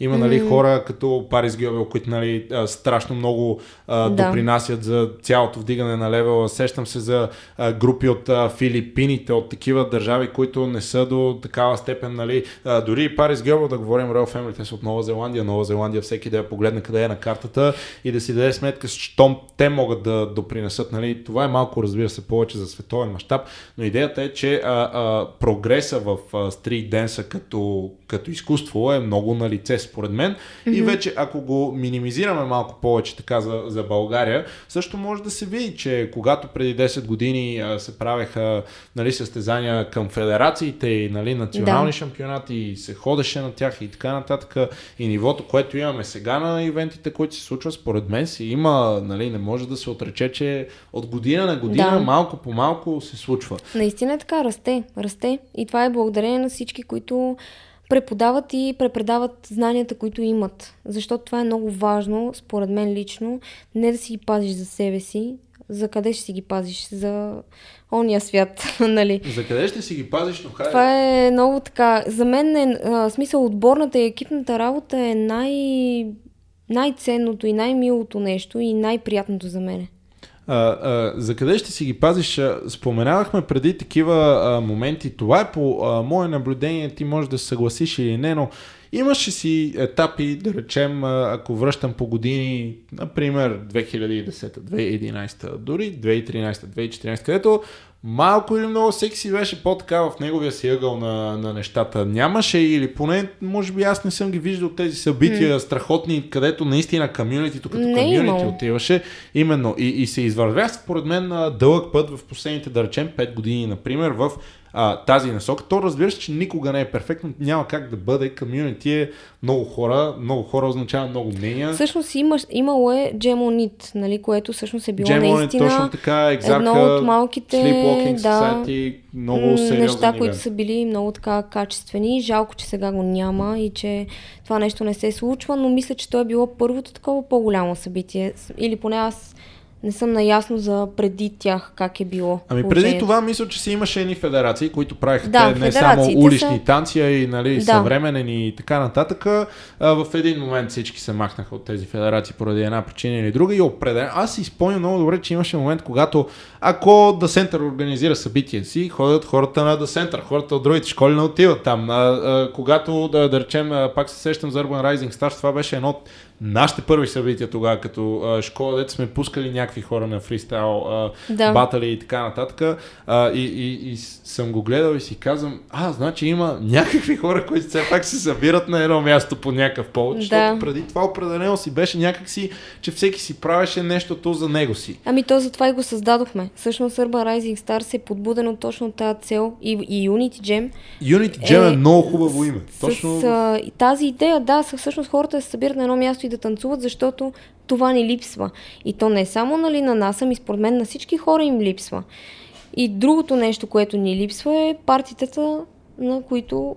Има нали, хора като Парис Гьобел, които нали, а, страшно много а, Да. допринасят за цялото вдигане на левела. Сещам се за а, групи от а, Филипините, от такива държави, които не са до такава степен. Нали, а, дори Парис Гьобел, да говорим Royal Family, те са от Нова Зеландия. Нова Зеландия всеки да я погледне къде е на картата и да си даде сметка, щом те могат да допринесат. Нали, това е малко, разбира се, повече за световен мащаб, но идеята е, че а, а, прогреса в стрит денса като, като изкуство е много на лице, според мен. Mm-hmm. И вече, ако го минимизираме малко повече така за, за България, също може да се види, че когато преди 10 години а, се правеха нали, състезания към федерациите и нали, национални Да. шампионати и се ходеше на тях и така нататък, и нивото, което имаме сега на ивентите, които се случват, според мен си има, нали, не може да се отрече, че от година на година Да. малко по малко се случва. Наистина е така, расте, расте. И това е благодарение на всички, които преподават и препредават знанията, които имат. Защото това е много важно, според мен лично, не да си ги пазиш за себе си, за къде ще си ги пазиш? За ония свят, нали? За къде ще си ги пазиш, но хайде. Това е много така. За мен е, а, смисъл, отборната и екипната работа е най- най-ценното и най-милото нещо и най-приятното за мене. А, а, за къде ще си ги пазиш? Споменавахме преди такива а, моменти. Това е по а, мое наблюдение. Ти можеш да се съгласиш или не, но имаше си етапи, да речем, ако връщам по години, например 2010, 2011, дори 2013, 2014, където малко или много всеки си беше по-така в неговия си ъгъл на, на нещата. Нямаше или поне, може би аз не съм ги виждал тези събития страхотни, където наистина комюнитито като е комюнити имало. отиваше. Именно. И, и се извървя, според мен, дълъг път в последните, да речем, 5 години, например, в а, тази насока. То разбира се, че никога не е перфектно, няма как да бъде. Комьюнити е много хора, много хора означава много мнения. Всъщност има, имало е Gemonit, нали, което всъщност е било Gemonit, наистина точно така, Exarcha, едно от малките Sleepwalking да, Society, много сериозен неща, ивент. които са били много така качествени. Жалко, че сега го няма и че това нещо не се случва, но мисля, че то е било първото такова по-голямо събитие. Или поне аз не съм наясно за преди тях как е било. Ами преди това мисля, че си имаше едни федерации, които правиха Да, те не само улични са- танци, а и нали, Да. съвременен и така нататък. А, в един момент всички се махнаха от тези федерации поради една причина или друга и определено. Аз си спомням много добре, че имаше момент, когато ако The Center организира събитие си, ходят хората на The Center, хората от другите школи не отиват там. А, а, когато, да, да речем, а, пак се сещам за Urban Rising Stars, това беше едно от нашите първи събития тогава, като а, школа, дето сме пускали някакви хора на фристайл а, Да. батали и така нататък. А, и, и, и съм го гледал и си казвам, а, значи има някакви хора, които все пак се събират на едно място по някакъв повод, защото Да. преди това определено си беше някакси, че всеки си правеше нещото за него си. Ами то затова и го създадохме. Всъщност Urban Rising Stars е подбуден от точно тази цел и, и Unity Jam. Unity Jam е, Е, много хубаво име. С, Точно с а, тази идея, да, всъщност хората се събират на едно място и да танцуват, защото това ни липсва. И то не само нали, на нас, ами според мен на всички хора им липсва. И другото нещо, което ни липсва е партитата, на които,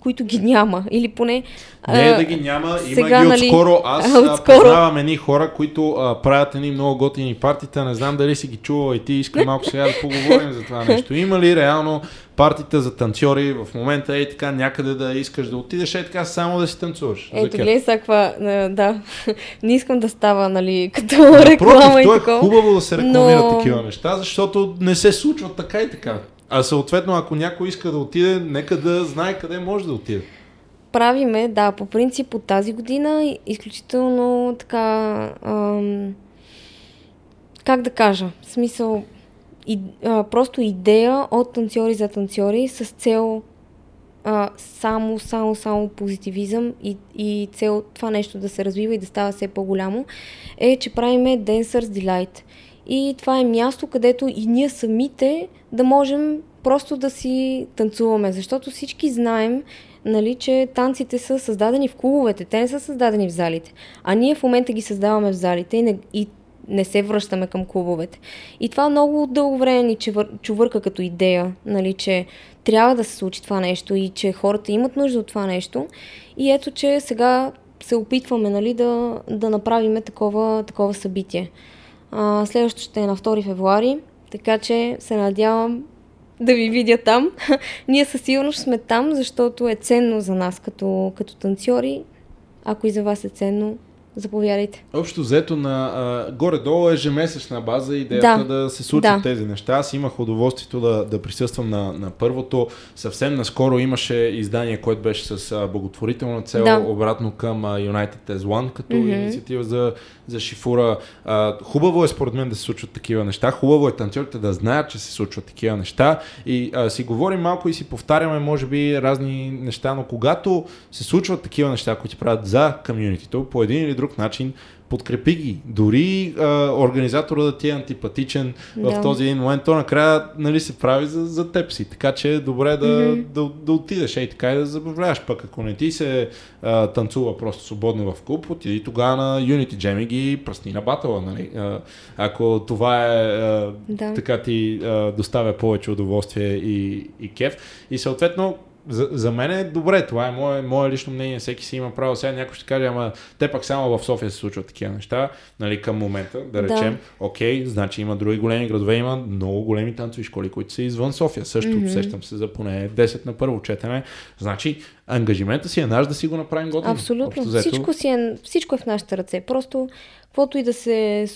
които ги няма. Или поне... Не е да ги няма, има сега, ги нали, отскоро. Аз отскоро. познавам едни хора, които а, правят едни много готини партита. Не знам дали си ги чувал и ти искам малко сега да поговорим за това нещо. Има ли реално партита за танцори в момента е така някъде да искаш да отидеш е така само да си танцуваш? Ето, гледай сега каква... а, Да, не искам да става, нали, като Напротив, реклама и е такова. хубаво да се рекламират но- такива неща, защото не се случват така и така. А съответно, ако някой иска да отиде, нека да знае къде може да отиде. Правиме, да, по принцип от тази година изключително така, ам, как да кажа, в смисъл, и, а, просто идея от танцори за танцори с цел а, само, само, само позитивизъм и, и цел това нещо да се развива и да става все по-голямо, е, че правиме Dancers Delight. И това е място, където и ние самите да можем просто да си танцуваме, защото всички знаем, нали, че танците са създадени в клубовете, те не са създадени в залите. А ние в момента ги създаваме в залите и не, и не се връщаме към клубовете. И това много дълго време ни чувър, чувърка като идея, нали, че трябва да се случи това нещо и че хората имат нужда от това нещо. И ето, че сега се опитваме нали, да, да направим такова, такова събитие. А, следващото ще е на 2 февруари, така че се надявам да ви видя там. Ние със сигурност сме там, защото е ценно за нас като, като танцори. Ако и за вас е ценно, заповядайте. Общо взето на а, горе-долу ежемесечна база идеята да, Да. се случат Да. тези неща. Аз имах удоволствието да, да присъствам на, на първото. Съвсем наскоро имаше издание, което беше с а, благотворителна цел, Да. обратно към а, United as One, като Мгм. инициатива за, за шифура. А, хубаво е според мен да се случват такива неща. Хубаво е танцорите да знаят, че се случват такива неща. И а, си говорим малко и си повтаряме, може би, разни неща, но когато се случват такива неща, които правят за комьюнитито, по един или друг начин, подкрепи ги. Дори а, организатора да ти е антипатичен в Да. този един момент, то накрая нали, се прави за, за теб си. Така че е добре да, Мгм. да, да отидеш и така и да забавляваш. Пък ако не ти се а, танцува просто свободно в клуб, отиди тогава на Unity Jam и ги пръсни на батъла. Нали? А, ако това е а, Да. така ти а, доставя повече удоволствие и, и кеф. И съответно, за, за мен е добре, това е мое, мое лично мнение, всеки си има право. Сега някой ще каже, ама те пак само в София се случват такива неща, нали, към момента, да Да. речем, окей, значи има други големи градове, има много големи танцови школи, които са извън София. Също Мгм. сещам се за поне 10 на първо четене. Значи, ангажимента си е наш да си го направим готино. Абсолютно. Общо Всичко, си е, всичко е в нашите ръце. Просто, каквото и да се,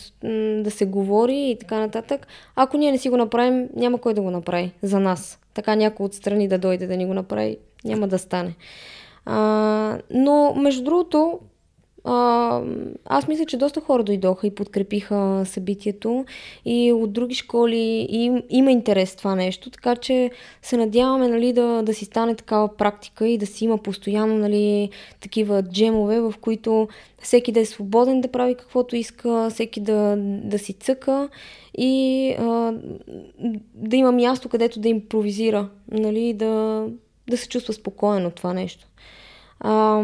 да се говори и така нататък, ако ние не си го направим, няма кой да го направи за нас. Така някой отстрани да дойде да ни го направи, няма да стане. А, но, между другото, а, аз мисля, че доста хора дойдоха и подкрепиха събитието и от други школи им, има интерес това нещо, така че се надяваме нали, да, да си стане такава практика и да си има постоянно нали, такива джемове, в които всеки да е свободен да прави каквото иска, всеки да, да си цъка и а, да има място, където да импровизира, нали, да, да се чувства спокоен от това нещо. А,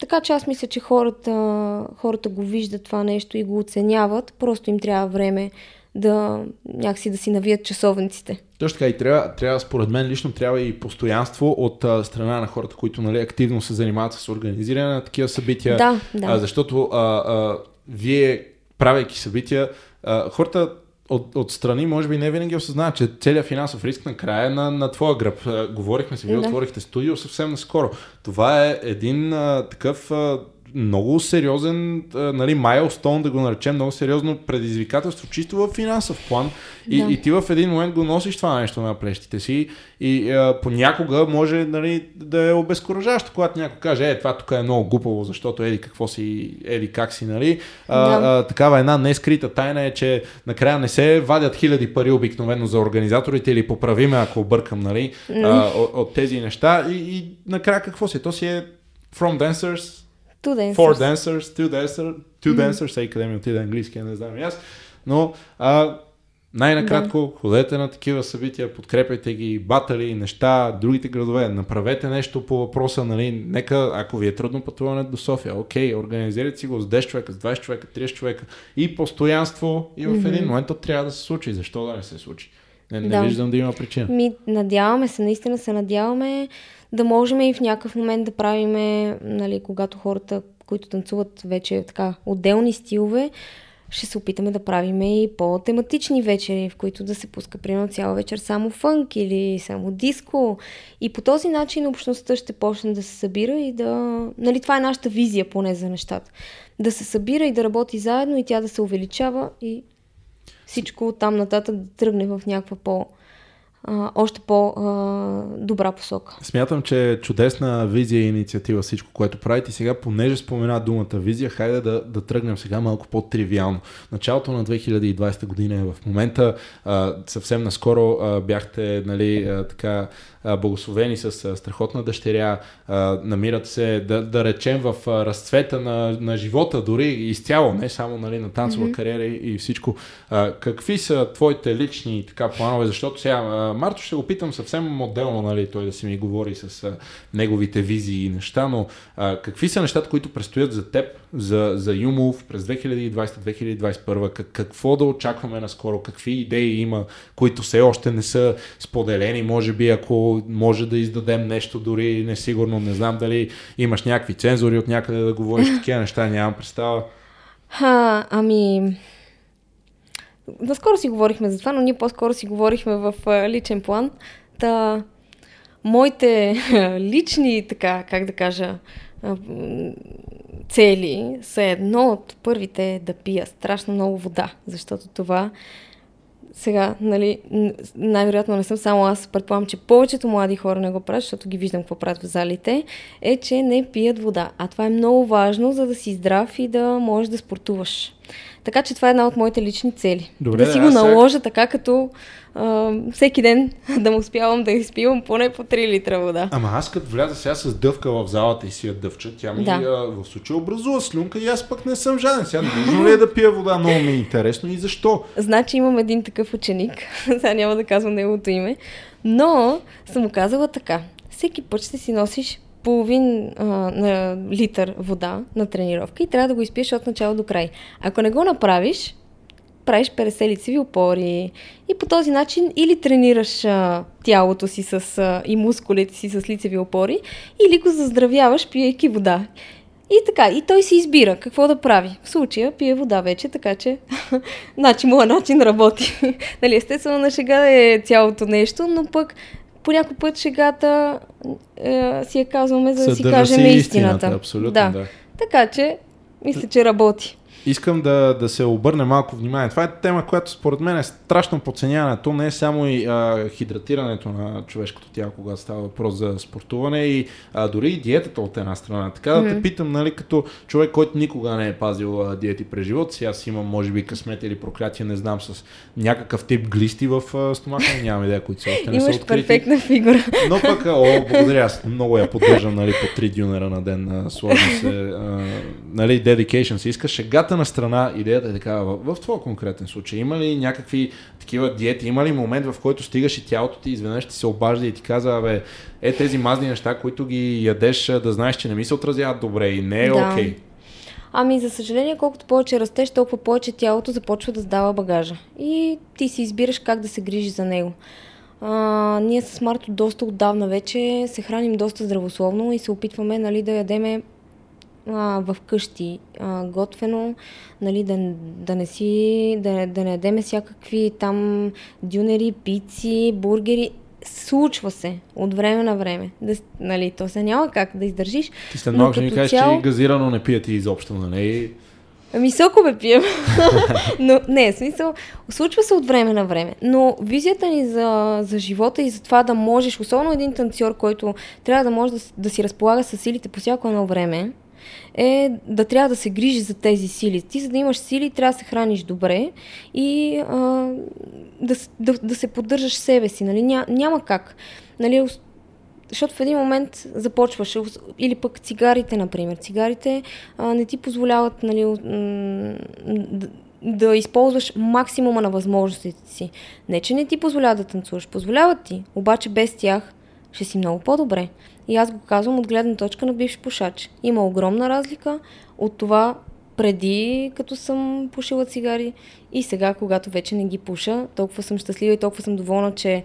така че аз мисля, че хората, хората го виждат това нещо и го оценяват. Просто им трябва време да някакси да си навият часовниците. Точно така и трябва, трябва, според мен лично трябва и постоянство от а, страна на хората, които нали, активно се занимават с организиране на такива събития. Да, да. А, защото а, а, вие, правейки събития, а, хората от, страни, може би не винаги осъзнават, че целият финансов риск накрая е на, на твоя гръб. Говорихме си, вие да. отворихте студио съвсем наскоро. Това е един а, такъв а, много сериозен, нали, майлстоун, да го наречем, много сериозно предизвикателство, чисто в финансов план. И, да. и ти в един момент го носиш това нещо на плещите си и а, понякога може нали, да е обезкуражащо, когато някой каже, е, това тук е много глупаво, защото еди какво си, еди как си, нали. А, да. а, такава една нескрита тайна е, че накрая не се вадят хиляди пари обикновено за организаторите или поправиме, ако объркам, нали, а, от, от тези неща. И, и накрая какво си? То си е From Dancers Two dancers. Four dancers, two dancers, two mm-hmm. dancers, всеки къде ми отида английски, не знам и аз. Но а, най-накратко, да. ходете на такива събития, подкрепяйте ги, батали, неща, другите градове, направете нещо по въпроса, нали, нека, ако ви е трудно пътуване до София, окей, организирайте си го с 10 човека, с 20 човека, 30 човека и постоянство и в mm-hmm. един момент то трябва да се случи. Защо да не се случи? Не, не да. виждам да има причина. Ми, надяваме се, наистина се надяваме да можем и в някакъв момент да правиме, нали, когато хората, които танцуват вече така отделни стилове, ще се опитаме да правим и по-тематични вечери, в които да се пуска примерно цяла вечер само фънк или само диско. И по този начин общността ще почне да се събира и да... Нали, това е нашата визия поне за нещата. Да се събира и да работи заедно и тя да се увеличава и всичко там нататък да тръгне в някаква по- още по-добра посока. Смятам, че е чудесна визия и инициатива всичко, което правите. Сега, понеже спомена думата визия, хайде да, да тръгнем сега малко по-тривиално. Началото на 2020 година е в момента. А, съвсем наскоро а, бяхте нали, а, така благословени с страхотна дъщеря, намират се, да, да речем, в разцвета на, на живота, дори изцяло, не само нали, на танцова mm-hmm. кариера и, и всичко. Какви са твоите лични така планове? Защото сега, Марто ще го питам съвсем моделно, нали, той да си ми говори с неговите визии и неща, но какви са нещата, които предстоят за теб, за, за Юмов през 2020-2021? Как, какво да очакваме наскоро? Какви идеи има, които все още не са споделени? Може би, ако може да издадем нещо дори несигурно. Не знам дали имаш някакви цензури от някъде да говориш такива неща, нямам представа. Ха, ами... Наскоро си говорихме за това, но ние по-скоро си говорихме в личен план. Та, моите лични, така, как да кажа, цели са едно от първите е да пия страшно много вода, защото това сега, нали, най-вероятно не съм само аз, предполагам, че повечето млади хора не го правят, защото ги виждам какво правят в залите, е, че не пият вода. А това е много важно, за да си здрав и да можеш да спортуваш. Така че това е една от моите лични цели. Добре, да си го наложа сега... така, като а, всеки ден да му успявам да изпивам поне по 3 литра вода. Ама аз като вляза сега с дъвка в залата и си я дъвча, тя ми да. а, в случая образува слюнка и аз пък не съм жаден. Сега нужно ли е да пия вода? Много ми е интересно и защо? Значи имам един такъв ученик, сега няма да казвам неговото име, но съм му казала така. Всеки път ще си носиш половин а, на литър вода на тренировка и трябва да го изпиеш от начало до край. Ако не го направиш, правиш 50 лицеви опори и по този начин или тренираш а, тялото си с, а, и мускулите си с лицеви опори, или го заздравяваш, пиейки вода. И така, и той си избира какво да прави. В случая пие вода вече, така че значи моят начин работи. нали, естествено на шега е цялото нещо, но пък по някой път шегата е, си я казваме, за да си кажем истината. истината. Абсолютно, да. да. Така че, мисля, че работи. Искам да, да се обърне малко внимание. Това е тема, която според мен е страшно подценявана. То не е само и а, хидратирането на човешкото тяло, когато става въпрос за спортуване и а, дори и диетата от една страна. Така да те питам, нали, като човек, който никога не е пазил а, диети през живота си, аз имам, може би, късмет или проклятие, не знам, с някакъв тип глисти в а, стомаха, нямам идея, които все още не Имаш са открити. перфектна фигура. Но пък, о, благодаря, аз много я поддържам, нали, по три дюнера на ден, а, сложно се, а, нали, dedication се иска. Шегата на страна, идеята е такава, в, в твоя конкретен случай, има ли някакви такива диети, има ли момент, в който стигаш и тялото ти изведнъж ти се обажда и ти казва, бе, е тези мазни неща, които ги ядеш, да знаеш, че не ми се отразяват добре и не е Да. окей. Ами, за съжаление, колкото повече растеш, толкова повече тялото започва да сдава багажа. И ти си избираш как да се грижи за него. А, ние с Марто доста отдавна вече се храним доста здравословно и се опитваме нали, да ядеме а, в къщи а, готвено, нали, да, да не си, да, да не ядеме всякакви там дюнери, пици, бургери. Случва се от време на време. Да, нали, то се няма как да издържиш. Ти след но малко ще ми кажеш, че газирано не пиете изобщо, нали? Ами сокове пием. Но не, смисъл, случва се от време на време. Но визията ни за, за живота и за това да можеш, особено един танцор, който трябва да може да, да си разполага с силите по всяко едно време, е да трябва да се грижи за тези сили. Ти, за да имаш сили, трябва да се храниш добре и а, да, да, да се поддържаш себе си. Нали? Ня, няма как. Нали, защото в един момент започваш, или пък цигарите, например. Цигарите а, не ти позволяват нали, да, да използваш максимума на възможностите си. Не, че не ти позволяват да танцуваш, позволяват ти, обаче без тях ще си много по-добре. И аз го казвам от гледна точка на бивш пушач. Има огромна разлика от това преди, като съм пушила цигари и сега, когато вече не ги пуша, толкова съм щастлива и толкова съм доволна, че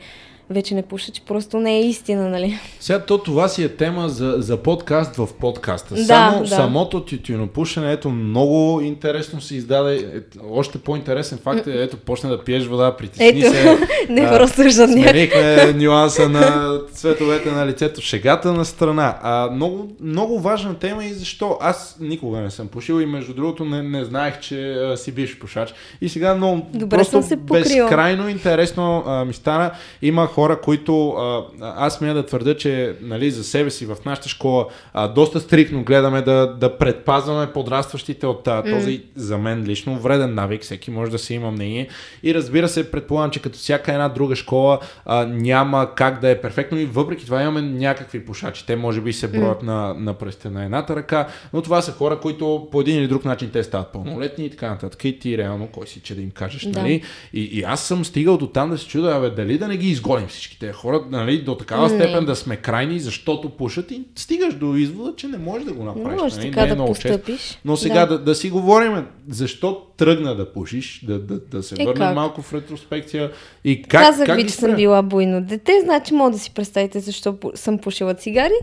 вече не пуша, че просто не е истина, нали? Сега то това си е тема за, за подкаст в подкаста. Да, Само да. самото тютюнопушене, ето много интересно се издаде. Е, още по-интересен факт е, ето почна да пиеш вода, притесни Ето, се. не а, просто жадня. Сменихме нюанса на цветовете на лицето, шегата на страна. А, много, много важна тема и защо аз никога не съм пушил и между другото не, не знаех, че а, си бивш пушач. И сега много Добре просто се покрила. безкрайно интересно а, ми стана. Има хора, които а, аз смея да твърда, че нали, за себе си в нашата школа а, доста стрикно гледаме да, да предпазваме подрастващите от а, този за мен лично вреден навик. Всеки може да се има мнение. И разбира се, предполагам, че като всяка една друга школа а, няма как да е перфектно и въпреки това имаме някакви пушачи. Те може би се броят на, на пръстите на едната ръка, но това са хора, които по един или друг начин те стават пълнолетни и така нататък. И ти реално кой си, че да им кажеш, Да. нали? И, и аз съм стигал до там да се чуда, абе, дали да не ги изгоним всички тези хора, нали, до такава Не. степен да сме крайни, защото пушат и стигаш до извода, че не можеш да го направиш. можеш нали? така Не е да много често. постъпиш. Но сега да. Да, да си говорим защо тръгна да пушиш, да, да, да се Е, върнем как? малко в ретроспекция и как, Казах как ви, че съм била буйно дете, значи мога да си представите защо съм пушила цигари.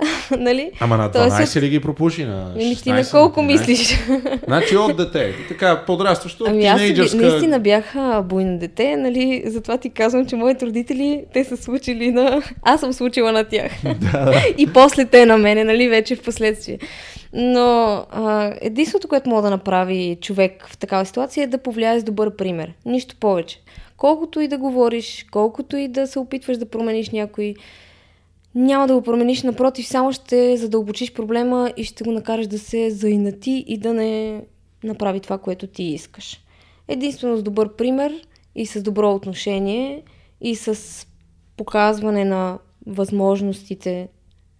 нали? Ама на Тоест, 12 ли ги пропуши? На 16, Еми ти на колко 13? мислиш? Значи от дете. Така, подрастващо, Ами аз тинейджърска... наистина бях буйно дете, нали? Затова ти казвам, че моите родители, те са случили на... Аз съм случила на тях. И после те на мене, нали? Вече в последствие. Но а, единството, което мога да направи човек в такава ситуация е да повлияе с добър пример. Нищо повече. Колкото и да говориш, колкото и да се опитваш да промениш някой, няма да го промениш, напротив, само ще задълбочиш проблема и ще го накараш да се заинати и да не направи това, което ти искаш. Единствено с добър пример и с добро отношение и с показване на възможностите,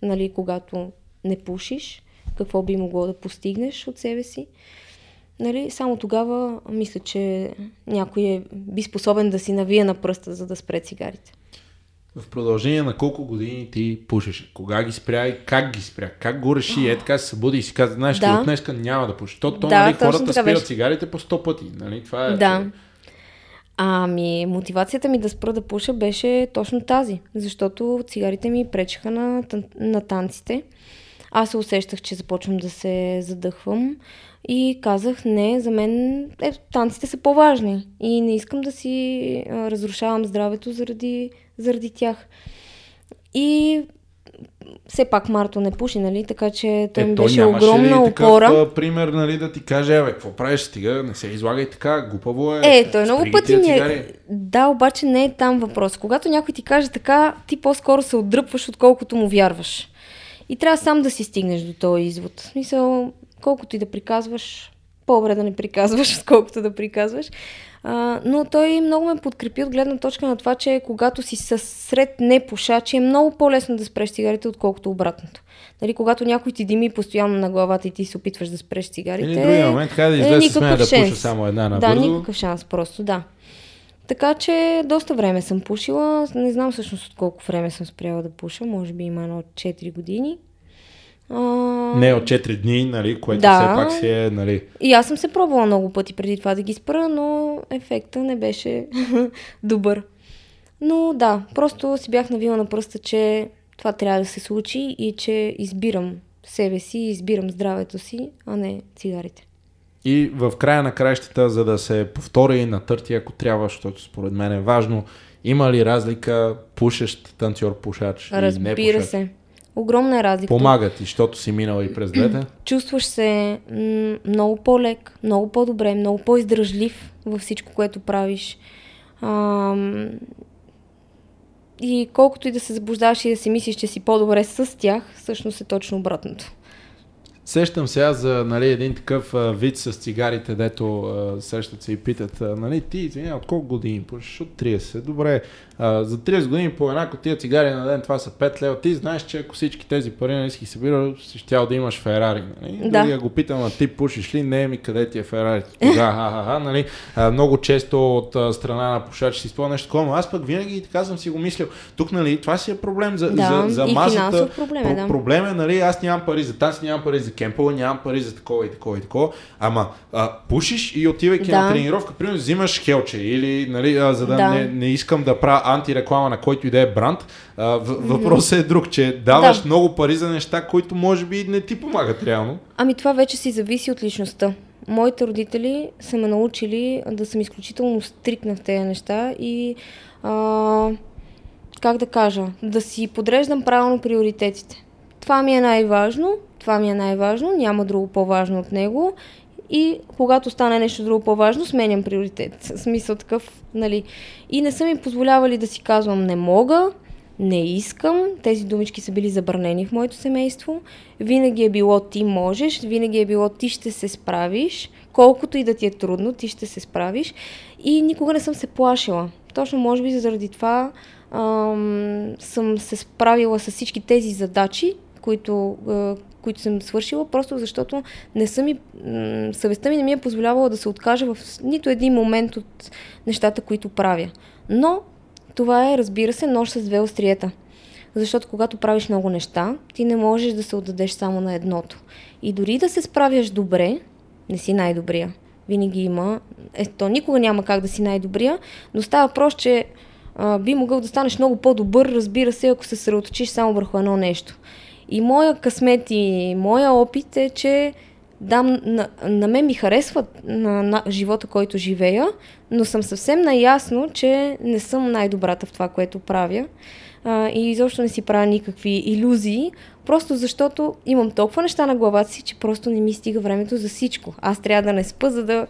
нали, когато не пушиш, какво би могло да постигнеш от себе си. Нали, само тогава мисля, че някой е, би способен да си навие на пръста, за да спре цигарите. В продължение на колко години ти пушеше? Кога ги спря и как ги спря? Как го реши? Е така се събуди и си каза, знаеш Да. от днеска няма да пуши. То, то Да, нали, хората спират беше. цигарите по 100 пъти. Нали? Това е, Да. Ами, мотивацията ми да спра да пуша беше точно тази, защото цигарите ми пречеха на, на танците. Аз се усещах, че започвам да се задъхвам и казах, не, за мен е, танците са по-важни и не искам да си а, разрушавам здравето заради, заради тях. И все пак Марто не пуши, нали? Така че той е, ми беше огромна ли такъв, опора. а, пример, нали, да ти каже, абе, какво правиш стига, не се излагай така, глупаво е. Е, той много пъти ми е... Да, обаче не е там въпрос. Когато някой ти каже така, ти по-скоро се отдръпваш, отколкото му вярваш. И трябва сам да си стигнеш до този извод. В Смисъл, колкото и да приказваш, по-добре да не приказваш, отколкото да приказваш. А, но той много ме подкрепи от гледна точка на това, че когато си сред непушачи е много по-лесно да спреш цигарите, отколкото обратното. Нали, когато някой ти дими постоянно на главата и ти се опитваш да спреш цигарите. Или другия момент, хайде да е излезе с мен да шанс. пуша само една Да, набързо. никакъв шанс просто, да. Така че доста време съм пушила. Не знам всъщност от колко време съм спряла да пуша. Може би има едно от 4 години. А... Не от 4 дни, нали, което Да. все пак си е, нали, И аз съм се пробвала много пъти преди това да ги спра, но ефекта не беше добър. Но да, просто си бях навила на пръста, че това трябва да се случи и че избирам себе си, избирам здравето си, а не цигарите. И в края на краищата, за да се повтори и натърти, ако трябва, защото според мен е важно, има ли разлика пушещ танцор пушач и не Разбира пушач? се. Огромна е разлика. Помага ти, защото си минала и през двете. Чувстваш се м- много по-лек, много по-добре, много по-издръжлив във всичко, което правиш. Ам, и колкото и да се заблуждаваш и да си мислиш, че си по-добре с тях, всъщност е точно обратното. Сещам сега за нали, един такъв а, вид с цигарите, дето а, сещат се и питат, а, нали, ти, извиня, от колко години пушиш? От 30. Добре, а, за 30 години по една котия цигари на ден, това са 5 лева. Ти знаеш, че ако всички тези пари не си ги събирал, си щял да имаш Ферари. Нали? Да. Другия го питам, а ти пушиш ли? Не, ми къде ти е Ферари? Тогава, ха-ха-ха, нали? А, много често от а, страна на пушачи си спомня нещо такова, аз пък винаги така съм си го мислил. Тук, нали, това си е проблем за, Да, за, за и масата. проблем е, да. Проблем е, нали, аз нямам пари за танци, нямам пари за кемпове, нямам пари за такова и такова и такова. Ама а, пушиш и отивайки Да. на тренировка, примерно взимаш хелче или, нали, а, за да, Да. Не, не искам да правя антиреклама на който и да е бранд. А, въпросът е друг, че даваш Да. много пари за неща, които може би не ти помагат реално. Ами това вече си зависи от личността. Моите родители са ме научили да съм изключително стрикна в тези неща и а, как да кажа, да си подреждам правилно приоритетите. Това ми е най-важно, това ми е най-важно, няма друго по-важно от него и когато стане нещо друго по-важно, сменям приоритет. Смисъл такъв, нали. И не са ми позволявали да си казвам не мога, не искам. Тези думички са били забранени в моето семейство. Винаги е било ти можеш, винаги е било ти ще се справиш. Колкото и да ти е трудно, ти ще се справиш. И никога не съм се плашила. Точно може би заради това ам, съм се справила с всички тези задачи, които, които съм свършила, просто защото не съм и, съвестта ми не ми е позволявала да се откажа в нито един момент от нещата, които правя. Но това е, разбира се, нож с две остриета. Защото когато правиш много неща, ти не можеш да се отдадеш само на едното. И дори да се справяш добре, не си най-добрия. Винаги има. Ето, никога няма как да си най-добрия, но става въпрос, че а, би могъл да станеш много по-добър, разбира се, ако се съсредоточиш само върху едно нещо. И моя късмет и моя опит е, че да, на, на мен ми харесва на, на живота, който живея, но съм съвсем наясно, че не съм най-добрата в това, което правя. А, и изобщо не си правя никакви иллюзии, просто защото имам толкова неща на главата си, че просто не ми стига времето за всичко. Аз трябва да не спа, за да...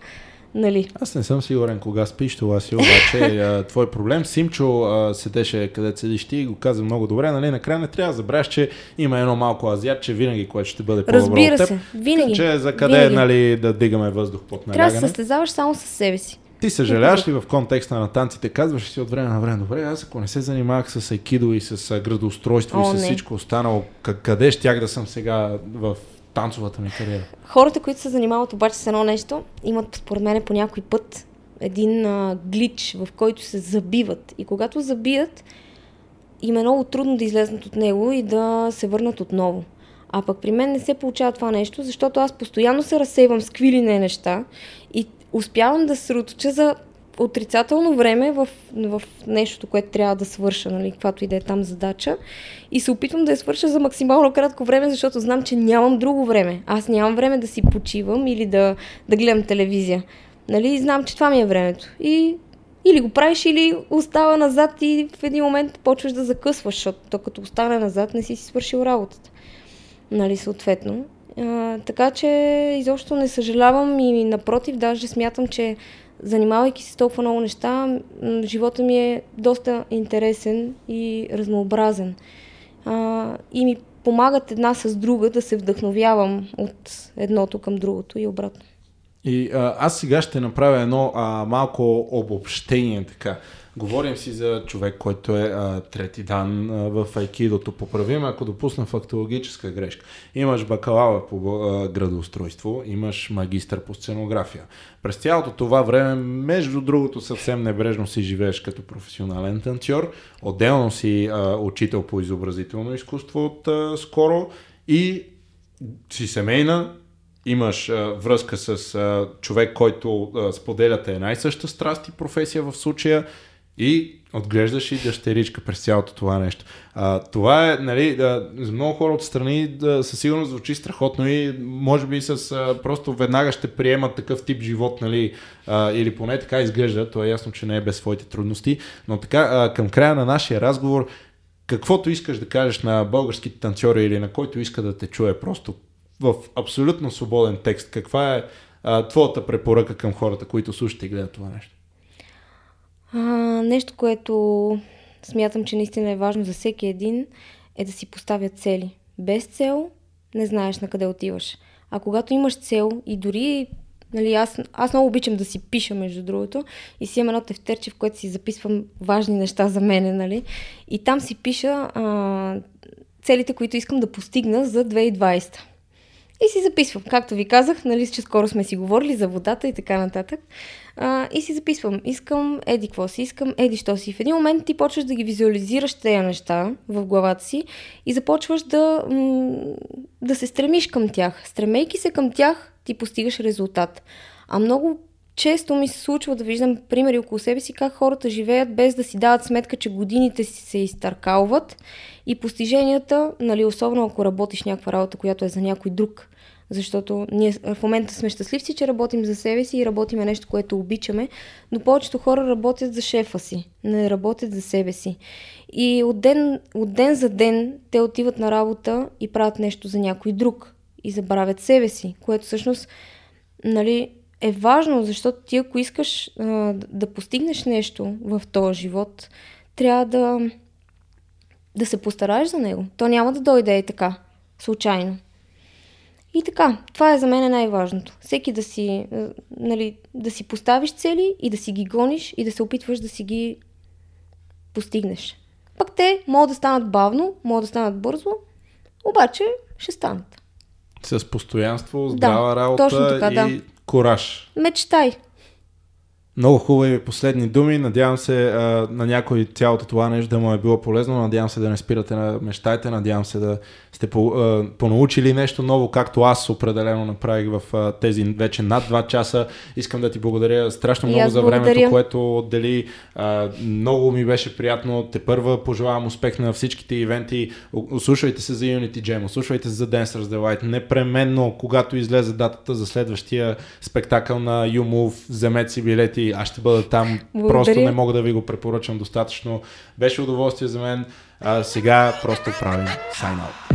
Нали? Аз не съм сигурен кога спиш това си, обаче а, твой проблем. Симчо а, седеше където седиш ти и го каза много добре. Нали, накрая не трябва да забравяш, че има едно малко азиатче винаги, което ще бъде по-добро Разбира от теб. се, винаги. Че за къде винаги. нали, да дигаме въздух под Трябва да се налягане. състезаваш само с себе си. Ти съжаляваш ли в контекста на танците? Казваш си от време на време, добре, аз ако не се занимавах с айкидо и с градоустройство О, и с не. всичко останало, къ- къде щях да съм сега в танцовата ми кариера? Хората, които се занимават обаче с едно нещо, имат според мен по някой път един а, глич, в който се забиват. И когато забият, им е много трудно да излезнат от него и да се върнат отново. А пък при мен не се получава това нещо, защото аз постоянно се разсейвам с какви ли не неща и успявам да се съсредоточа за отрицателно време в, в нещото, което трябва да свърша, нали, каквато и да е там задача. И се опитвам да я свърша за максимално кратко време, защото знам, че нямам друго време. Аз нямам време да си почивам или да, да гледам телевизия. Нали, знам, че това ми е времето. И или го правиш, или остава назад и в един момент почваш да закъсваш, защото то като остане назад не си си свършил работата. Нали, съответно. А, така че изобщо не съжалявам и напротив, даже смятам, че занимавайки се с толкова много неща, живота ми е доста интересен и разнообразен. А, и ми помагат една с друга да се вдъхновявам от едното към другото и обратно. И а, аз сега ще направя едно а, малко обобщение така. Говорим си за човек, който е а, трети дан а, в айкидото. Поправим, ако допусна фактологическа грешка. Имаш бакалавър по а, градоустройство, имаш магистър по сценография. През цялото това време, между другото, съвсем небрежно си живееш като професионален танцор. Отделно си а, учител по изобразително изкуство от а, скоро и си семейна, имаш а, връзка с а, човек, който а, споделяте една и съща страст и професия в случая и отглеждаш и дъщеричка през цялото това нещо. А, това е, нали, да, за много хора от страни да, със сигурност звучи страхотно и може би с а, просто веднага ще приемат такъв тип живот, нали, а, или поне така изглежда, то е ясно, че не е без своите трудности, но така а, към края на нашия разговор, каквото искаш да кажеш на българските танцори или на който иска да те чуе, просто в абсолютно свободен текст, каква е а, твоята препоръка към хората, които слушат и гледат това нещо? А, нещо, което смятам, че наистина е важно за всеки един, е да си поставя цели. Без цел не знаеш на къде отиваш. А когато имаш цел и дори Нали, аз, аз много обичам да си пиша, между другото, и си имам едно тефтерче, в което си записвам важни неща за мене, нали? И там си пиша а, целите, които искам да постигна за 2020. И си записвам, както ви казах, нали, че скоро сме си говорили за водата и така нататък. А, и си записвам, искам еди какво си, искам еди що си. В един момент ти почваш да ги визуализираш тези неща в главата си и започваш да, да се стремиш към тях. Стремейки се към тях, ти постигаш резултат. А много често ми се случва да виждам примери около себе си как хората живеят без да си дават сметка, че годините си се изтъркалват и постиженията, нали, особено ако работиш някаква работа, която е за някой друг, защото ние в момента сме щастливци, че работим за себе си и работиме нещо, което обичаме, но повечето хора работят за шефа си, не работят за себе си. И от ден, от ден за ден те отиват на работа и правят нещо за някой друг и забравят себе си, което всъщност нали, е важно, защото ти ако искаш а, да постигнеш нещо в този живот, трябва да, да се постараеш за него. То няма да дойде и така, случайно. И така, това е за мен най-важното. Всеки да си, нали, да си поставиш цели и да си ги гониш и да се опитваш да си ги постигнеш. Пък те могат да станат бавно, могат да станат бързо, обаче ще станат. С постоянство, здрава да, работа точно така, и да. кораж. Мечтай. Много хубави последни думи. Надявам се а, на някой цялото това нещо да му е било полезно. Надявам се да не спирате на мечтайте. Надявам се да сте по, а, понаучили нещо ново, както аз определено направих в а, тези вече над 2 часа. Искам да ти благодаря страшно много за времето, благодаря. което отдели. А, много ми беше приятно. Те първа пожелавам успех на всичките ивенти. Слушайте се за Unity Jam, слушайте се за Dancers Delight. Непременно, когато излезе датата за следващия спектакъл на YouMove, вземете си билети. Аз ще бъда там. Благодаря. Просто не мога да ви го препоръчам достатъчно. Беше удоволствие за мен. А, сега просто правим sign out.